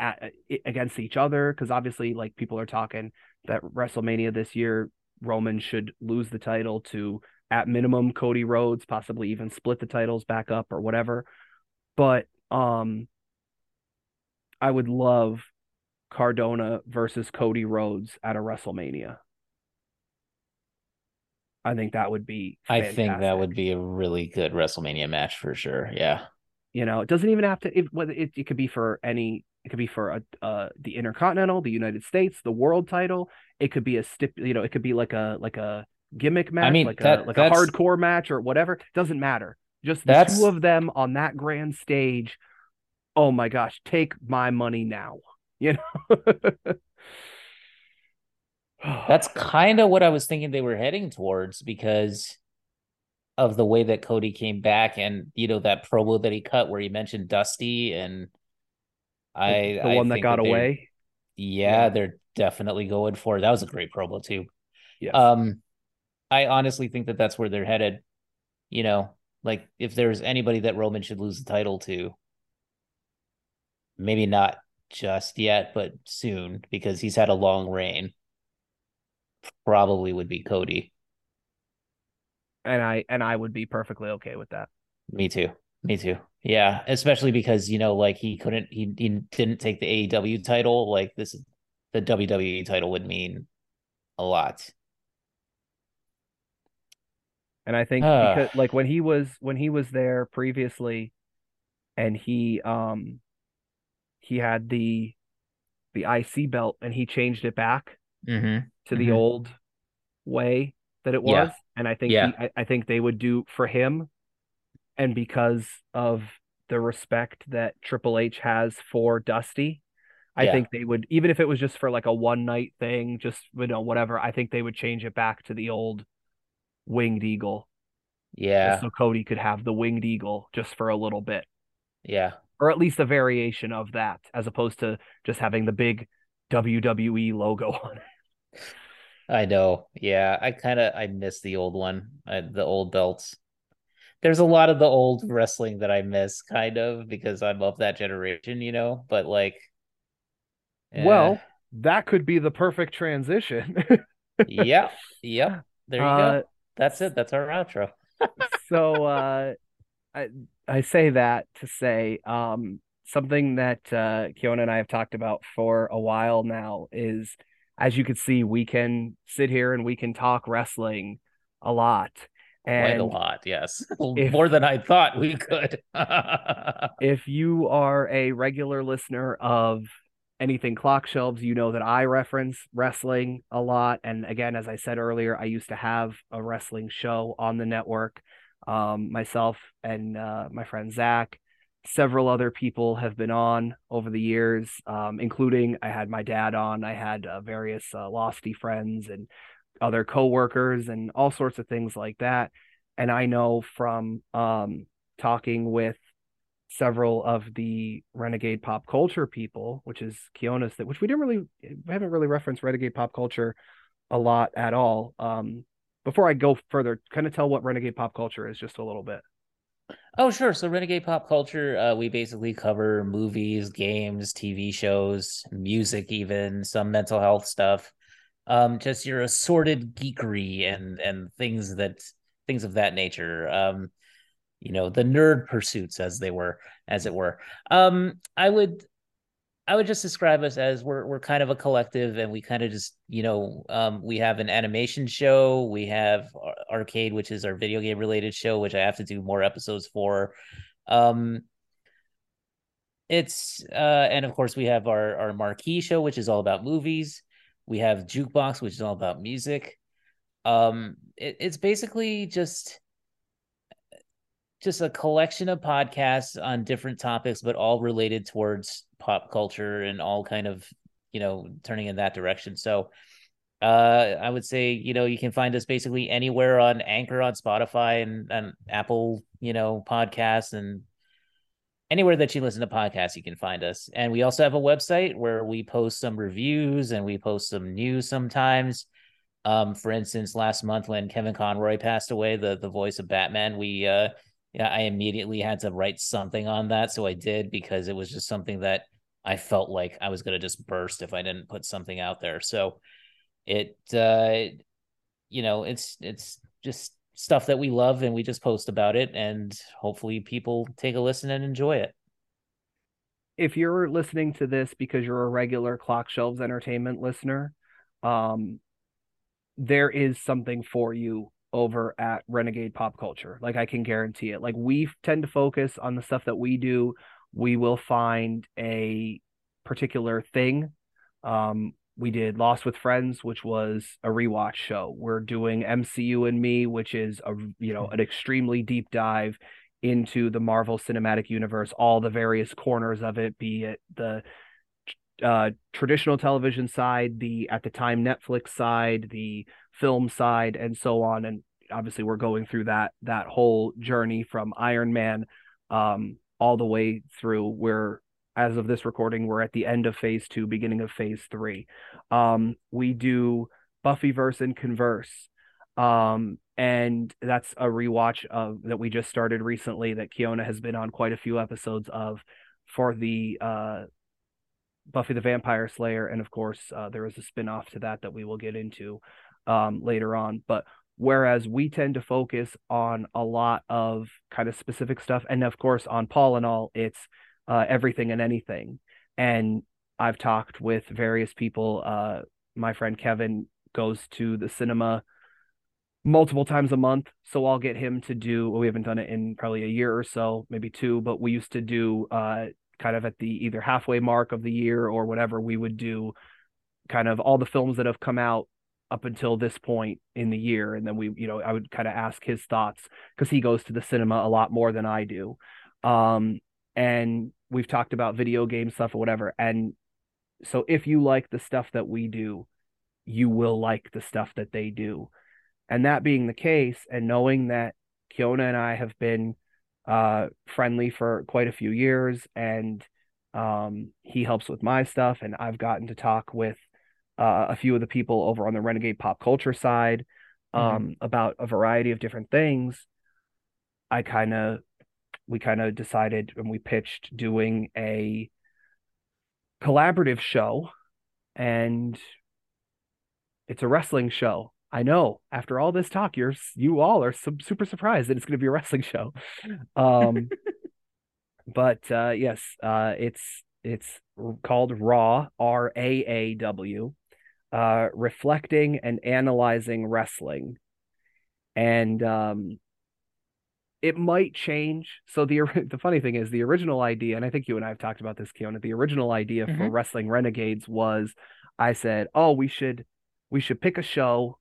at, against each other because obviously like people are talking that WrestleMania this year Roman should lose the title to at minimum Cody Rhodes, possibly even split the titles back up or whatever. But um I would love Cardona versus Cody Rhodes at a WrestleMania. I think that would be I think that would be a really good WrestleMania match for sure. Yeah. You know, it doesn't even have to. It, it, it could be for any. It could be for a uh, the Intercontinental, the United States, the World Title. It could be a stip. You know, it could be like a like a gimmick match, I mean, like that, a like a hardcore match or whatever. Doesn't matter. Just the two of them on that grand stage. Oh my gosh, take my money now. You know. That's kind of what I was thinking they were heading towards because of the way that Cody came back and you know that promo that he cut where he mentioned Dusty and I the, one that got that away. Yeah, yeah, they're definitely going for it. That was a great promo too. Yeah. Um, I honestly think that that's where they're headed. You know, like if there's anybody that Roman should lose the title to, maybe not just yet, but soon because he's had a long reign. Probably would be Cody. And I and I would be perfectly okay with that. Me too. Me too. Yeah, especially because you know, like he couldn't, he, he didn't take the AEW title. Like this, the WWE title would mean a lot. And I think uh, because like when he was when he was there previously, and he um he had the the IC belt and he changed it back mm-hmm. to the mm-hmm. old way that it was. Yeah. And I think yeah. he, I, I think they would do for him, and because of the respect that Triple H has for Dusty, I yeah. think they would even if it was just for like a one night thing, just you know whatever. I think they would change it back to the old winged eagle. Yeah. So Cody could have the winged eagle just for a little bit. Yeah. Or at least a variation of that, as opposed to just having the big WWE logo on it. I know. Yeah. I kind of I miss the old one, I, the old belts. There's a lot of the old wrestling that I miss, kind of, because I'm of that generation, you know. But like, eh. well, that could be the perfect transition. yeah. Yep. There you uh, go. That's it. That's our outro. so uh, I I say that to say um, something that uh, Keona and I have talked about for a while now is, as you can see, we can sit here and we can talk wrestling a lot. And Quite a lot, yes, if, more than I thought we could. if you are a regular listener of anything clock shelves, you know that I reference wrestling a lot. And again, as I said earlier, I used to have a wrestling show on the network. Um, myself and uh, my friend Zach, several other people have been on over the years, um, including I had my dad on. I had uh, various uh, Losty friends and other coworkers and all sorts of things like that. And I know from um, talking with several of the renegade pop culture people, which is Keona's that which we didn't really we haven't really referenced renegade pop culture a lot at all. Um, before I go further, kind of tell what renegade pop culture is just a little bit. Oh, sure. So renegade pop culture, uh, we basically cover movies, games, TV shows, music, even some mental health stuff. Um, just your assorted geekery and and things that things of that nature. Um, you know the nerd pursuits as they were as it were um i would i would just describe us as we're we're kind of a collective and we kind of just you know um we have an animation show we have arcade which is our video game related show which i have to do more episodes for. Um it's uh and of course we have our our marquee show which is all about movies. We have jukebox which is all about music. Um it, it's basically just just a collection of podcasts on different topics, but all related towards pop culture and all kind of, you know, turning in that direction. So uh, I would say, you know, you can find us basically anywhere on Anchor, on Spotify, and, and Apple, you know, podcasts, and anywhere that you listen to podcasts, you can find us. And we also have a website where we post some reviews and we post some news sometimes. Um, for instance, last month when Kevin Conroy passed away, the the voice of Batman, we uh yeah, I immediately had to write something on that. So I did because it was just something that I felt like I was going to just burst if I didn't put something out there. So it, uh, you know, it's, it's just stuff that we love and we just post about it and hopefully people take a listen and enjoy it. if you're listening to this because you're a regular Clock Shelves Entertainment listener, um, there is something for you over at Renegade Pop Culture. Like I can guarantee it. Like we tend to focus on the stuff that we do. We will find a particular thing. Um, we did Lost with Friends, which was a rewatch show. We're doing MCU and Me, which is a you know an extremely deep dive into the Marvel Cinematic Universe, all the various corners of it, be it the uh, traditional television side, the at the time Netflix side, the film side, and so on. And obviously, we're going through that that whole journey from Iron Man um, all the way through. Where as of this recording, we're at the end of Phase Two, beginning of Phase Three. Um, we do Buffyverse and Converse. Um, and that's a rewatch of that we just started recently that Keona has been on quite a few episodes of for the uh Buffy the Vampire Slayer, and of course, uh, there is a spin-off to that that we will get into um, later on. But whereas we tend to focus on a lot of kind of specific stuff, and of course, on Paul and all, it's uh, everything and anything. And I've talked with various people. Uh, my friend Kevin goes to the cinema multiple times a month, so I'll get him to do. Well, we haven't done it in probably a year or so, maybe two, but we used to do uh, kind of at the either halfway mark of the year or whatever, we would do kind of all the films that have come out up until this point in the year. And then we, you know, I would kind of ask his thoughts because he goes to the cinema a lot more than I do. Um, and we've talked about video game stuff or whatever. And so if you like the stuff that we do, you will like the stuff that they do. And that being the case, and knowing that Keona and I have been uh, friendly for quite a few years, and um, he helps with my stuff, and I've gotten to talk with uh, a few of the people over on the Renegade pop culture side mm-hmm. um, mm-hmm. about a variety of different things. I kind of, we kind of decided and we pitched doing a collaborative show, and it's a wrestling show I know after all this talk, you're you all are super surprised that it's going to be a wrestling show. Um, but uh, yes, uh, it's it's called Raw R A A W, uh, reflecting and analyzing wrestling, and um, it might change. So the the funny thing is the original idea, and I think you and I have talked about this, Keona. The original idea mm-hmm. for Wrestling Renegades was, I said, oh, we should we should pick a show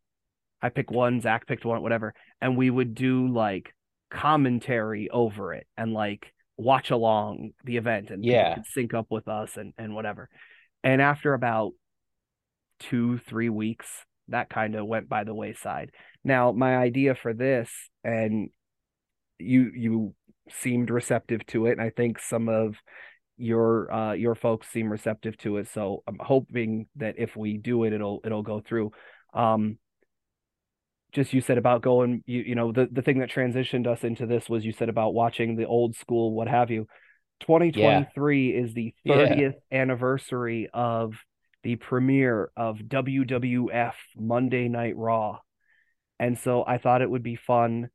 I pick one, Zach picked one, whatever, and we would do like commentary over it and like watch along the event and yeah, sync up with us and and whatever. And after about two, three weeks, that kind of went by the wayside. Now, my idea for this, and you you seemed receptive to it, and I think some of your uh your folks seem receptive to it. So I'm hoping that if we do it, it'll it'll go through. Um, just you said about going you you know the the thing that transitioned us into this was you said about watching the old school what have you 2023 yeah. is the 30th yeah. anniversary of the premiere of WWF Monday Night Raw and so I thought it would be fun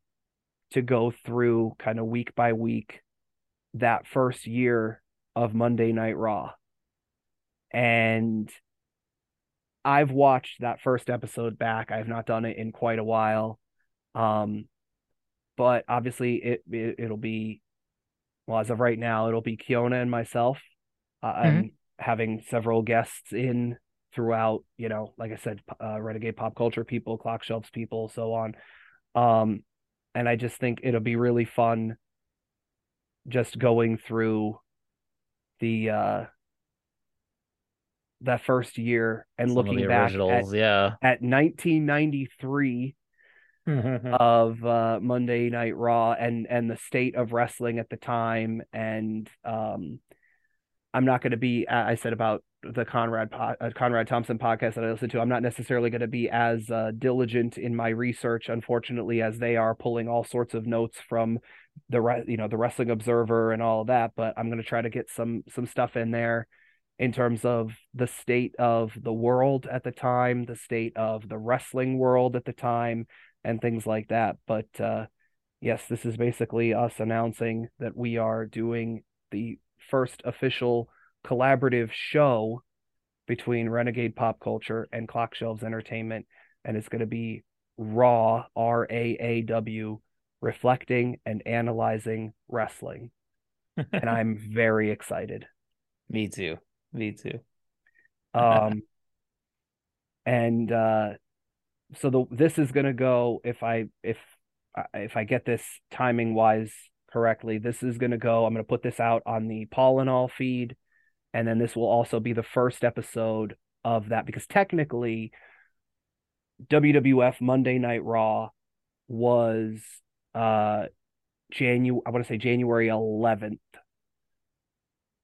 to go through kind of week by week that first year of Monday Night Raw and I've watched that first episode back. I've not done it in quite a while. Um, but obviously it, it will be well as of right now it'll be Keona and myself. Uh, mm-hmm. Having several guests in throughout, you know, like I said, uh, renegade pop culture people, clock shelves people, so on. Um, and I just think it'll be really fun just going through the uh that first year and Some looking back at, yeah. at 1993 of uh, Monday Night Raw and and the state of wrestling at the time and um I'm not going to be I said about the Conrad uh, Conrad Thompson podcast that I listen to I'm not necessarily going to be as uh, diligent in my research unfortunately as they are pulling all sorts of notes from the re- you know the wrestling observer and all of that but I'm going to try to get some some stuff in there in terms of the state of the world at the time, the state of the wrestling world at the time, and things like that. But uh, yes, this is basically us announcing that we are doing the first official collaborative show between Renegade Pop Culture and Clock Shelves Entertainment, and it's going to be Raw R A A W, reflecting and analyzing wrestling, and I'm very excited. Me too. Me too. um, and uh, so the this is going to go if I if if I get this timing wise correctly, this is going to go. I'm going to put this out on the Paul and All feed, and then this will also be the first episode of that because technically, WWF Monday Night Raw was uh January. I want to say January 11th,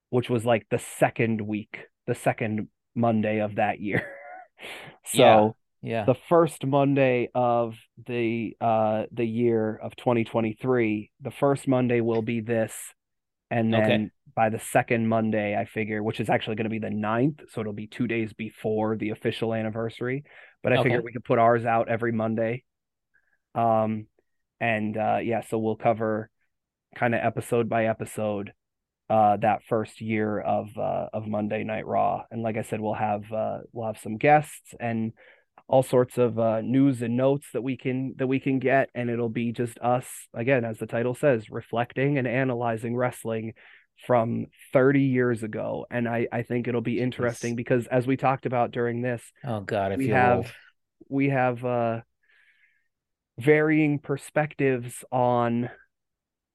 which was like the second week, the second Monday of that year. so. Yeah. The first Monday of the uh the year of 2023, the first Monday will be this, and then Okay. by the second Monday, I figure, which is actually going to be the ninth so it'll be two days before the official anniversary. But I figure we could put ours out every Monday. Um, and uh yeah, so we'll cover kind of episode by episode uh that first year of uh of Monday Night Raw. And like I said, we'll have uh we'll have some guests and all sorts of uh, news and notes that we can that we can get and it'll be just us again as the title says reflecting and analyzing wrestling from 30 years ago and i i think it'll be interesting Jeez. because as we talked about during this Oh God, we have old. we have uh varying perspectives on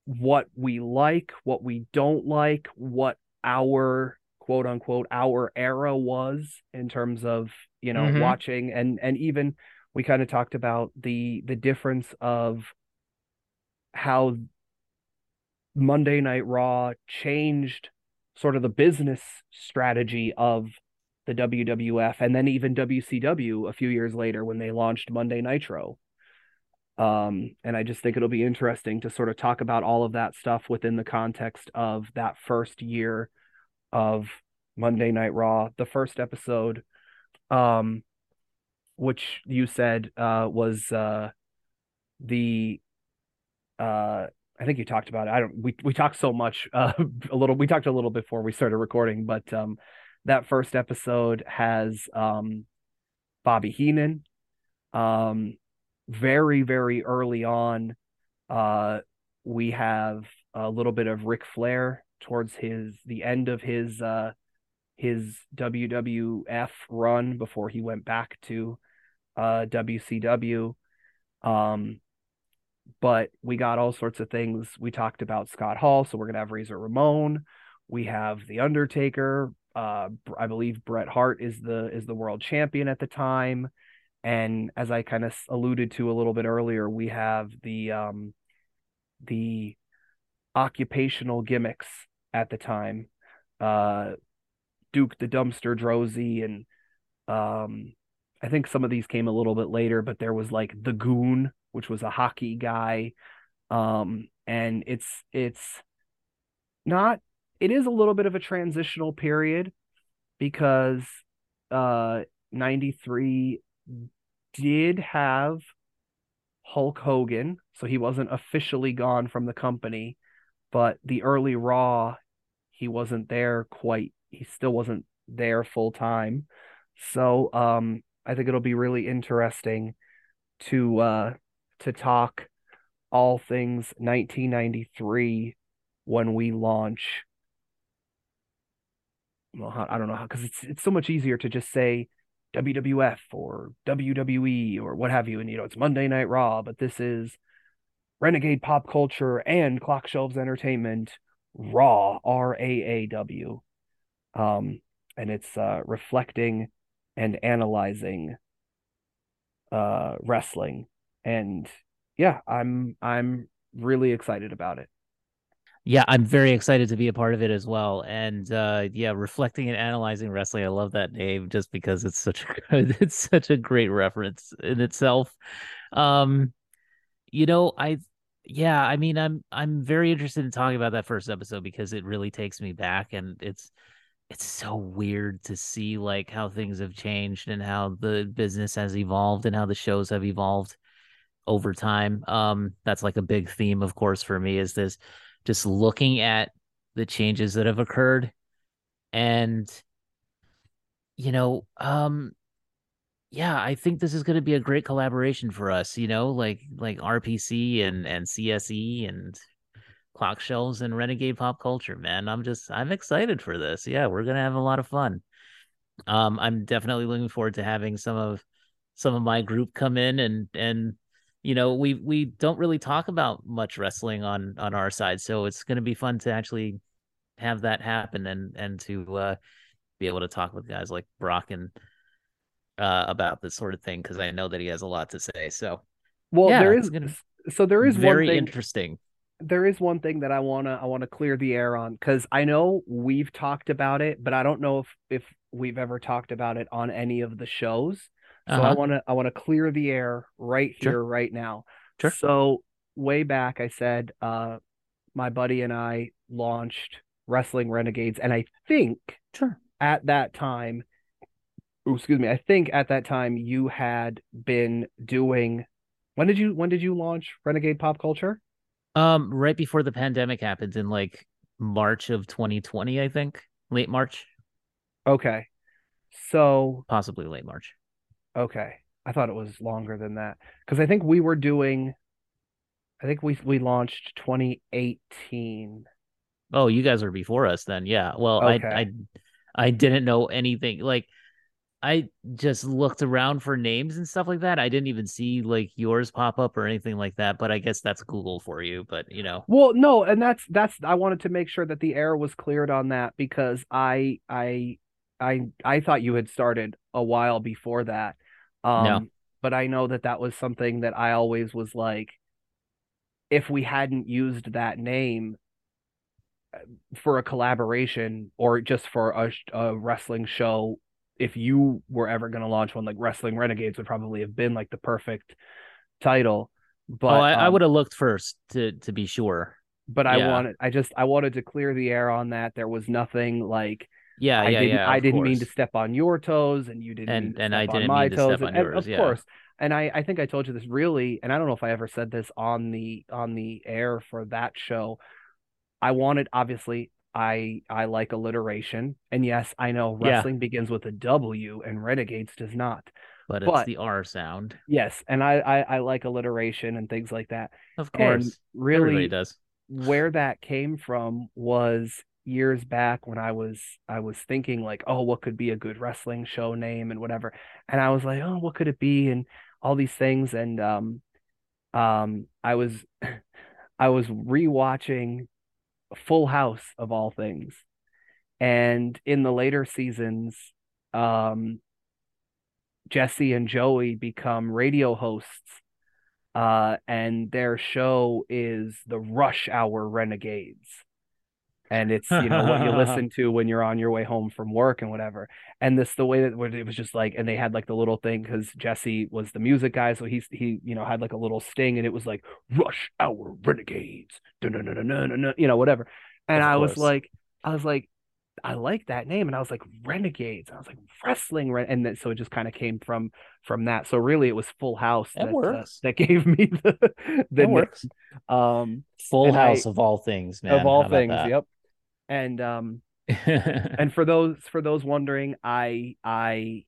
what we like what we don't like what our quote unquote our era was in terms of you know Mhm. watching and and even we kind of talked about the the difference of how Monday Night Raw changed sort of the business strategy of the WWF and then even WCW a few years later when they launched Monday Nitro. Um, and I just think it'll be interesting to sort of talk about all of that stuff within the context of that first year of Monday Night Raw, the first episode, um, which you said uh, was uh, the uh, I think you talked about it. I don't. We we talked so much. Uh, a little. We talked a little before we started recording, but um, that first episode has um, Bobby Heenan. Um, very very early on, uh, we have a little bit of Ric Flair towards his the end of his uh his WWF run before he went back to uh WCW. Um, but we got all sorts of things. We talked about Scott Hall, so we're gonna have Razor Ramon. We have The Undertaker. Uh, I believe Bret Hart is the is the world champion at the time, and as I kind of alluded to a little bit earlier, we have the um, the occupational gimmicks at the time. Uh, Duke the Dumpster Droese and um, I think some of these came a little bit later, but there was like the Goon, which was a hockey guy. Um, and it's it's not it is a little bit of a transitional period because uh 93 did have Hulk Hogan, so he wasn't officially gone from the company, but the early Raw, he wasn't there quite. He still wasn't there full time. So um I think it'll be really interesting to uh to talk all things 1993 when we launch. Well, I don't know how because it's it's so much easier to just say WWF or WWE or what have you, and you know it's Monday Night Raw, but this is Renegade Pop Culture and Clock Shelves Entertainment Raw R A A W, um, and it's uh, reflecting and analyzing uh wrestling and yeah i'm i'm really excited about it Yeah, I'm very excited to be a part of it as well. And uh yeah, reflecting and analyzing wrestling. I love that name just because it's such a good, it's such a great reference in itself. Um, you know, I yeah, I mean I'm I'm very interested in talking about that first episode because it really takes me back and it's it's so weird to see like how things have changed and how the business has evolved and how the shows have evolved over time. Um, that's like a big theme, of course, for me is this just looking at the changes that have occurred And you know, um yeah, I think this is going to be a great collaboration for us, you know, like like RPC and and CSE and clock shelves and renegade pop culture, man. I'm just I'm excited for this. Yeah, we're going to have a lot of fun. Um I'm definitely looking forward to having some of some of my group come in and and you know, we we don't really talk about much wrestling on on our side, so it's going to be fun to actually have that happen and and to uh be able to talk with guys like Brock and uh, about this sort of thing because I know that he has a lot to say. So, well, yeah, there is gonna so there is very one thing, interesting. There is one thing that I wanna I wanna clear the air on because I know we've talked about it, but I don't know if if we've ever talked about it on any of the shows. So uh-huh. I wanna I wanna clear the air right here, sure. right now. Sure. So way back, I said uh, my buddy and I launched Wrestling Renegades, and I think sure. at that time excuse me, I think at that time you had been doing when did you when did you launch Renegade Pop Culture? Um right before the pandemic happened in like March of 2020, I think. Late March. Okay. So possibly late March. Okay. I thought it was longer than that cuz I think we were doing I think we we launched 2018. Oh, you guys are before us then. Yeah. Well, okay. I I I didn't know anything like I just looked around for names and stuff like that. I didn't even see like yours pop up or anything like that, but I guess that's Google for you, but you know. Well, no, and that's that's I wanted to make sure that the air was cleared on that because I I I I thought you had started a while before that. Um no. but I know that that was something that I always was like if we hadn't used that name uh, for a collaboration or just for a, a wrestling show if you were ever going to launch one like Wrestling Renegades would probably have been like the perfect title. But oh, I, um, I would have looked first to to be sure. But I yeah. wanted, I just, I wanted to clear the air on that. There was nothing like, yeah, I yeah, didn't, yeah. I didn't course. mean to step on your toes, and you didn't, and and I didn't my mean toes, and, yours, of yeah. course. And I, I think I told you this really, and I don't know if I ever said this on the on the air for that show. I wanted obviously I I like alliteration, and yes, I know wrestling yeah. begins with a W and Renegades does not. But, but it's the R sound. Yes, and I, I, I like alliteration and things like that. Of course, and really Everybody does. Where that came from was years back when I was I was thinking like, oh, what could be a good wrestling show name and whatever, and I was like, oh, what could it be and all these things, and um, um, I was I was rewatching Full House of all things. And in the later seasons, um, Jesse and Joey become radio hosts, uh, and their show is the Rush Hour Renegades and it's you know what you listen to when you're on your way home from work and whatever and this the way that it was just like and they had like the little thing because jesse was the music guy so he's he you know had like a little sting and it was like rush hour renegades you know whatever and i was like i was like I like that name, and I was like renegades. I was like wrestling, and then so it just kind of came from from that. So really, it was Full House that, that, uh, that gave me the the that works. Um, Full House I, of all things, man. Of all things, yep and um and for those for those wondering i i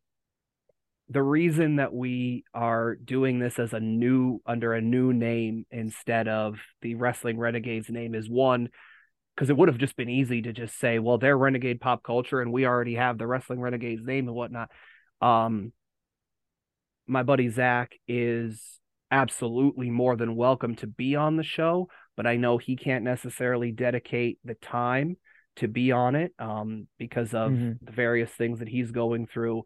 the reason that we are doing this as a new under a new name instead of the wrestling renegades name is one because it would have just been easy to just say well they're renegade pop culture and we already have the wrestling renegades name and whatnot. Um my buddy zach is absolutely more than welcome to be on the show but i know he can't necessarily dedicate the time to be on it um, because of mm-hmm. the various things that he's going through.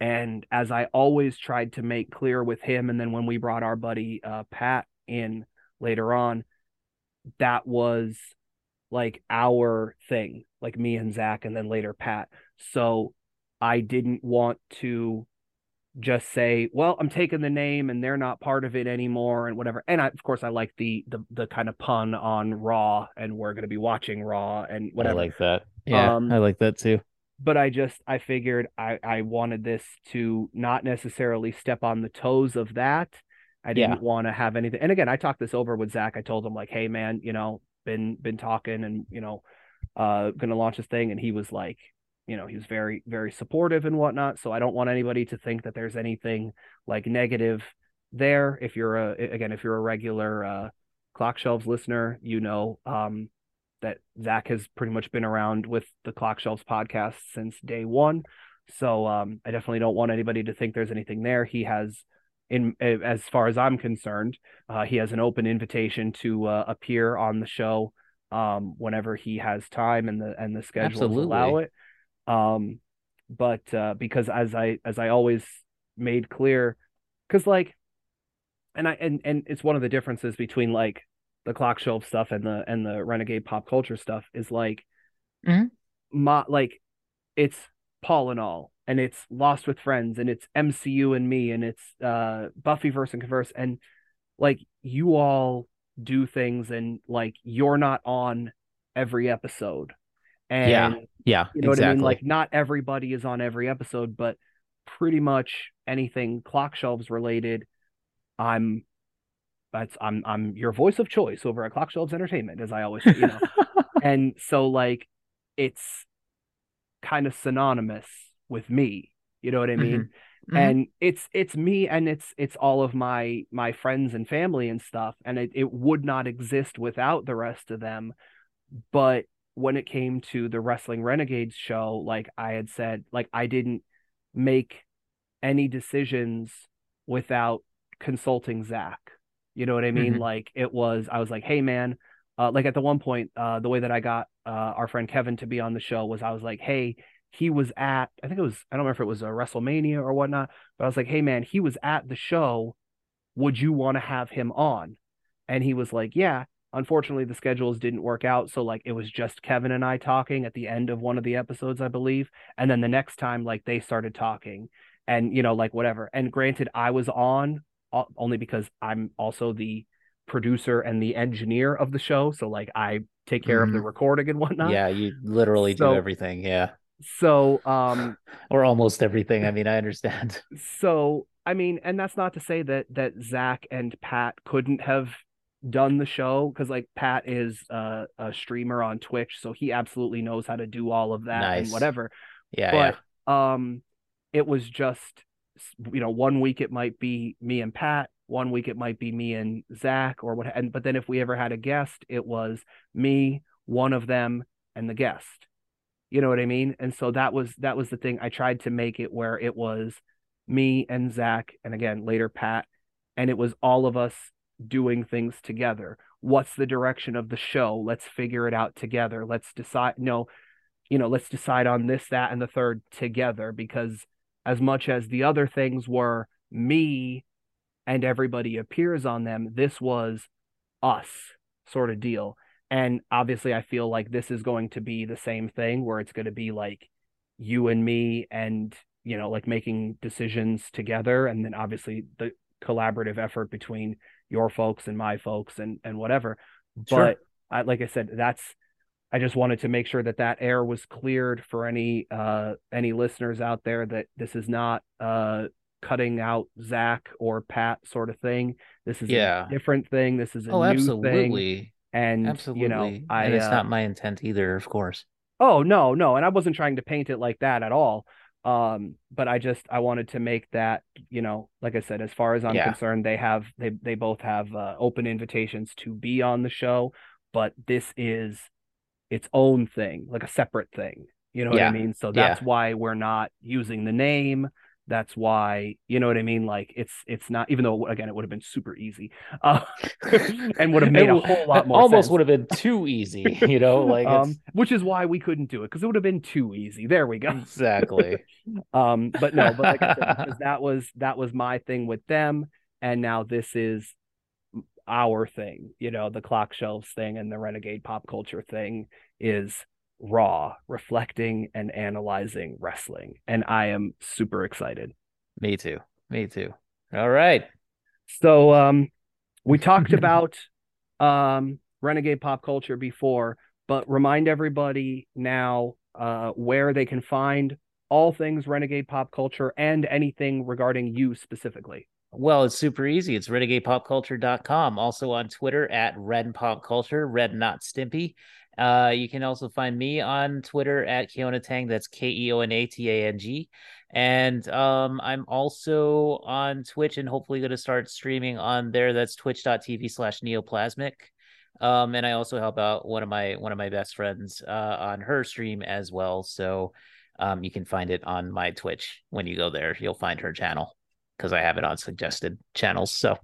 And as I always tried to make clear with him, and then when we brought our buddy uh, Pat in later on, that was like our thing, like me and Zach, and then later Pat. So I didn't want to just say, well, I'm taking the name and they're not part of it anymore and whatever. And I, of course, I like the the the kind of pun on Raw and we're going to be watching Raw and whatever. I like that. Yeah, um, I like that too. But I just I figured I I wanted this to not necessarily step on the toes of that. I didn't yeah. want to have anything. And again, I talked this over with Zach. I told him like, hey man, you know, been been talking and you know, uh, gonna launch this thing, and he was like, you know, he was very, very supportive and whatnot. So I don't want anybody to think that there's anything like negative there. If you're a, again, if you're a regular uh, Clock Shelves listener, you know um, that Zach has pretty much been around with the Clock Shelves podcast since day one. So um, I definitely don't want anybody to think there's anything there. He has, in as far as I'm concerned, uh, he has an open invitation to uh, appear on the show um, whenever he has time and the and the schedules Absolutely. allow it. Um, but uh, because as I as I always made clear, because like, and I and and it's one of the differences between like the clock shelf stuff and the and the renegade pop culture stuff is like, mm-hmm. my like, it's Paul and all, and it's Lost with Friends, and it's MCU and me, and it's uh Buffy verse and converse, and like you all do things and like you're not on every episode and yeah, yeah, you know exactly. what I mean. Like not everybody is on every episode, but pretty much anything clock shelves related, I'm that's I'm I'm your voice of choice over at Clock Shelves Entertainment, as I always say, you know. and so like it's kind of synonymous with me. You know what I mean? Mm-hmm. Mm-hmm. And it's it's me and it's it's all of my my friends and family and stuff. And it, it would not exist without the rest of them. But when it came to the Wrestling Renegades show, like I had said, like I didn't make any decisions without consulting Zach. You know what I mean? Mm-hmm. Like it was, I was like, hey man, uh, like at the one point, uh, the way that I got uh, our friend Kevin to be on the show was I was like, hey, he was at, I think it was, I don't remember if it was a WrestleMania or whatnot, but I was like, hey man, he was at the show. Would you want to have him on? And he was like, yeah unfortunately the schedules didn't work out so like it was just kevin and i talking at the end of one of the episodes i believe and then the next time like they started talking and you know like whatever and granted i was on only because i'm also the producer and the engineer of the show so like i take care mm. of the mm-hmm. recording and whatnot yeah you literally so, do everything yeah so um or almost everything i mean i understand so i mean and that's not to say that that zach and pat couldn't have done the show because like Pat is uh, a streamer on Twitch, so he absolutely knows how to do all of that nice. and whatever. Yeah, but yeah. um, it was just you know one week it might be me and Pat, one week it might be me and Zach or what. And but then if we ever had a guest, it was me, one of them, and the guest. You know what I mean? And so that was that was the thing. I tried to make it where it was me and Zach, and again later Pat, and it was all of us doing things together. What's the direction of the show? Let's figure it out together. Let's decide. No, you know, let's decide on this, that, and the third together. Because as much as the other things were me and everybody appears on them, this was us sort of deal. And obviously, I feel like this is going to be the same thing where it's going to be like you and me and you know like making decisions together and then obviously the collaborative effort between your folks and my folks and and whatever. Sure. but I, like i said that's i just wanted to make sure that that air was cleared for any uh any listeners out there that this is not uh cutting out zach or pat sort of thing. This is yeah. a different thing. This is a oh, new absolutely. thing and absolutely you know I, and it's uh, not my intent either of course. Oh no no. And i wasn't trying to paint it like that at all um but i just i wanted to make that you know like i said as far as i'm yeah. concerned they have they they both have uh, open invitations to be on the show but this is its own thing like a separate thing you know yeah. what i mean so that's yeah. why we're not using the name that's why you know what i mean? Like it's it's not even though again it would have been super easy uh, and would have made a whole lot more almost sense. would have been too easy you know? Like um, which is why we couldn't do it because it would have been too easy. There we go. Exactly. Um but no but like I said, that was that was my thing with them and now this is our thing you know? The clock shelves thing and the renegade pop culture thing is raw, reflecting and analyzing wrestling. And I am super excited. Me too. Me too. All right. So um we talked about um renegade pop culture before, but remind everybody now uh where they can find all things renegade pop culture and anything regarding you specifically. Well, it's super easy. It's renegadepopculture.com. Also on Twitter at Ren Pop Culture, Ren Not Stimpy Uh, you can also find me on Twitter at Keona Tang. That's K E O N A T A N G. And um, I'm also on Twitch and hopefully going to start streaming on there. That's twitch.tv slash neoplasmic. Um, and I also help out one of my one of my best friends uh, on her stream as well. So um, you can find it on my Twitch when you go there. You'll find her channel because I have it on suggested channels. So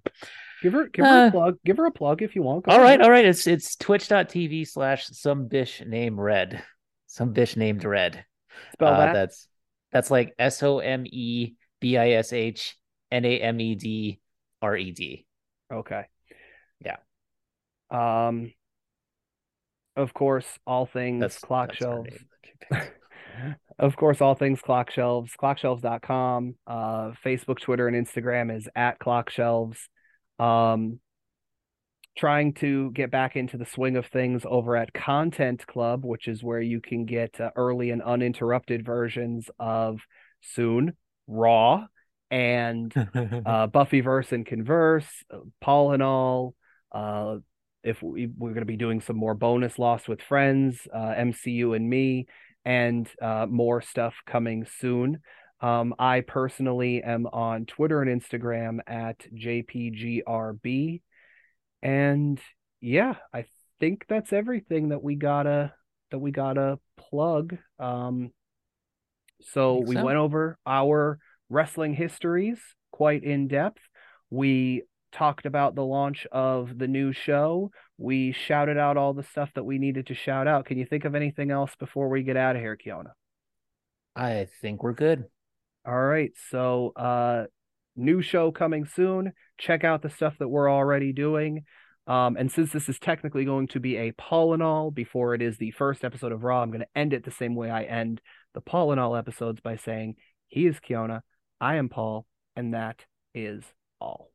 give her give her uh, a plug. Give her a plug if you want. Go all right, all right. It's it's twitch.tv slash some bish named red. Some bish named red. Spell uh, that. That's that's like S O M E B I S H N A M E D R E D. Okay. Yeah. Um, of course, all things that's, clock that's shelves. of course, all things clock shelves, clockshelves.com. Uh, Facebook, Twitter, and Instagram is at clock shelves. Um, trying to get back into the swing of things over at Content Club, which is where you can get uh, early and uninterrupted versions of Soon, Raw, and uh, Buffyverse and Converse, uh, Paul and all. Uh, if we, we're going to be doing some more bonus Lost with Friends, uh, MCU and me, and uh, more stuff coming soon. Um, I personally am on Twitter and Instagram at JPGRB. And yeah, I think that's everything that we gotta that we gotta plug. Um, so we so. went over our wrestling histories quite in depth. We talked about the launch of the new show. We shouted out all the stuff that we needed to shout out. Can you think of anything else before we get out of here, Keona? I think we're good. All right. So, uh, new show coming soon. Check out the stuff that we're already doing. Um, and since this is technically going to be a Paul and all before it is the first episode of Raw, I'm going to end it the same way I end the Paul and all episodes by saying, He is Keona, I am Paul, and that is all.